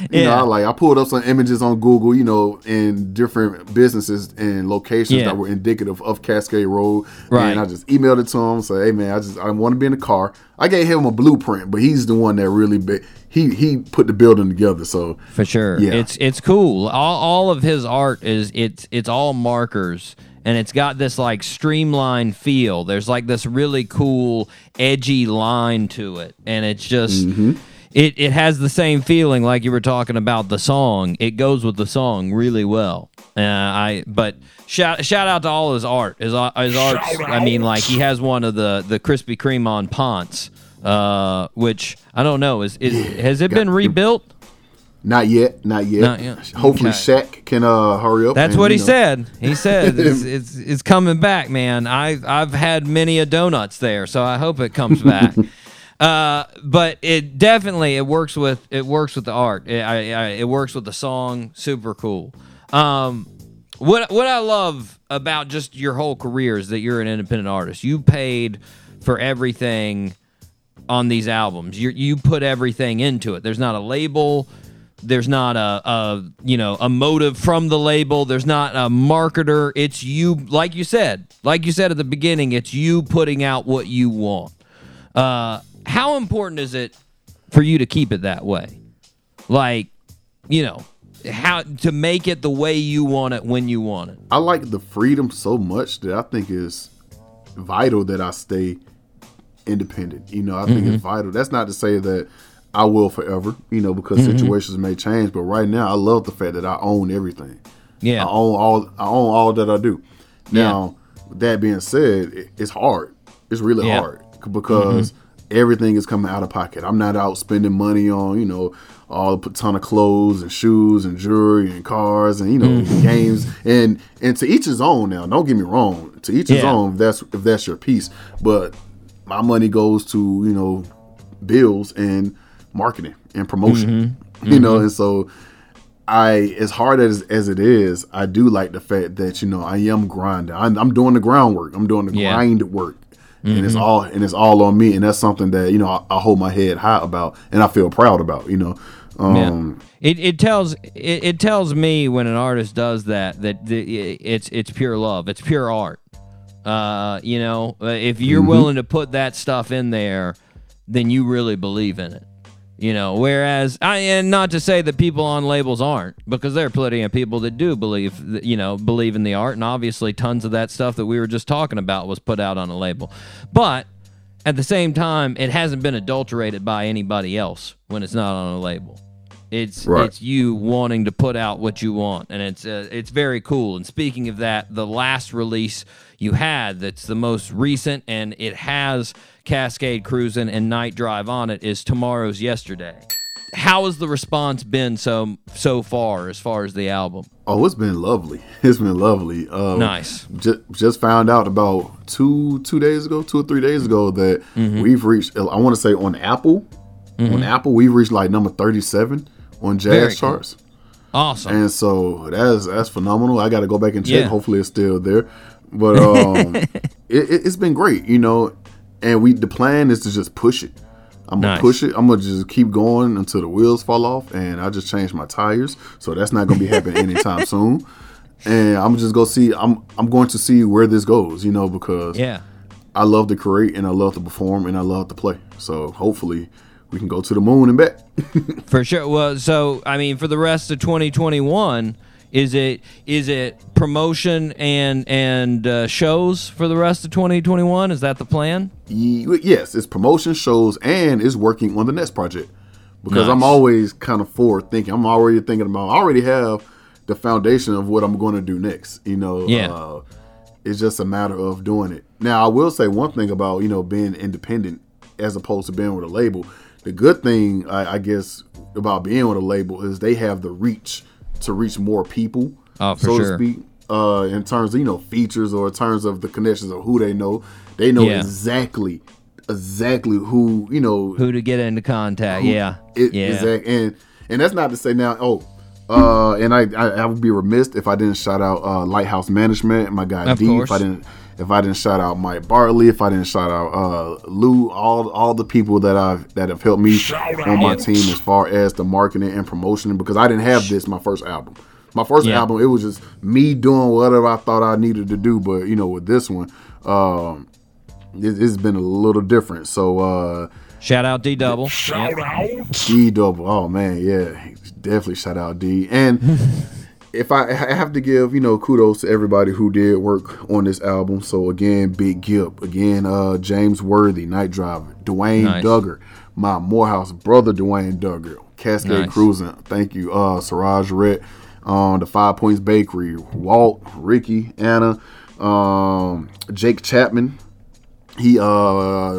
E: You
A: Yeah.
E: know, I like I pulled up some images on Google, you know, in different businesses and locations
A: Yeah.
E: that were indicative of Cascade Road.
A: Right.
E: And I just emailed it to him, say, "Hey man, I just I want to be in the car." I gave him a blueprint, but he's the one that really he he put the building together. So
A: For sure.
E: Yeah.
A: It's it's cool. All, all of his art is it's it's all markers and it's got this like streamlined feel. There's like this really cool edgy line to it and it's just mm-hmm. It, it has the same feeling like you were talking about the song. It goes with the song really well. Uh, I but shout shout out to all his art. His uh, his art. I mean, like he has one of the the Krispy Kreme on Ponce, uh, which I don't know. Is is has it been rebuilt?
E: not yet, not yet.
A: Not yet.
E: Hopefully,
A: Okay.
E: Can uh hurry up.
A: That's
E: and,
A: what he
E: know.
A: said. He said it's, it's it's coming back, man. I I've had many a donuts there, so I hope it comes back. uh, but it definitely it works with it works with the art. It, I, I, it works with the song. Super cool. Um, what what I love about just your whole career is that you're an independent artist. You paid for everything on these albums. You you put everything into it. There's not a label. There's not a, a you know a motive from the label. There's not a marketer. It's you, like you said, like you said at the beginning. It's you putting out what you want. Uh, how important is it for you to keep it that way? Like, you know, how to make it the way you want it when you want it.
E: I like the freedom so much that I think is vital that I stay independent. You know, I think
A: Mm-hmm.
E: it's vital. That's not to say that I will forever, you know, because
A: Mm-hmm.
E: situations may change. But right now, I love the fact that I own everything.
A: Yeah.
E: I own all. I own all that I do. Now, with that being said, it's hard. It's really
A: Yeah.
E: hard because everything is coming out of pocket. I'm not out spending money on you know all a ton of clothes and shoes and jewelry and cars and you know
A: Mm-hmm.
E: games and and to each his own. Now, don't get me wrong. To each his own. If that's if that's your piece, but my money goes to you know bills and marketing and promotion.
A: Mm-hmm.
E: You know, and so I, as hard as as it is, I do like the fact that you know I am grinding. I'm, I'm doing the groundwork. I'm doing the
A: Yeah.
E: grind work, and
A: Mm-hmm.
E: it's all and it's all on me. And that's something that you know I, I hold my head high about, and I feel proud about. You know, um,
A: It, it tells it, it tells me when an artist does that that the, it's it's pure love. It's pure art. Uh, you know, if you're
E: Mm-hmm.
A: willing to put that stuff in there, then you really believe in it. You know, whereas I and not to say that people on labels aren't, because there are plenty of people that do believe, that, you know, believe in the art, and obviously tons of that stuff that we were just talking about was put out on a label. But at the same time, it hasn't been adulterated by anybody else when it's not on a label. It's
E: Right.
A: it's you wanting to put out what you want, and it's uh, it's very cool. And speaking of that, the last release you had that's the most recent, and it has Cascade Cruising and Night Drive on it is Tomorrow's Yesterday. How has the response been so so far as far as the album?
E: oh, it's been lovely. It's been lovely. Um,
A: Nice.
E: Just just found out about two two days ago, two or three days ago that
A: Mm-hmm.
E: we've reached. I want to say on Apple, on Apple we've reached like number thirty seven on jazz
A: Very cool.
E: charts.
A: Awesome.
E: and so that's that's phenomenal. I got to go back and check.
A: Yeah.
E: Hopefully, it's still there. But um, it, it, it's been great, you know. And we the plan is to just push it. I'm gonna
A: Nice.
E: push it. I'm gonna just keep going until the wheels fall off, and I just changed my tires, so that's not gonna be happening anytime soon. And I'm just gonna see. I'm I'm going to see where this goes, you know, because
A: yeah.
E: I love to create and I love to perform and I love to play. So hopefully we can go to the moon and back.
A: For sure. Well, so I mean, for the rest of 2021, is it is it promotion and and uh, shows for the rest of 2021? Is that the plan?
E: Yes, it's promotion shows and it's working on the next project because I'm always kind of forward thinking. I'm already thinking about. I already have the foundation of what I'm going to do next. You know,
A: Yeah.
E: uh, it's just a matter of doing it. Now, I will say one thing about you know being independent as opposed to being with a label. The good thing, I, I guess, about being with a label is they have the reach to reach more people,
A: Oh,
E: so
A: sure.
E: to speak. Uh, in terms of you know features or in terms of the connections of who they know, they know
A: Yeah.
E: exactly, exactly who you know
A: Who to get into contact? yeah.
E: it,
A: yeah.
E: exact- and and that's not to say now. Oh, uh, and I, I I would be remiss if I didn't shout out uh, Lighthouse Management, my guy
A: Of
E: D.
A: course.
E: If I didn't if I didn't shout out Mike Bartley, if I didn't shout out uh, Lou, all all the people that I've that have helped me on my team as far as the marketing and promotion because I didn't have this my first album. My first
A: Yeah.
E: album, it was just me doing whatever I thought I needed to do. But you know, with this one, um, it, it's been a little different. So. uh
A: Shout out D Double.
D: Shout out.
E: D double. Oh man, yeah, definitely shout out D. And if I, I have to give, you know, kudos to everybody who did work on this album. So again, Big Gipp, again, uh, James Worthy, Night Driver, Dwayne
A: Nice.
E: Duggar, my Morehouse brother, Dwayne Duggar, Cascade
A: Nice.
E: Cruising. Thank you, uh, Siraj Rett, um, the Five Points Bakery, Walt, Ricky, Anna, um, Jake Chapman, he uh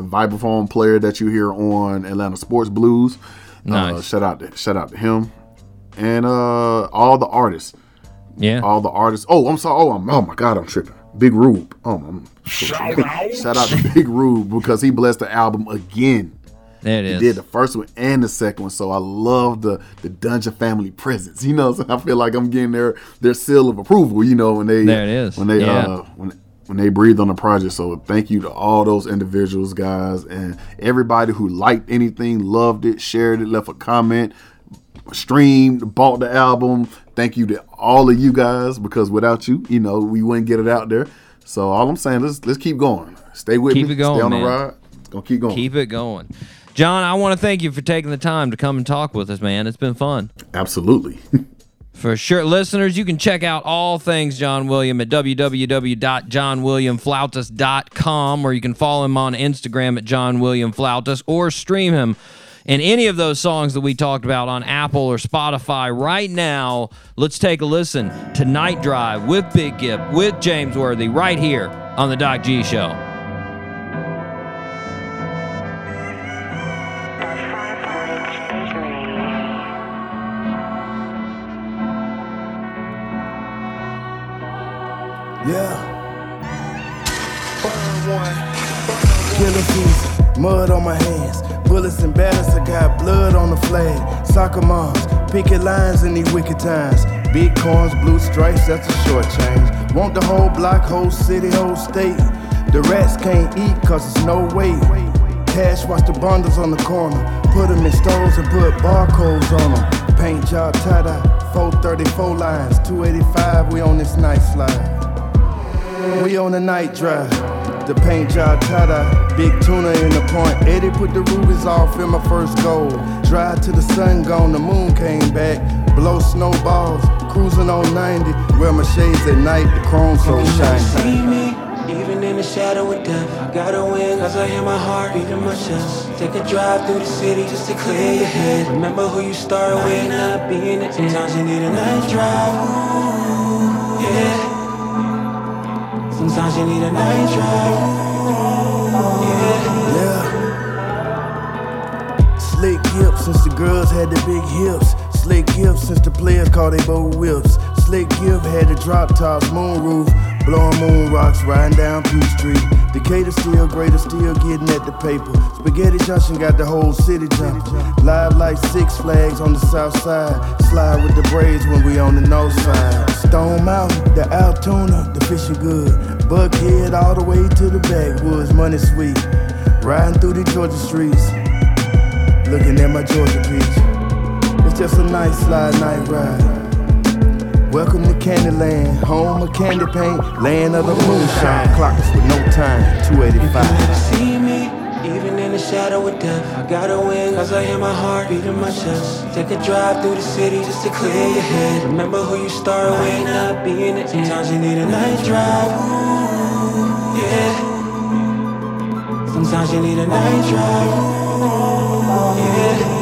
E: vibraphone player that you hear on Atlanta Sports Blues. Uh,
A: Nice.
E: shout out to shout out to him. And uh all the artists.
A: Yeah.
E: All the artists. Oh, I'm sorry. Oh, I'm, oh my god, I'm tripping. Big Rube. Oh, I'm
D: Shout out.
E: shout out to Big Rube because he blessed the album again.
A: There it
E: He
A: is.
E: did the first one and the second one, so I love the the Dungeon family presence. You know, so I feel like I'm getting their their seal of approval. You know, when they
A: There it is.
E: when they
A: Yeah.
E: uh when when they breathed on the project. So thank you to all those individuals, guys, and everybody who liked anything, loved it, shared it, left a comment, streamed, bought the album. Thank you to all of you guys because without you, you know, we wouldn't get it out there. So all I'm saying, let's let's keep going. Stay with
A: Keep
E: me.
A: it going,
E: Stay on
A: man.
E: the ride. It's gonna keep going.
A: Keep it going. John, I want to thank you for taking the time to come and talk with us, man. It's been fun.
E: Absolutely.
A: For sure. Listeners, you can check out all things John William at www.johnwilliamflautas.com or you can follow him on Instagram at John William Flautas or stream him in any of those songs that we talked about on Apple or Spotify right now. Let's take a listen to Night Drive with Big Gipp with James Worthy right here on the Doc G Show.
I: Yeah. Killer season, mud on my hands, bullets and batters. I got blood on the flag. Soccer moms, picket lines in these wicked times. Big corns, blue stripes, that's a short change. Want the whole block, whole city, whole state. The rats can't eat cause it's no way. Cash watch the bundles on the corner. Put them in stores and put barcodes on them. Paint job tie-dye, 434 lines, 285, we on this night slide. We on the night drive. The paint job tie-dye, big tuna in the point. Eddie put the rubies off in my first goal. Drive to the sun gone, the moon came back. Blow snowballs, cruising on 90. Wear my shades at night, the chrome so shiny.
J: See me, even in the shadow of death. I gotta win, cause I hear my heart beating my chest. Take a drive through the city just to clear your head. Remember who you started with, not being the end. Sometimes you need a night drive. Ooh, yeah. You need a night drive. Yeah.
I: Slick hips since the girls had the big hips. Slick hips since the players called they bow whips. Slick gift had the drop tops, moon roof. Blowing moon rocks, riding down P Street. Decatur still greater, still getting at the paper. Spaghetti Junction got the whole city jumping. Live like Six Flags on the south side. Slide with the braids when we on the north side. Stone Mountain, the Altoona, the fishing good. Buckhead all the way to the backwoods, money sweet. Riding through the Georgia streets, looking at my Georgia peach. It's just a nice slide night ride. Welcome to Candyland, home of candy paint, land of the moonshine. Clocks with no time, 285.
J: The shadow of death. I gotta win, cause I hear my heart beating my chest. Take a drive through the city just to clear your head. Remember who you started with, not being the end. Sometimes you need a night drive. Ooh, yeah. Sometimes you need a night drive. Yeah.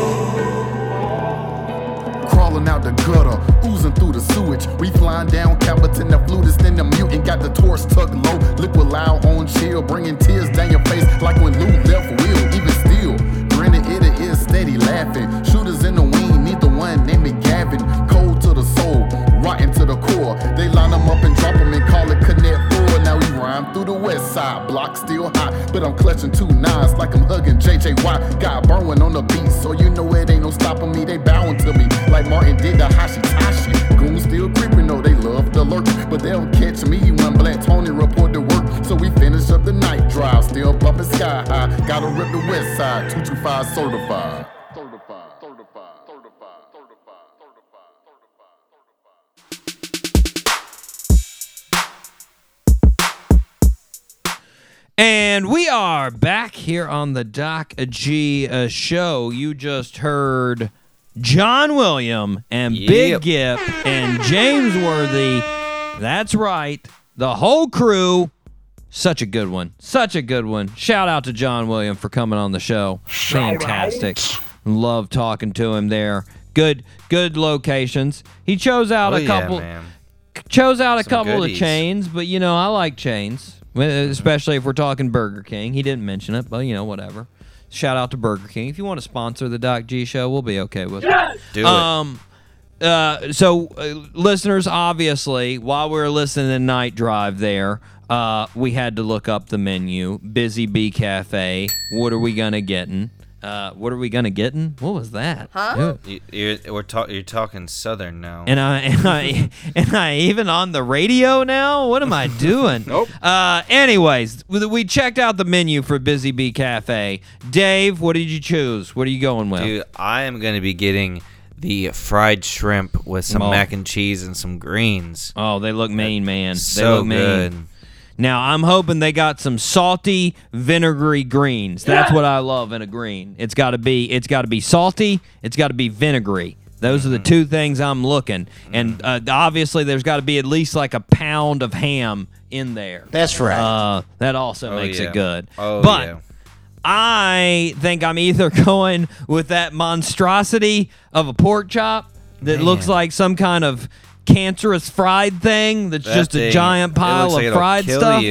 E: Out the gutter, oozing through the sewage. We flying down Capitan, the flutist, then the mutant got the torch tucked low. Liquid loud on chill, bringing tears down your face like when Lou left Will. Even still, grinning it is steady laughing. Shooters in the wing, neither one named Gavin. Cold to the soul, rotten to the core. They line them up and drop them and call it Connect Four. Now we rhyme through the west side, block still hot. But I'm clutching two nines like I'm hugging JJY. Got Berwin on the beat, so you know it ain't no stopping me. They bowing to me like Martin did the Hashitashi. Goons still creeping, though they love to lurk. But they don't catch me when Black Tony report to work. So we finish up the night drive, still bumping sky high. Gotta rip the west side, 225 certified.
A: And we are back here on the Doc G uh, show. You just heard John William and Big Gipp and James Worthy. That's right. The whole crew. Such a good one. Such a good one. Shout out to John William for coming on the show. Fantastic. Love talking to him there. Good good locations. He chose out
C: Oh,
A: a
C: yeah,
A: couple
C: man.
A: chose out a
C: Some
A: couple
C: goodies.
A: of chains, but you know I like chains, especially if we're talking Burger King. He didn't mention it, but you know whatever. Shout out to Burger King. If you want to sponsor the Doc G Show, we'll be okay with it.
C: Do it.
A: Um, uh, so uh, listeners, obviously, while we were listening to Night Drive, there, uh, we had to look up the menu. Busy Bee Cafe. What are we gonna gettin'? Uh, what are we gonna get in? What was that?
B: Huh?
C: You, you're, we're talk, you're talking southern now.
A: And I, and I, and I even on the radio now. What am I doing? nope. Uh, anyways, we we checked out the menu for Busy Bee Cafe. Dave, what did you choose? What are you going with?
C: Dude, I am going to be getting the fried shrimp with some
A: Oh.
C: mac and cheese and some greens.
A: Oh, they look mean, man. they
C: so
A: look mean.
C: good.
A: Now I'm hoping they got some salty, vinegary greens. That's what I love in a green. It's got to be. It's got to be salty. It's got to be vinegary. Those are the two things I'm looking. And uh, obviously, there's got to be at least like a pound of ham in there.
K: That's right.
A: Uh, that also
C: Oh,
A: makes
C: yeah.
A: it good.
C: Oh,
A: but
C: yeah.
A: I think I'm either going with that monstrosity of a pork chop that looks like some kind of cancerous fried thing that's
C: That
A: just a
C: thing,
A: giant
C: it
A: pile
C: like
A: of
C: it'll
A: fried stuff.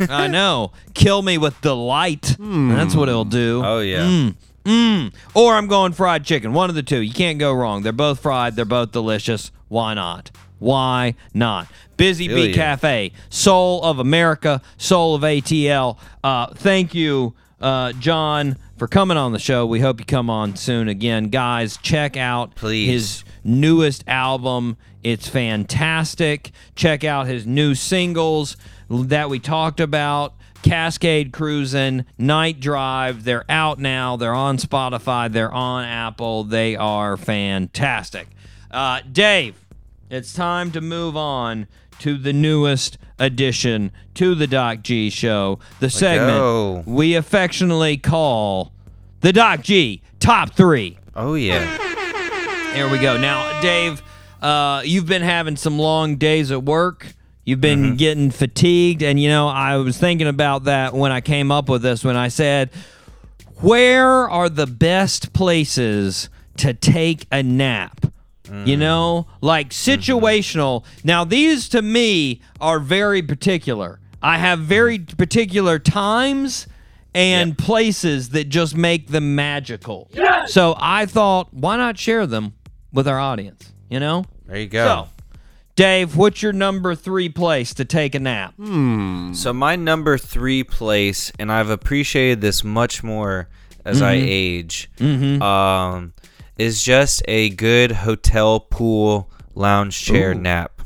A: I know. Kill me with delight. That's what it'll do.
C: Oh, yeah.
A: Mm. Mmm. Or I'm going fried chicken. One of the two. You can't go wrong. They're both fried. They're both delicious. Why not? Why not? Busy Bee. Cafe, soul of America, soul of ATL. Uh, thank you, uh, John, for coming on the show. We hope you come on soon again, guys. Check out
C: Please.
A: his newest album. It's fantastic. Check out his new singles that we talked about. Cascade Cruising, Night Drive. They're out now. They're on Spotify. They're on Apple. They are fantastic. Uh, Dave, it's time to move on to the newest addition to the Doc G Show, the segment
C: go.
A: we affectionately call the Doc G Top Three.
C: Oh yeah.
A: Here we go. Now, Dave, uh, you've been having some long days at work. You've been
C: Mm-hmm.
A: getting fatigued, and you know I was thinking about that when I came up with this. When I said, "Where are the best places to take a nap?" You
C: Mm.
A: know, like situational. Now, these to me are very particular. I have very particular times and places that just make them magical. Yes! So I thought, why not share them with our audience? You know?
C: There you go.
A: So, Dave, what's your number three place to take a nap? Hmm.
C: So my number three place, and I've appreciated this much more as I
A: Mhm.
C: age,
A: Mhm.
C: um, is just a good hotel pool lounge chair
A: Ooh.
C: nap.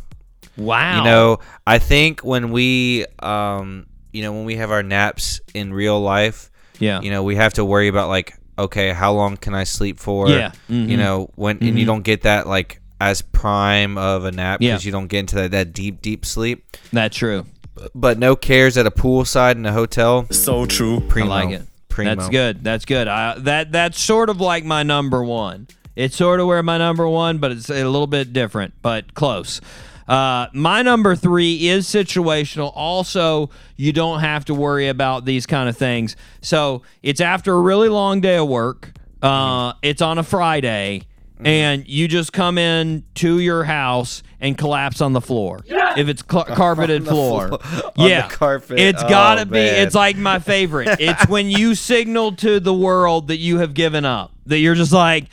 A: Wow.
C: You know, I think when we, um, you know, when we have our naps in real life,
A: Yeah.
C: you know, we have to worry about like, okay, how long can I sleep for?
A: Yeah.
C: You
A: Mhm.
C: know, when and you
A: Mhm.
C: don't get that like as prime of a nap
A: Yeah.
C: because you don't get into that, that deep, deep sleep.
A: That's true.
C: But no cares at a poolside in a hotel.
L: So true.
C: Primo.
A: I like it.
C: Primo.
A: That's good. That's good. I, that that's sort of like my number one. It's sort of where my number one, but it's a little bit different, but close. Uh, my number three is situational. Also, you don't have to worry about these kind of things. So it's after a really long day of work. Uh, It's on a Friday, and you just come in to your house and collapse on the floor. If it's cl- carpeted floor,
C: floor-
A: yeah,
C: carpet.
A: It's
C: Oh,
A: gotta be.
C: man.
A: It's like my favorite. It's when you signal to the world that you have given up. That you're just like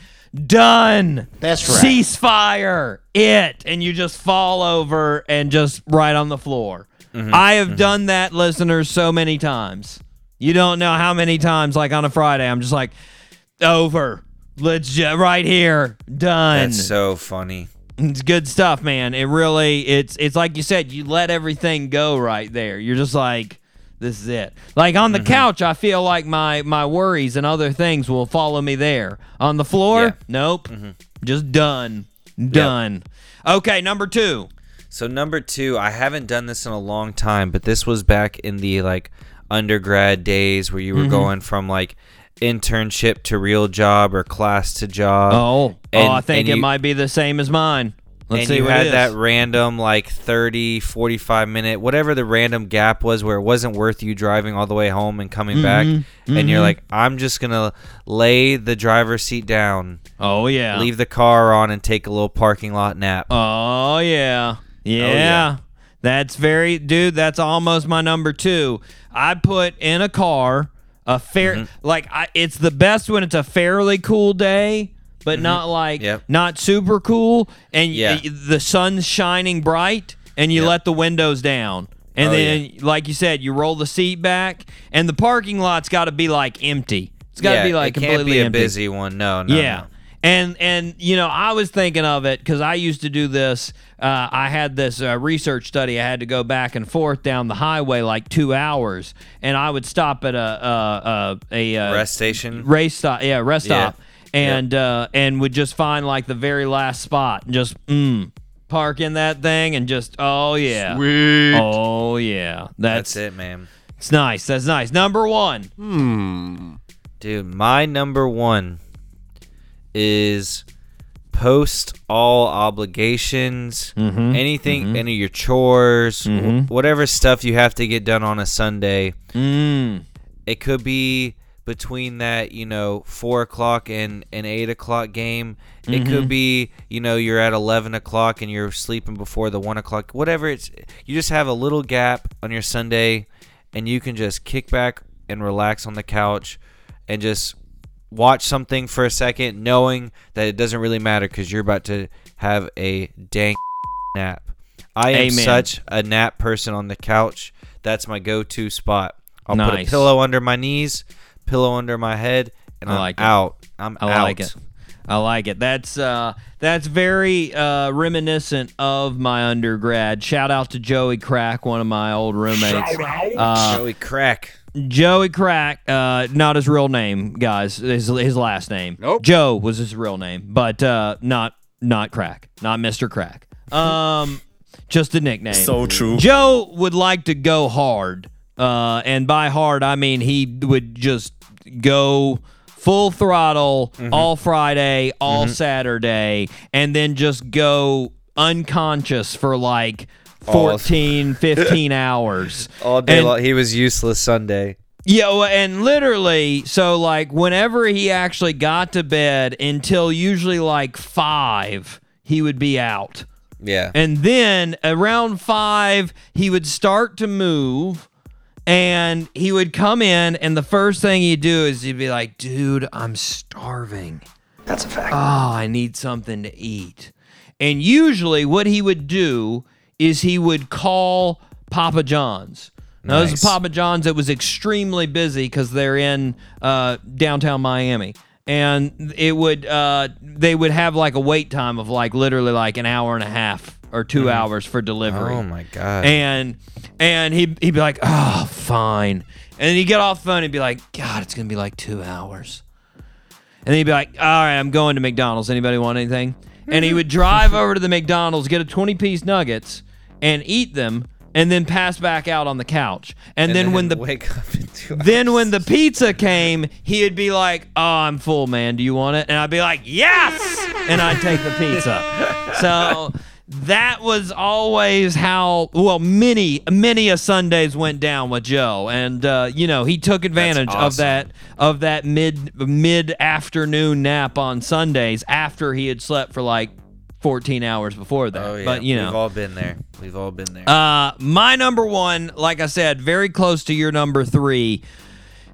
A: done.
L: That's right.
A: Ceasefire. It, and you just fall over and just right on the floor.
C: Mm-hmm.
A: I have done that, listeners, so many times. You don't know how many times. Like on a Friday, I'm just like over. Let's just right here, done.
C: That's so funny.
A: It's good stuff, man. It really it's it's like you said, you let everything go right there. You're just like this is it. Like on the
C: Mm-hmm.
A: couch, I feel like my my worries and other things will follow me there. On the floor,
C: Yeah.
A: nope.
C: Mm-hmm.
A: Just done. Done. Okay, number 2.
C: So number two, I haven't done this in a long time, but this was back in the like undergrad days where you were
A: Mhm.
C: going from like internship to real job or class to job.
A: Oh,
C: And-
A: oh, I think it
C: you-
A: might be the same as mine. Let's
C: and
A: see
C: you
A: what
C: had
A: it is.
C: that random like 30 45 minute whatever the random gap was where it wasn't worth you driving all the way home and coming back
A: Mhm,
C: and you're
A: mhm.
C: like i'm just gonna lay the driver's seat down
A: Oh yeah.
C: leave the car on and take a little parking lot nap
A: Oh yeah. Yeah.
C: yeah.
A: That's very dude, that's almost my number 2. I put in a car a fair
C: Mm-hmm.
A: like I, it's the best when it's a fairly cool day, but not like
C: Mm-hmm. Yep.
A: not super cool and
C: Yeah.
A: y- the sun's shining bright and you
C: Yep.
A: let the windows down. And
C: Oh,
A: then like you said, you roll the seat back and the parking lot's got to be like empty. It's got to
C: Yeah,
A: be like
C: it can't
A: completely
C: be a
A: empty.
C: busy one no no
A: yeah.
C: no.
A: And and you know I was thinking of it because I used to do this. Uh, I had this uh, research study. I had to go back and forth down the highway like two hours, and I would stop at a a, a, a, uh
C: rest station
A: race stop. Yeah, rest
C: Yeah.
A: stop, and uh, and would just find like the very last spot and just mm, park in that thing and just oh yeah,
E: Sweet.
A: oh yeah. That's,
C: that's it man
A: It's nice. That's nice. Number one.
E: Hmm.
C: Dude, my number one is post all obligations,
A: Mhm,
C: anything,
A: mhm.
C: any of your chores, wh-
A: Mhm.
C: whatever stuff you have to get done on a Sunday.
A: Mm.
C: It could be between that, you know, four o'clock and an eight o'clock game. It could be, you know, you're at eleven o'clock and you're sleeping before the one o'clock. Whatever it's, you just have a little gap on your Sunday, and you can just kick back and relax on the couch, and just watch something for a second, knowing that it doesn't really matter because you're about to have a dang nap. I am
A: Amen.
C: such a nap person on the couch. That's my go-to spot. I'll put a
A: Nice.
C: pillow under my knees, pillow under my head, and
A: I
C: I'm
A: like it.
C: out. I'm
A: I
C: out.
A: like it. I like it. That's uh, that's very uh, reminiscent of my undergrad. Shout out to Joey Crack, one of my old roommates. Uh,
C: Joey Crack.
A: Joey Crack, uh, not his real name, guys. His, his last name. Nope. Joe was his real name, but uh, not not Crack, not Mister Crack. Um, just a nickname.
L: So true.
A: Joe would like to go hard, uh, and by hard I mean he would just go full throttle all Friday, all Saturday, and then just go unconscious for like 14, 15 hours.
C: All day
A: And-
C: long. He was useless Sunday.
A: yeah, and literally, so like whenever he actually got to bed until usually like five, he would be out.
C: Yeah.
A: And then around five, he would start to move and he would come in. And the first thing he'd do is he'd be like, dude, I'm starving.
B: That's a fact.
A: Oh, I need something to eat. And usually, what he would do is he would call Papa John's. Now, this is Papa John's that was extremely busy because they're in uh, downtown Miami. And it would, uh, they would have like a wait time of like literally like an hour and a half or two
C: Mhm.
A: hours for delivery.
C: Oh my god.
A: And and he'd, he'd be like, oh, fine. And then he'd get off the phone and be like, God, it's gonna be like two hours. And then he'd be like, all right, I'm going to McDonald's. Anybody want anything? And he would drive over to the McDonald's, get a 20 piece nuggets, and eat them, and then pass back out on the couch. And, then, when the
C: wake up
A: then when the pizza came, he'd be like, "Oh, I'm full, man. Do you want it?" And I'd be like, "Yes!" And I'd take the pizza. So that was always how well many many a Sundays went down with Joe, and uh, you know he took advantage of that of that mid mid afternoon nap on Sundays after he had slept for like 14 hours before that.
C: Oh yeah.
A: But you know,
C: we've all been there. We've all been there.
A: uh, my number one, like I said, very close to your number three.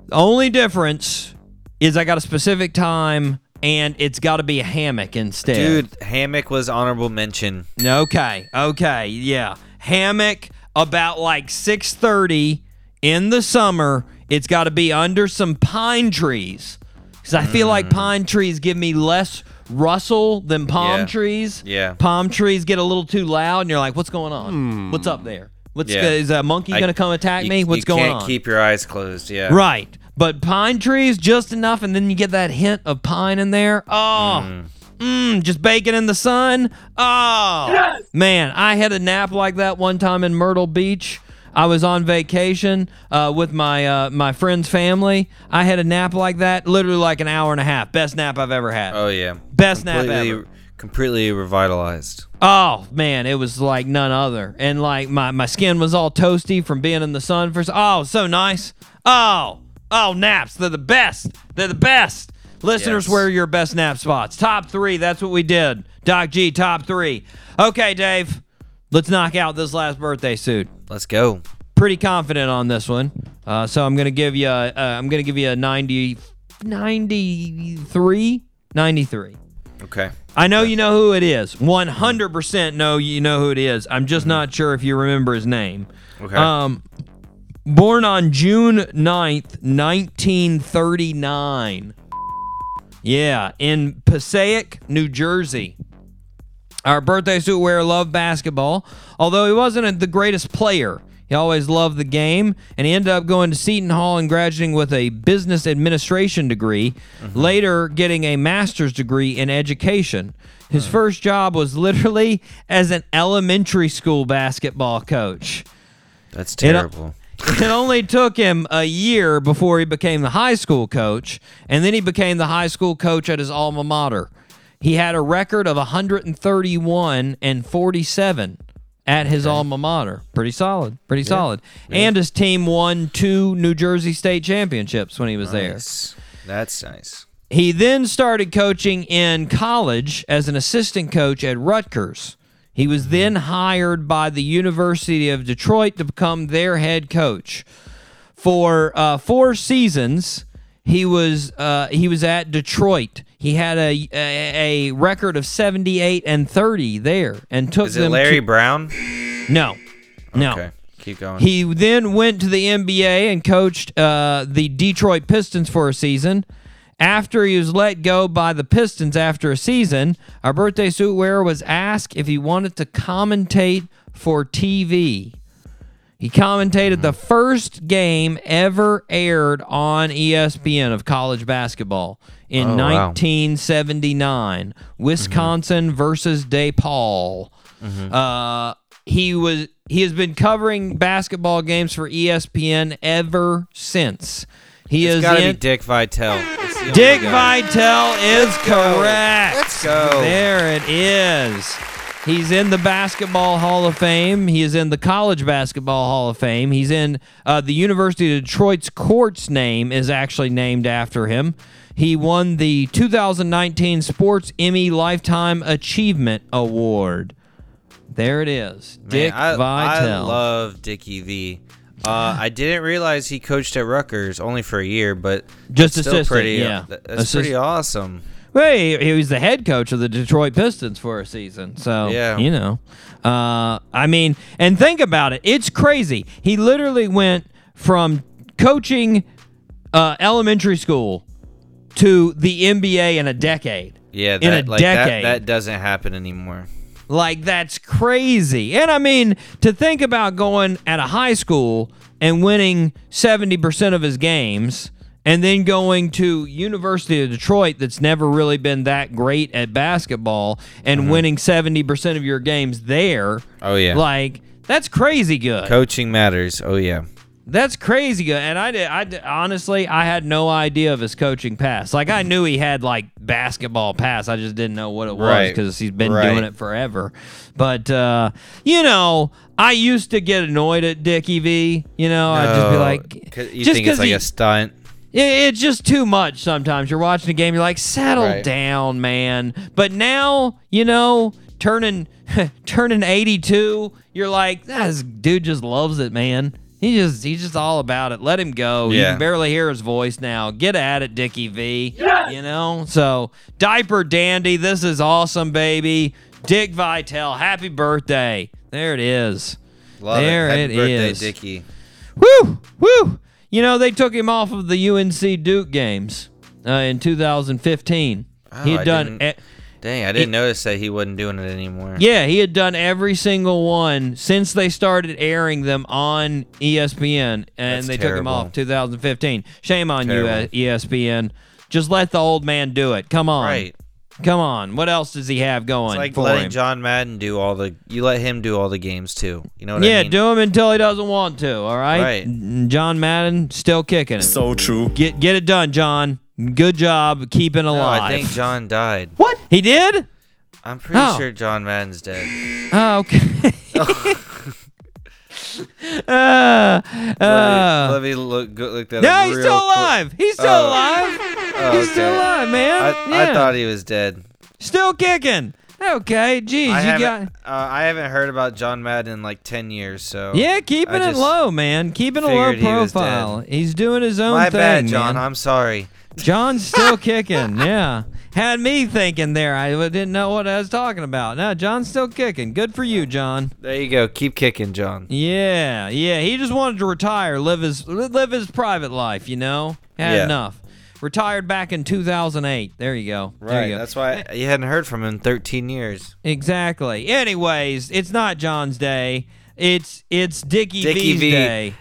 A: The only difference is I got a specific time, and it's got to be a hammock instead.
C: Dude, hammock was honorable mention.
A: Okay. Okay. Yeah. Hammock about like 6:30 in the summer. It's got to be under some pine trees cuz I feel like pine trees give me less rustle than palm
C: Yeah.
A: trees.
C: Yeah.
A: Palm trees get a little too loud and you're like, "What's going on? What's up there? What's
C: Yeah.
A: is a monkey going to come attack
C: you-
A: me? What's
C: you
A: going
C: can't
A: on?"
C: keep your eyes closed. Yeah.
A: Right. But pine trees just enough and then you get that hint of pine in there. Oh. Mm, just baking in the sun. Oh, man, I had a nap like that one time in Myrtle Beach. I was on vacation uh, with my uh, my friend's family. I had a nap like that, literally like an hour and a half. Best nap I've ever had.
C: Oh yeah.
A: Best nap
C: completely,
A: ever.
C: Completely revitalized.
A: Oh man, it was like none other, and like my, my skin was all toasty from being in the sun for. Oh, so nice. Oh, oh, naps. They're the best. They're the best. Listeners,
C: Yes.
A: where are your best nap spots? Top three. That's what we did. Doc G, top three. Okay, Dave. Let's knock out this last birthday suit.
C: Let's go.
A: Pretty confident on this one. Uh, so I'm gonna give you. A, uh, I'm gonna give you a 90, 93, 93.
C: Okay.
A: I know you know who it is. 100% know you know who it is. I'm just not sure if you remember his name.
C: Okay.
A: Um, born on June 9th, 1939. Yeah, in Passaic, New Jersey. Our birthday suit wearer loved basketball, although he wasn't a- the greatest player. He always loved the game, and he ended up going to Seton Hall and graduating with a business administration degree, mm-hmm. later getting a master's degree in education. His mm. first job was literally as an elementary school basketball coach.
C: That's
A: It-
C: terrible.
A: It only took him a year before he became the high school coach, and then he became the high school coach at his alma mater. He had a record of 131 and 47 at his alma mater. Pretty solid. Pretty solid. And his team won two New Jersey state championships when he was there.
C: That's nice.
A: He then started coaching in college as an assistant coach at Rutgers. He was then hired by the University of Detroit to become their head coach. For uh, four seasons, he was uh, he was at Detroit. He had a, a a record of 78 and 30 there, and took
C: Is it
A: them.
C: Larry
A: to,
C: Brown?
A: No, no.
C: Okay, keep going.
A: He then went to the NBA and coached uh, the Detroit Pistons for a season. After he was let go by the Pistons after a season, our birthday suit wearer was asked if he wanted to commentate for TV. He commentated the first game ever aired on ESPN of college basketball in
C: Oh, wow.
A: 1979, Wisconsin versus DePaul. Uh, he was he has been covering basketball games for ESPN ever since. He
C: it's
A: is
C: gotta
A: in,
C: be Dick Vitale. It's the only
A: Dick. Vitale is correct.
C: Let's go.
A: There it is. He's in the Basketball Hall of Fame. He is in the College Basketball Hall of Fame. He's in uh, the University of Detroit's court's name is actually named after him. He won the 2019 Sports Emmy Lifetime Achievement Award. There it is. Dick
C: I, I
A: Vitale.
C: love Dickie V. Uh, I didn't realize he coached at Rutgers only for a year, but
A: Just assistant,
C: pretty.
A: yeah.
C: that's
A: Assist-
C: pretty awesome.
A: Well, he, he was the head coach of the Detroit Pistons for a season. So,
C: Yeah.
A: you know. Uh, I mean, and think about it. It's crazy. He literally went from coaching uh, elementary school to the NBA in a decade.
C: Yeah,
A: In
C: that,
A: a
C: like that,
A: decade.
C: that doesn't happen anymore.
A: Like that's crazy. And I mean, to think about going at a high school and winning 70% of his games and then going to University of Detroit that's never really been that great at basketball and winning 70% of your games there.
C: Oh yeah,
A: Like that's crazy good.
C: coaching matters. Oh yeah,
A: That's crazy good. And I did, I did, honestly, I had no idea of his coaching past. Like I knew he had like basketball past. I just didn't know what it was
C: Right.
A: because he's been
C: Right.
A: doing it forever. But uh, you know, I used to get annoyed at Dickie V. You know, I'd just be like,
C: you
A: just
C: think it's like
A: he-
C: a stunt.
A: It- it's just too much sometimes. You're watching a game, you're like, settle
C: Right.
A: down, man. But now, you know, turning turning 82, you're like, "Ah, this dude just loves it, man. He just he's just all about it. Let him go. You can barely hear his voice now. Get at it, Dickie V. You know? So diaper dandy, this is awesome, baby. Dick Vitale, happy birthday. There it is.
C: Love
A: there
C: it. Happy
A: it
C: birthday,
A: is.
C: Dickie.
A: Woo! Woo! You know, they took him off of the UNC Duke games uh, in 2015.
C: Oh,
A: he had
C: I
A: done.
C: Dang, I didn't notice that he wasn't doing it anymore.
A: yeah, he had done every single one since they started airing them on ESPN, and
C: That's
A: they took him off 2015. Shame on you,
C: Terrible.
A: uh, ESPN. Just let the old man do it. Come on,
C: Right.
A: Come on. What else does he have going
C: It's like
A: for
C: letting
A: him?
C: John Madden do all the. You let him do all the games too. You know what
A: yeah,
C: I mean?
A: Yeah, do him until he doesn't want to. All right.
C: Right.
A: John Madden still kicking it.
D: So true.
A: Get get it done, John. Good job keeping
C: No,
A: alive.
C: I think John died.
A: What? He did?
C: I'm pretty
A: Oh.
C: sure John Madden's dead.
A: Oh, okay. uh, uh,
C: Let me look go, look that
A: no,
C: up.
A: he's
C: real
A: still
C: quick.
A: alive. He's still
C: Oh.
A: alive.
C: Oh,
A: He's still alive, man.
C: I,
A: yeah.
C: I thought he was dead.
A: still kicking. Okay, geez,
C: I
A: you got.
C: uh, I haven't heard about John Madden in like ten years. So
A: Yeah, keeping it low, man. Keeping a low
C: figured he
A: profile. He's doing his own
C: My
A: thing,
C: bad, John.
A: man.
C: I'm sorry.
A: John's still kicking. Yeah. Had me thinking there. I didn't know what I was talking about. No, John's still kicking. Good for you, John.
C: There you go. Keep kicking, John.
A: Yeah, yeah. He just wanted to retire, live his live his private life. You know, had
C: Yeah.
A: enough. Retired back in 2008. There you go.
C: Right.
A: you go.
C: That's why you hadn't heard from him in 13 years.
A: exactly. Anyways, it's not John's day. It's it's Dickie,
C: Dickie
A: V's
C: V.
A: day.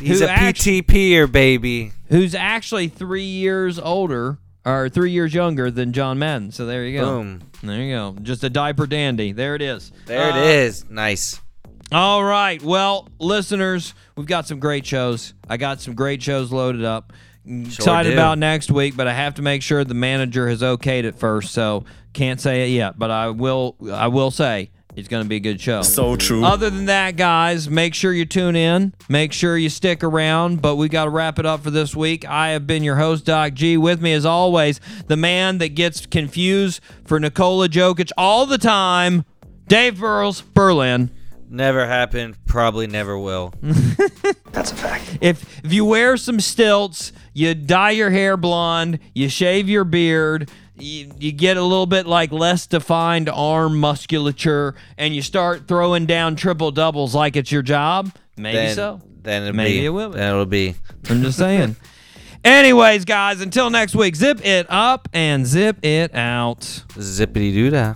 C: He's a PTPer, baby.
A: Who's actually three years older or three years younger than John Madden. So there you go.
C: Boom.
A: There you go. Just a diaper dandy. There it is.
C: There
A: Uh,
C: it is. Nice.
A: All right. Well, listeners, we've got some great shows. I got some great shows loaded up. Excited
C: do.
A: about next week, but I have to make sure the manager has okayed it first, so can't say it yet. But I will. I will say it's going to be a good show.
D: So true.
A: Other than that, guys, make sure you tune in. Make sure you stick around. But we got to wrap it up for this week. I have been your host, Doc G. With me, as always, the man that gets confused for Nikola Jokic all the time, Dave Burles, Berlin.
C: Never happened. Probably never will.
B: That's a fact.
A: If if you wear some stilts, you dye your hair blonde, you shave your beard, you, you get a little bit like less defined arm musculature, and you start throwing down triple doubles like it's your job, maybe
C: then,
A: so.
C: Then it'll
A: Maybe
C: be.
A: it will be.
C: Then it'll be.
A: I'm just saying. Anyways, guys, until next week, zip it up and zip it out.
C: Zippity doo dah.